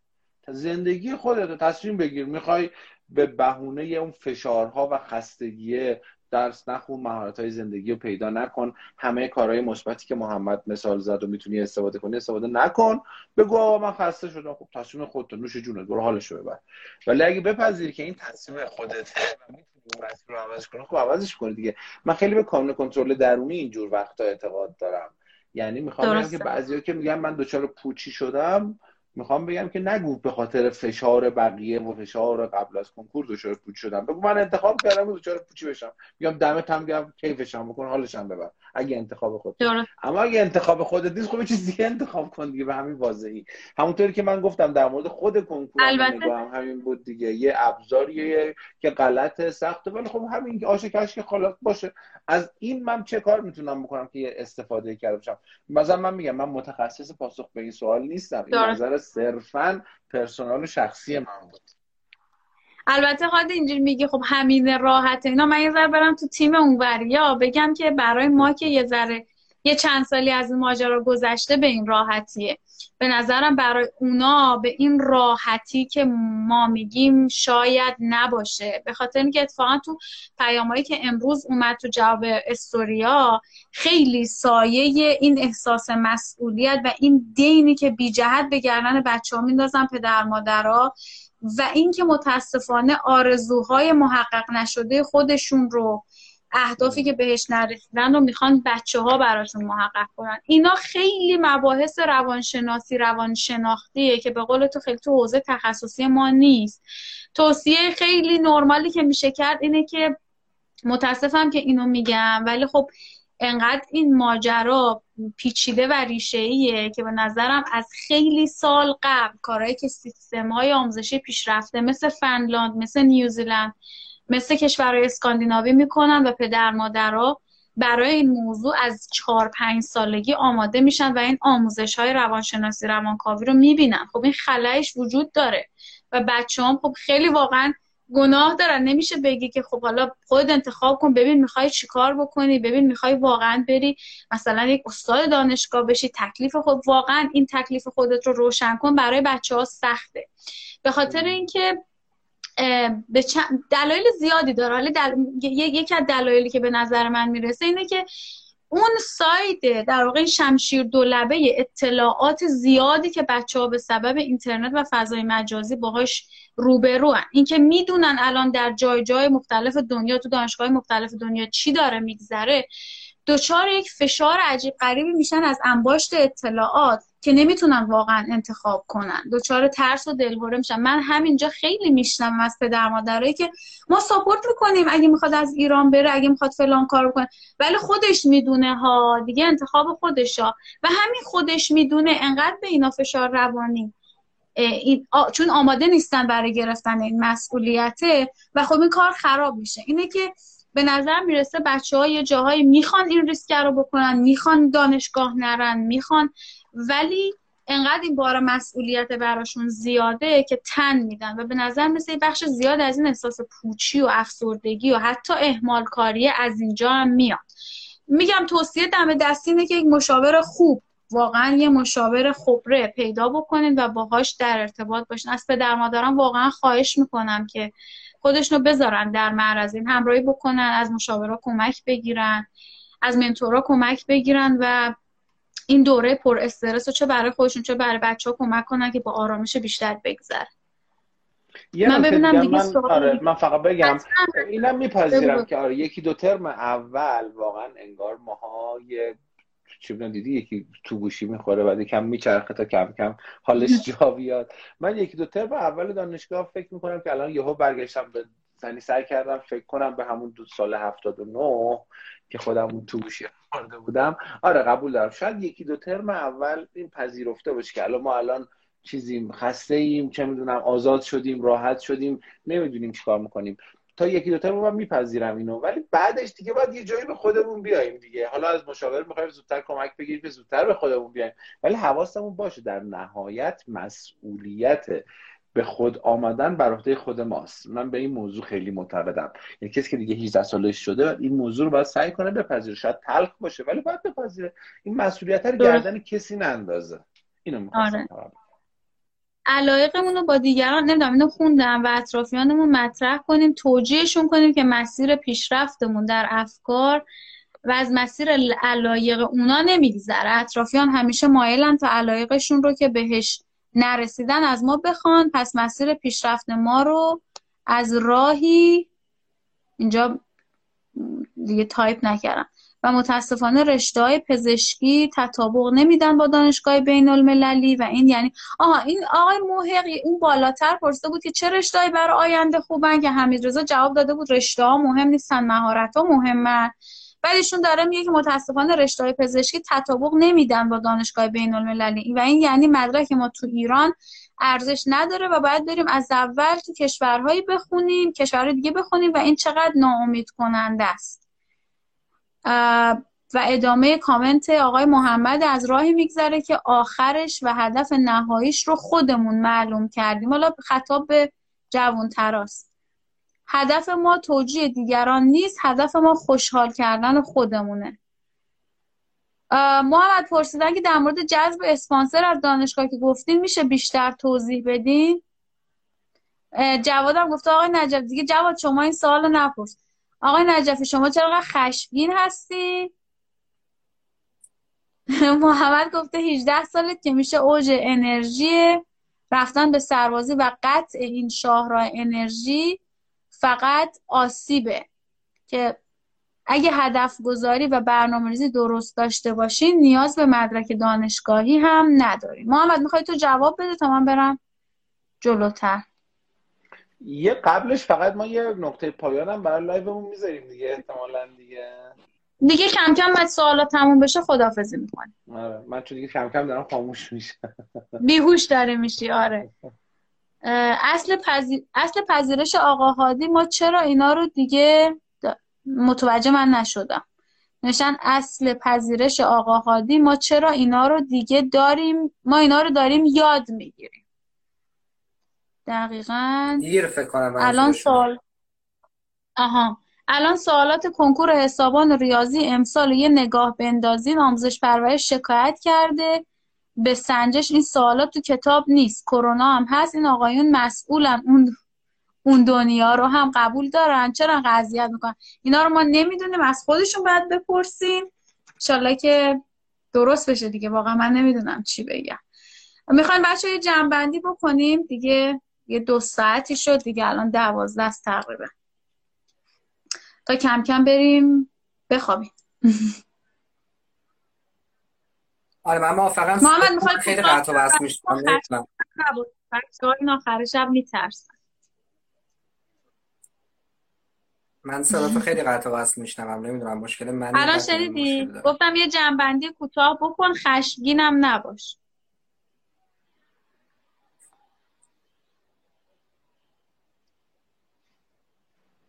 زندگی خودت تصمیم بگیر. می‌خوای به بهونه اون فشارها و خستگی درس نخون مهارت های زندگی رو پیدا نکن. همه کارهای مثبتی که محمد مثال زد و می‌تونی استفاده کنی استفاده نکن. بگو آقا من خسته شدم. خب تصمیم خودت نوش جونت برو حالش رو ببر. ولی اگه بپذیری که این تصمیم خودته و می‌تونی مسیر رو عوض کنی خب عوضش کنی دیگه. من خیلی به کانون کنترل درونی اینجور وقتا اعتقاد دارم. یعنی می‌خوام که بعضیا که میگن من دچار پوچی شدم می‌خوام بگم که نگو به خاطر فشار بقیه و فشار قبل از کنکور دچار پوچ شدم. بگو من انتخاب کردم دچار پوچی بشم. میگم دمت هم گرم کیفشم بکن حالشم ببر. اگه انتخاب خود اما اگه انتخاب خودت نیست خب یه چیز دیگه انتخاب کن دیگه به همین واضحی. همونطوری که من گفتم در مورد خود کنکور هم همین بود دیگه. یه ابزاریه که غلط سخته ولی خب همین آش کش که خلاق باشه. از این من چه کار می‌تونم بکنم که استفاده کرده باشم؟ مثلا من میگم من متخصص پاسخ به این سوال نیستم. این نظر صرفا پرسونال شخصی من بود.
البته خواهد اینجوری میگه خب همین راحت اینا من یه ذره برم تو تیم اونوریا بگم که برای ما که یه ذره یه چند سالی از این ماجرا گذشته به این راحتیه. به نظرم برای اونا به این راحتی که ما میگیم شاید نباشه. به خاطر اینکه اتفاقا تو پیامایی که امروز اومد تو جواب استوریا خیلی سایه این احساس مسئولیت و این دینی که بی جهت به گردن بچه ها میندازن پدر مادرها و اینکه متاسفانه آرزوهای محقق نشده خودشون رو اهدافی که بهش نرسیدن رو می‌خوان بچه ها براشون محقق کنن. اینا خیلی مباحث روانشناسی روانشناختیه که به قول تو خیلی تو حوزه تخصصی ما نیست. توصیه خیلی نرمالی که میشه کرد اینه که متاسفم که اینو میگم ولی خب انقدر این ماجرا پیچیده و ریشه ایه که به نظرم از خیلی سال قبل کارهایی که سیستم های آموزشی پیشرفته مثل فنلاند مثل نیوزیلند مثل کشورهای اسکاندیناوی می‌کنن و پدر مادرها برای این موضوع از چهار پنج سالگی آماده میشن و این آموزش های روانشناسی روانکاوی رو می‌بینن. خب این خلایش وجود داره و بچه هم خب خیلی واقعا گناه دارن. نمیشه بگی که خب حالا خود انتخاب کن ببین می‌خوای چیکار بکنی ببین می‌خوای واقعا بری مثلا یک استاد دانشگاه بشی. تکلیف خود واقعا این تکلیف خودت رو روشن کن برای بچه ها سخته. به خاطر اینکه به دلایل زیادی داره حالا دل... یکی از دلایلی که به نظر من می‌رسه اینه که اون ساید در واقع شمشیر دولبه اطلاعات زیادی که بچه ها به سبب اینترنت و فضای مجازی باهاش روبرو هن. اینکه می‌دونن الان در جای جای مختلف دنیا تو دانشگاه مختلف دنیا چی داره میگذره دچار یک فشار عجیب غریبی میشن از انباشت اطلاعات که نمی‌تونن واقعا انتخاب کنن. دچار ترس و دلهوره میشن. من همینجا خیلی میشنم از پدر مادرایی که ما ساپورت می‌کنیم اگه می‌خواد از ایران بره اگه می‌خواد فلان کار کنه ولی خودش می‌دونه ها دیگه انتخاب خودش ها و همین خودش می‌دونه انقدر به اینا فشار روانی. چون آماده نیستن برای گرفتن این مسئولیته. و خب این کار خراب میشه. اینه که به نظر می‌رسه بچه ها یه جاهایی می‌خوان این ریسک رو بکنن می‌خوان دانشگاه نرن می‌خوان ولی انقدر این بار مسئولیت براشون زیاده که تن میدن و به نظر مثل بخش زیاد از این احساس پوچی و افسردگی و حتی اهمال کاری از اینجا هم میاد. میگم توصیه دم دستی اینه که یک مشاور خوب واقعا یه مشاور خبره پیدا بکنید و باهاش در ارتباط باشین. از پدر مادران واقعا خواهش می‌کنم که خودشونو بذارن در معرض این همراهی بکنن از مشاورا کمک بگیرن از منتورا کمک بگیرن و این دوره پر استرس چه برای خودشون چه برای بچه ها کمک کنن که با آرامش بیشتر بگذره.
من ببینم دیگه من, آره من فقط بگم اینم میپذیرم که آره یکی دو ترم اول واقعا انگار ماها یه چی دیدی؟ یکی تو گوشی می‌خوره بعد کم میچرخه تا کم کم حالش [laughs] جا بیاد. من یکی دو ترم اول دانشگاه فکر می‌کنم که الان یهو برگشتم به زنی سعی کردم فکر کنم به همون دو سال هفتاد و نه که خودم اون تو خورده بودم. آره قبول دارم. شاید یکی دو ترم اول این پذیرفته باشه که الان ما الان چیزیم خسته ایم چه می‌دونم آزاد شدیم راحت شدیم نمی‌دونیم چیکار می‌کنیم. تا یکی دو ترم من میپذیرم اینو. ولی بعدش دیگه باید یه جایی به خودمون بیایم دیگه. حالا از مشاور می‌خوایم زودتر کمک بگیریم که زودتر به خودمون بیایم. ولی حواسمون باشه در نهایت مسئولیت به خود آمدن بر عهده خود ماست. من به این موضوع خیلی معتقدم. یعنی کسی که دیگه 18 سالش شده این موضوع رو باید سعی کنه بپذیره. شاید تلخ باشه ولی باید بپذیره. این مسئولیت رو گردن کسی نندازه. اینو می‌خواستم آره.
علایقمون رو با دیگران نمی‌دونم اینو خوندم و اطرافیانمون مطرح کنیم. توجیهشون کنیم که مسیر پیشرفتمون در افکار و از مسیر علایق اونا نمیگذره. اطرافیان همیشه مایلن تا علایقشون رو که بهش نرسیدن از ما بخوان پس مسیر پیشرفت ما رو از راهی اینجا دیگه تایپ نکردم. و متاسفانه رشته های پزشکی تطابق نمیدن با دانشگاه بین المللی و این یعنی آها این آقای موهقی اون بالاتر پرسیده بود که چه رشتهایی برای آینده خوبن؟ که حمید رضا جواب داده بود رشته ها مهم نیستن مهارت ها مهمن. بعدشون داره میگه که متاسفانه رشته پزشکی تطابق نمیدن با دانشگاه بین المللی و این یعنی مدرک ما تو ایران ارزش نداره و باید بریم از اول تو کشورهایی بخونیم کشورهای دیگه بخونیم و این چقدر ناامید کننده است. و ادامه کامنت آقای محمد از راهی میگذره که آخرش و هدف نهاییش رو خودمون معلوم کردیم. حالا خطاب به جوان تراست هدف ما توجیه دیگران نیست هدف ما خوشحال کردن خودمونه. محمد پرسیدن که در مورد جذب اسپانسر از دانشگاه که گفتین میشه بیشتر توضیح بدین؟ جوادم گفته آقای نجف دیگه جواد شما این سوال نپرس. آقای نجفی شما چرا خشمگین هستی؟ [laughs] محمد گفته 18 سالت که میشه اوج انرژی رفتن به سربازی و قطع این شاهراه انرژی. فقط آسیبه که اگه هدف گذاری و برنامه ریزی درست داشته باشین نیاز به مدرک دانشگاهی هم نداریم محمد می‌خوای تو جواب بده تا من برم جلوتر.
یه قبلش فقط ما یه نقطه پایانم برای لایومون می‌ذاریم دیگه احتمالا دیگه.
دیگه کم کم بعد سوالا تموم بشه خدافزی می‌کنیم
آره من چون دیگه کم کم دارم خاموش میشه
بیهوش داره میشی آره. [laughs] اصل, پذیر... اصل پذیرش آقا هادی ما چرا اینا رو دیگه متوجه من نشدم. نشن اصل پذیرش آقا هادی ما چرا اینا رو دیگه داریم ما اینا رو داریم یاد می‌گیریم. دقیقا.
دیر فکر کنم
الان سوال آها. الان سوالات کنکور حسابان ریاضی امسال یه نگاه بندازین آموزش پرورش شکایت کرده. به سنجش این سوالات تو کتاب نیست. کرونا هم هست. این آقایون مسئولن. اون اون دنیا رو هم قبول دارن. چرا قضیت می‌کنن؟ اینا رو ما نمی‌دونیم. از خودشون باید بپرسین. انشالله که درست بشه دیگه. واقعا من نمی‌دونم چی بگم. می‌خوایم بچه یه جنبندی بکنیم. دیگه یه دو ساعتی شد. دیگه الان دوازده است تقریبا. تا کم کم بریم بخوابیم. [laughs]
آره من موافقم.
محمد می‌خوای
خیلی قطع و بس میشتم
این آخر شب میترسن
من صدا خیلی قطع و وصل میشنوم. نمی‌دونم مشکل من
الان شنیدی؟ گفتم یه جنبندی کوتاه بکن خشمگینم نباش.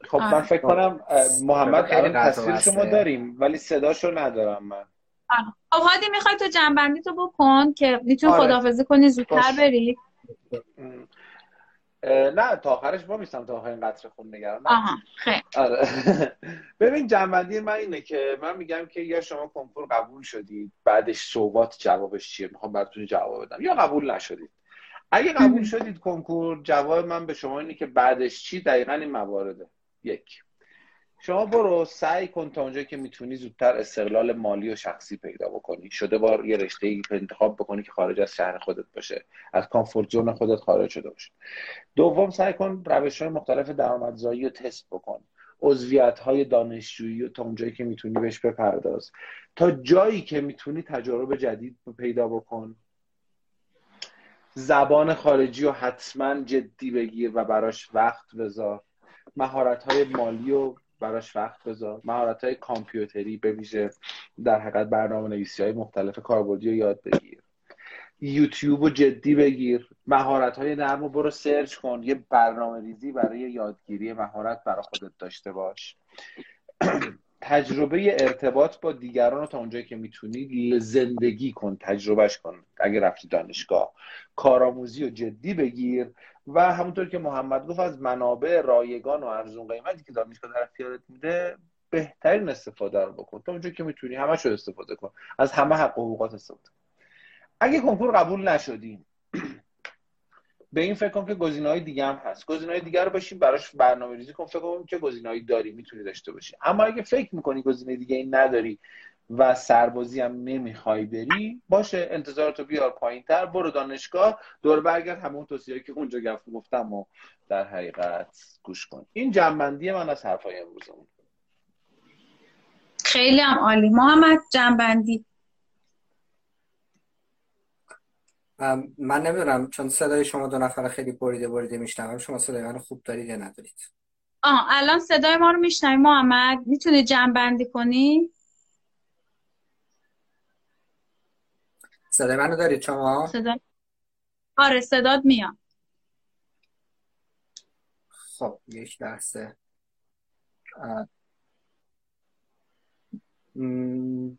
خب من فکر کنم محمد الان تصویر شما داریم ولی صداشو ندارم من.
خب هادی می‌خوای تو جنبندی تو بکن که می‌تونی آره. خدافزی کنی زودتر بری.
نه تا آخرش با میستم تا آخرین قطر خون نگرم
آها خیلی
آره. [laughs] ببین جنبندی من اینه که من میگم که یا شما کنکور قبول شدید بعدش صحبات جوابش چیه؟ می‌خوام براتون جواب بدم. یا قبول نشدید. اگه قبول شدید کنکور جواب من به شما اینه که بعدش چی؟ دقیقا این موارده. یک. شما برو سعی کن تا اونجایی که می‌تونی زودتر استقلال مالی و شخصی پیدا بکنی. شده بار یه رشته ای انتخاب بکنی که خارج از شهر خودت باشه. از کامفورت زون خودت خارج شده باشه. دوم سعی کن روش های مختلف درآمدزایی رو تست بکن. عضویت های دانشجویی و تا اونجایی که می‌تونی بهش بپرداز. تا جایی که می‌تونی تجارب جدید پیدا بکن. زبان خارجی رو حتما جدی بگیر و براش وقت بذار. مهارت های مالی و براش وقت بذار. مهارت های کامپیوتری به ویژه در حقیقت برنامه نویسی های مختلف کاربردی رو یاد بگیر. یوتیوب رو جدی بگیر. مهارت های نرم رو برو سرچ کن. یه برنامه ریزی برای یادگیری مهارت برای خودت داشته باش. تجربه ارتباط با دیگران رو تا اونجایی که می‌تونی زندگی کن تجربهش کن. اگه رفتی دانشگاه. کارآموزی رو جدی بگیر. و همونطور که محمد گفت از منابع رایگان و ارزون قیمتی که دانشگاه در اختیارت میده بهترین استفاده رو بکن. تا اونجایی که می‌تونی همش رو استفاده کن. از همه حق و حقوقات استفاده کن. اگه کنکور قبول نشدیم به این فکر کن که گزینه‌های دیگه هم هست. گزینه‌های دیگه رو باشیم براش برنامه ریزی کن. فکر کن که گزینه‌ای داری می‌تونی داشته باشی. اما اگه فکر می‌کنی گزینه دیگه این نداری و سربازی هم نمی‌خوای بری باشه انتظارتو بیار پایین تر برو دانشگاه دور برگرد همون توصیه که اونجا گفتم و در حقیقت گوش کن. این جنبندی من از حرفای امروزمون.
خیلی هم عالی. محمد جنبندی.
من نمی‌دونم چون صدای شما دو نفر خیلی بریده بریده میشنوم شما صدای من خوب دارید یا ندارید؟
آه الان صدای ما رو میشنوی محمد. می‌تونی جمع بندی کنی؟
صدای منو دارید شما؟
صدا آره صدات میاد.
خب یک لحظه.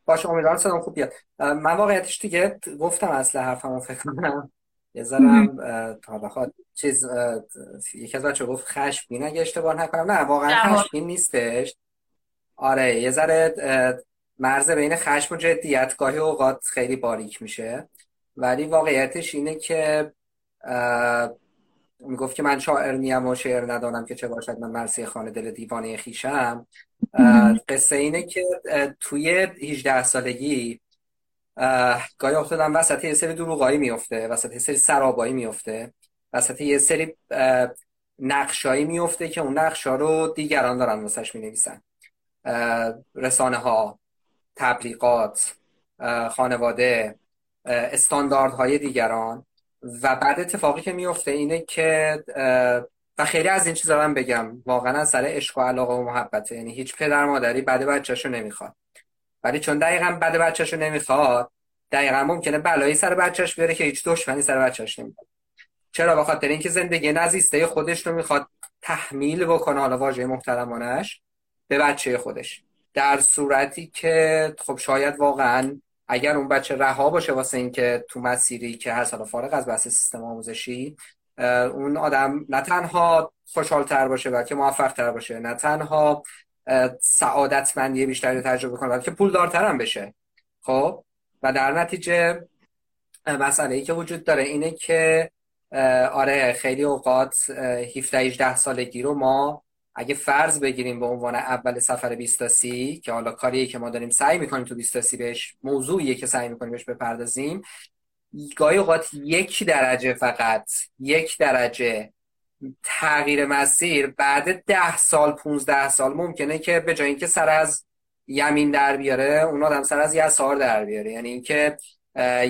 باشه امیدوارم صدام خوب بیاد. من واقعیتش دیگه گفتم اصل حرفمو فکر کنم. یه ذرم حالا خواهد چیز یکی از بچه گفت خشمگین اگه اشتباه نکنم. نه واقعا خشمگین نیستش. آره یه ذره مرز بین خشم و جدیت گاهی اوقات خیلی باریک میشه. ولی واقعیتش اینه که می‌گفت که من شاعر نیم و شعر ندانم که چه باشد. من مرسی خانه دل دیوانه خیشم قصه اینه که توی 18 سالگی گاهی افتادم وسط یه سری دروغایی میفته وسط یه سری سرابایی میفته وسط یه سری نقشایی میفته که اون نقشا رو دیگران دارن واسش می نویسن رسانه ها تبلیغات خانواده استانداردهای دیگران. و بعد اتفاقی که میفته اینه که و خیلی از این چیزا من بگم واقعا سر عشق و علاقه و محبته یعنی هیچ پدر مادری بعد بچهشو نمی‌خواد. ولی چون دقیقا بعد بچهشو نمی‌خواد دقیقا ممکنه بلایی سر بچهش بیاره که هیچ دشمنی سر بچهش نمی‌خواد چرا؟ بخاطر اینکه زندگی نزیسته خودش رو می‌خواد تحمیل بکنه حالا واژه محترمانش به بچه خودش. در صورتی که خب شاید واقعا اگر اون بچه رها باشه واسه اینکه تو مسیری که هر سال فارغ از بحث سیستم آموزشی اون آدم نه تنها خوشحالتر باشه بلکه موفقتر باشه نه تنها سعادتمندی بیشتری تجربه کنه بلکه پولدارتر هم بشه. خب؟ و در نتیجه مسئله ای که وجود داره اینه که آره خیلی اوقات 17 18 سالگی رو ما اگه فرض بگیریم به عنوان اول سفر 20 تا 30 که حالا کاریه که ما داریم سعی می‌کنیم تو 20 تا 30 بهش موضوعیه که سعی می‌کنیم بهش بپردازیم گاهی اوقات یک درجه فقط یک درجه تغییر مسیر بعد ده سال 15 سال ممکنه که به جای اینکه سر از یمین در بیاره اون آدم سر از یسار در بیاره. یعنی اینکه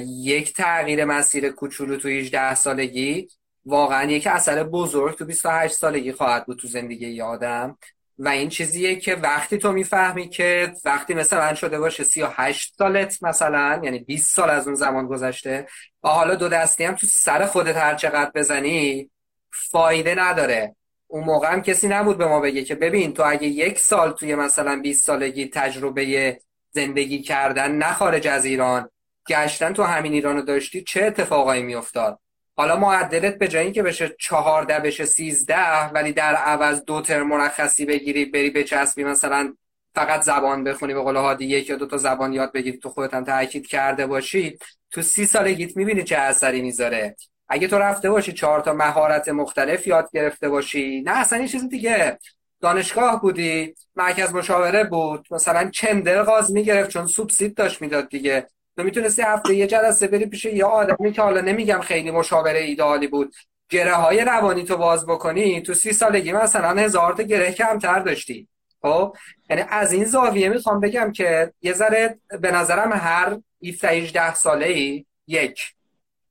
یک تغییر مسیر کوچولو تو 18 سالگی واقعا یک اثر بزرگ تو 28 سالگی خواهد بود تو زندگی ی آدم. و این چیزیه که وقتی تو می‌فهمی که وقتی مثل من شده باشه 38 سالت مثلا یعنی 20 سال از اون زمان گذشته و حالا دو دستی هم تو سر خودت هر چقدر بزنی فایده نداره. اون موقع هم کسی نبود به ما بگه که ببین تو اگه یک سال توی مثلا 20 سالگی تجربه زندگی کردن نه خارج از ایران گشتن تو همین ایرانو داشتی چه اتفاقایی میافتاد؟ حالا معدلت به جایی که بشه چهارده بشه سیزده ولی در عوض دو تر مرخصی بگیری بری بچسبی مثلا فقط زبان بخونی به قول هادی یک یا دو تا زبان یاد بگیری تو خودت هم تاکید کرده باشی تو سی سالگیت می‌بینی چه اثری می‌ذاره. اگه تو رفته باشی چهار تا مهارت مختلف یاد گرفته باشی نه اصلا این چیز دیگه. دانشگاه بودی مرکز مشاوره بود مثلا چندر غاز می‌گرفت چون سوبسید داشت می‌داد دیگه. تو می‌تونستی هفته یه جلسه بری پیش یه آدمی که حالا نمیگم خیلی مشاوره ایدالی بود. گره های روانی تو باز بکنی تو سی سالگی مثلا هزار تا گره کمتر داشتی. خب؟ یعنی از این زاویه می‌خوام بگم که یه ذره به نظرم هر 17 18 ساله ای یک.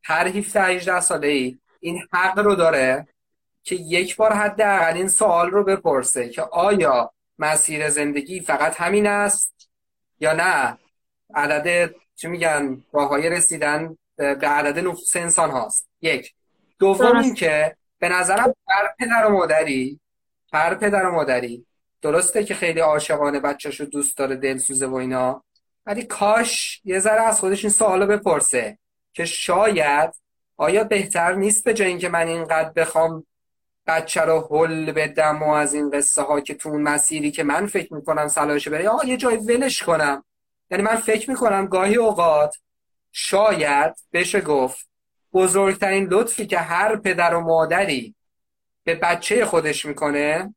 هر 17 18 ساله ای این حق رو داره که یک بار حداقل این سوال رو بپرسه که آیا مسیر زندگی فقط همین است یا نه؟ عدد چی میگن راههای رسیدن به عدد نفوس انسان هاست. یک. دوم این که به نظرم هر پدر و مادری هر پدر و مادری درسته که خیلی عاشقانه بچهش رو دوست داره دلسوزه و اینا ولی کاش یه ذره از خودش این سوالو بپرسه که شاید آیا بهتر نیست به جای اینکه من اینقدر بخوام بچه رو حل بدم و از این قصه ها که تو اون مسیری که من فکر می‌کنم صلاحشه بره آقا یه جای ولش کنم. یعنی من فکر می‌کنم گاهی اوقات شاید بشه گفت بزرگترین لطفی که هر پدر و مادری به بچه خودش می‌کنه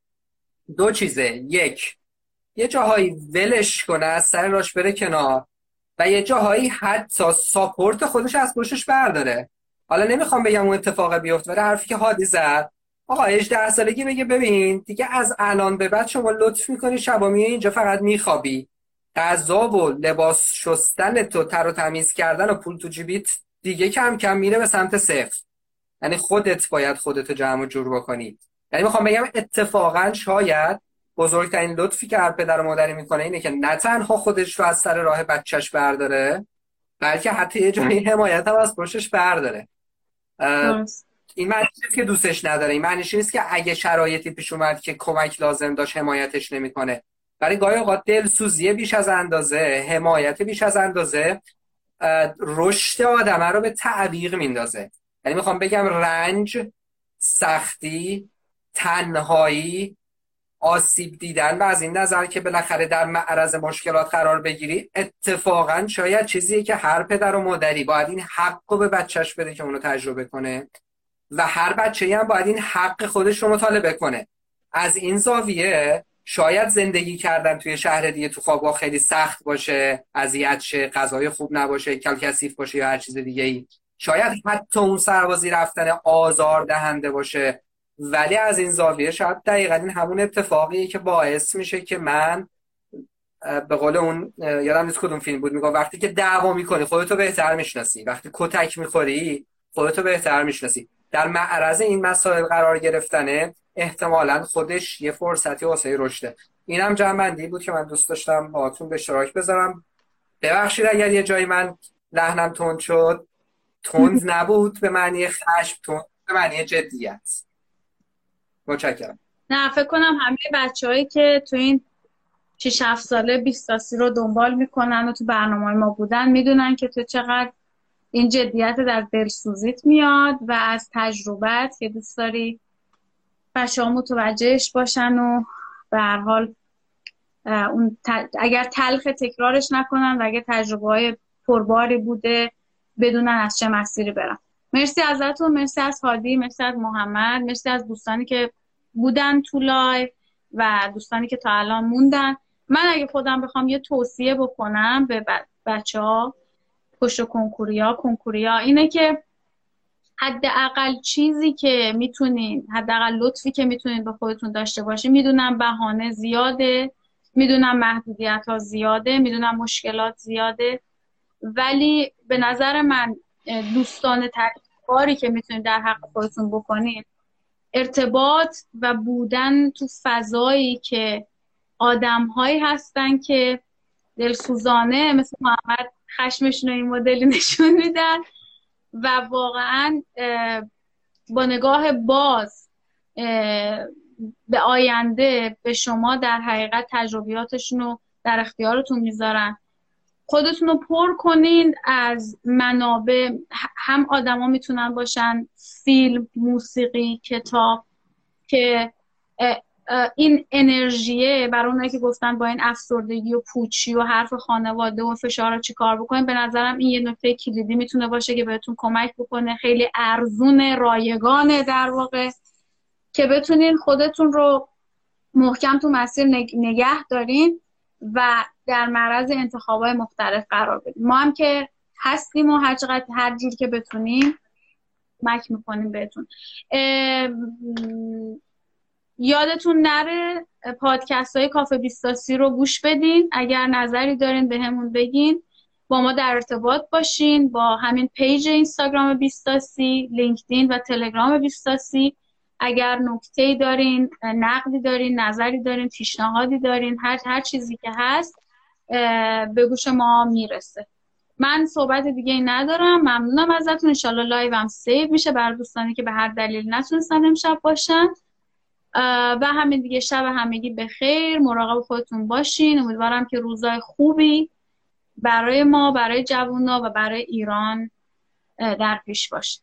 دو چیزه. یک یه جاهایی ولش کنه از سر راش بره کنار و یه جاهایی حتی ساپورت خودش از پشتش برداره. حالا نمی‌خوام بگم اون اتفاق بیفته ولی حرفی که حادی زد آقا 18 سالگی بگه ببین دیگه از الان به بعد شما لطف می‌کنی شبا اینجا فقط میخوابی. غذا و لباس شستن تو تر و تمیز کردن و پول تو جیبیت دیگه کم کم میره به سمت صفر. یعنی خودت باید خودتو جمع و جور بکنی. یعنی می‌خوام بگم اتفاقا شاید بزرگترین لطفی که هر پدر و مادری می‌کنه اینه که نه تنها خودش رو از سر راه بچهش برداره بلکه حتی یه جایی حمایت هم از پشتش برداره. این معنی که دوستش نداره. این معنیش نیست که اگه شرایطی پیش اومد که کمک لازم داشت حمایتش نمی‌کنه. برای گاهی اوقات دلسوزی بیش از اندازه حمایت بیش از اندازه رشد آدمه رو به تعویق میندازه. یعنی می‌خوام بگم رنج سختی تنهایی آسیب دیدن و از این نظر که بالاخره در معرض مشکلات قرار بگیری اتفاقا شاید چیزیه که هر پدر و مادری باید این حق رو به بچهش بده که اونو تجربه کنه و هر بچه هم باید این حق خودش رو مطالبه کنه. از این زاویه شاید زندگی کردن توی شهر دیگه تو خوابگاه خیلی سخت باشه اذیت شه غذای خوب نباشه کل کثیف باشه یا هر چیز دیگه ای شاید حتی اون سربازی رفتن آزار دهنده باشه. ولی از این زاویه شاید دقیقا این همون اتفاقیه که باعث میشه که من به قول اون یادم نیست کدوم فیلم بود میگه وقتی که دعوا می‌کنی خودتو بهتر می‌شناسی. وقتی کتک می‌خوری خودتو بهتر می‌شناسی. در معرض این مسائل قرار گرفتنه احتمالا خودش یه فرصتی واسه رشده. اینم جنبندی بود که من دوست داشتم باهاتون به اشتراک بذارم. ببخشید اگر یه جایی من لحنم تند شد. تند [laughs] نبود به معنی خشم تند به معنی جدیت. متشکرم.
نه فکر کنم همه بچههایی که تو این 6 7 ساله 20 رو دنبال می‌کنن و تو برنامه ما بودن می‌دونن که تو چقدر این جدیت در دلسوزیت میاد و از تجربت که دوست داری بچه ها متوجهش باشن و به هر حال اون اگر تلخ تکرارش نکنن و اگر تجربه های پرباری بوده بدونن از چه مسیری برن. مرسی ازتون مرسی از هادی مرسی از محمد مرسی از دوستانی که بودن تو live و دوستانی که تا الان موندن. من اگه خودم بخوام یه توصیه بکنم به بچه ها پشت کنکوریا کنکوریا اینه که حداقل چیزی که می‌تونین حداقل لطفی که می‌تونین به خودتون داشته باشین. می‌دونم بهانه زیاده می‌دونم محدودیت ها زیاده می‌دونم مشکلات زیاده. ولی به نظر من دوستان کاری که می‌تونید در حق خودتون بکنین ارتباط و بودن تو فضایی که آدم هایی هستن که دلسوزانه مثل محمد خشمشون این مدلی نشون میدن. و واقعا با نگاه باز به آینده به شما در حقیقت تجربیاتشون رو در اختیارتون می‌ذارن. خودتون رو پر کنین از منابع. هم آدما می‌تونن باشن فیلم موسیقی کتاب که این انرژیه برای اونایی که گفتن با این افسردگی و پوچی و حرف خانواده و فشار رو چیکار بکنیم به نظرم این یه نکته کلیدی می‌تونه باشه که بهتون کمک بکنه. خیلی ارزون رایگانه در واقع که بتونین خودتون رو محکم تو مسیر نگه دارین و در معرض انتخابای مختلف قرار بدین. ما هم که هستیم و هر چقدر هر جور که بتونیم کمک می‌کنیم بهتون. یادتون نره پادکست های کافه بیستاسی رو گوش بدین. اگر نظری دارین بهمون بگین. با ما در ارتباط باشین. با همین page اینستاگرام بیستاسی لینکدین و تلگرام بیستاسی. اگر نکته دارین نقدی دارین نظری دارین پیشنهادی دارین هر هر چیزی که هست به گوش ما می‌رسه. من صحبت دیگه ندارم. ممنونم ازتون. انشالله live م save میشه. برای دوستانی که به هر دلیل نتونستن امشب باشن. و همین دیگه شب همگی به خیر مراقب خودتون باشین. امیدوارم که روزای خوبی برای ما برای جوونا و برای ایران در پیش باشه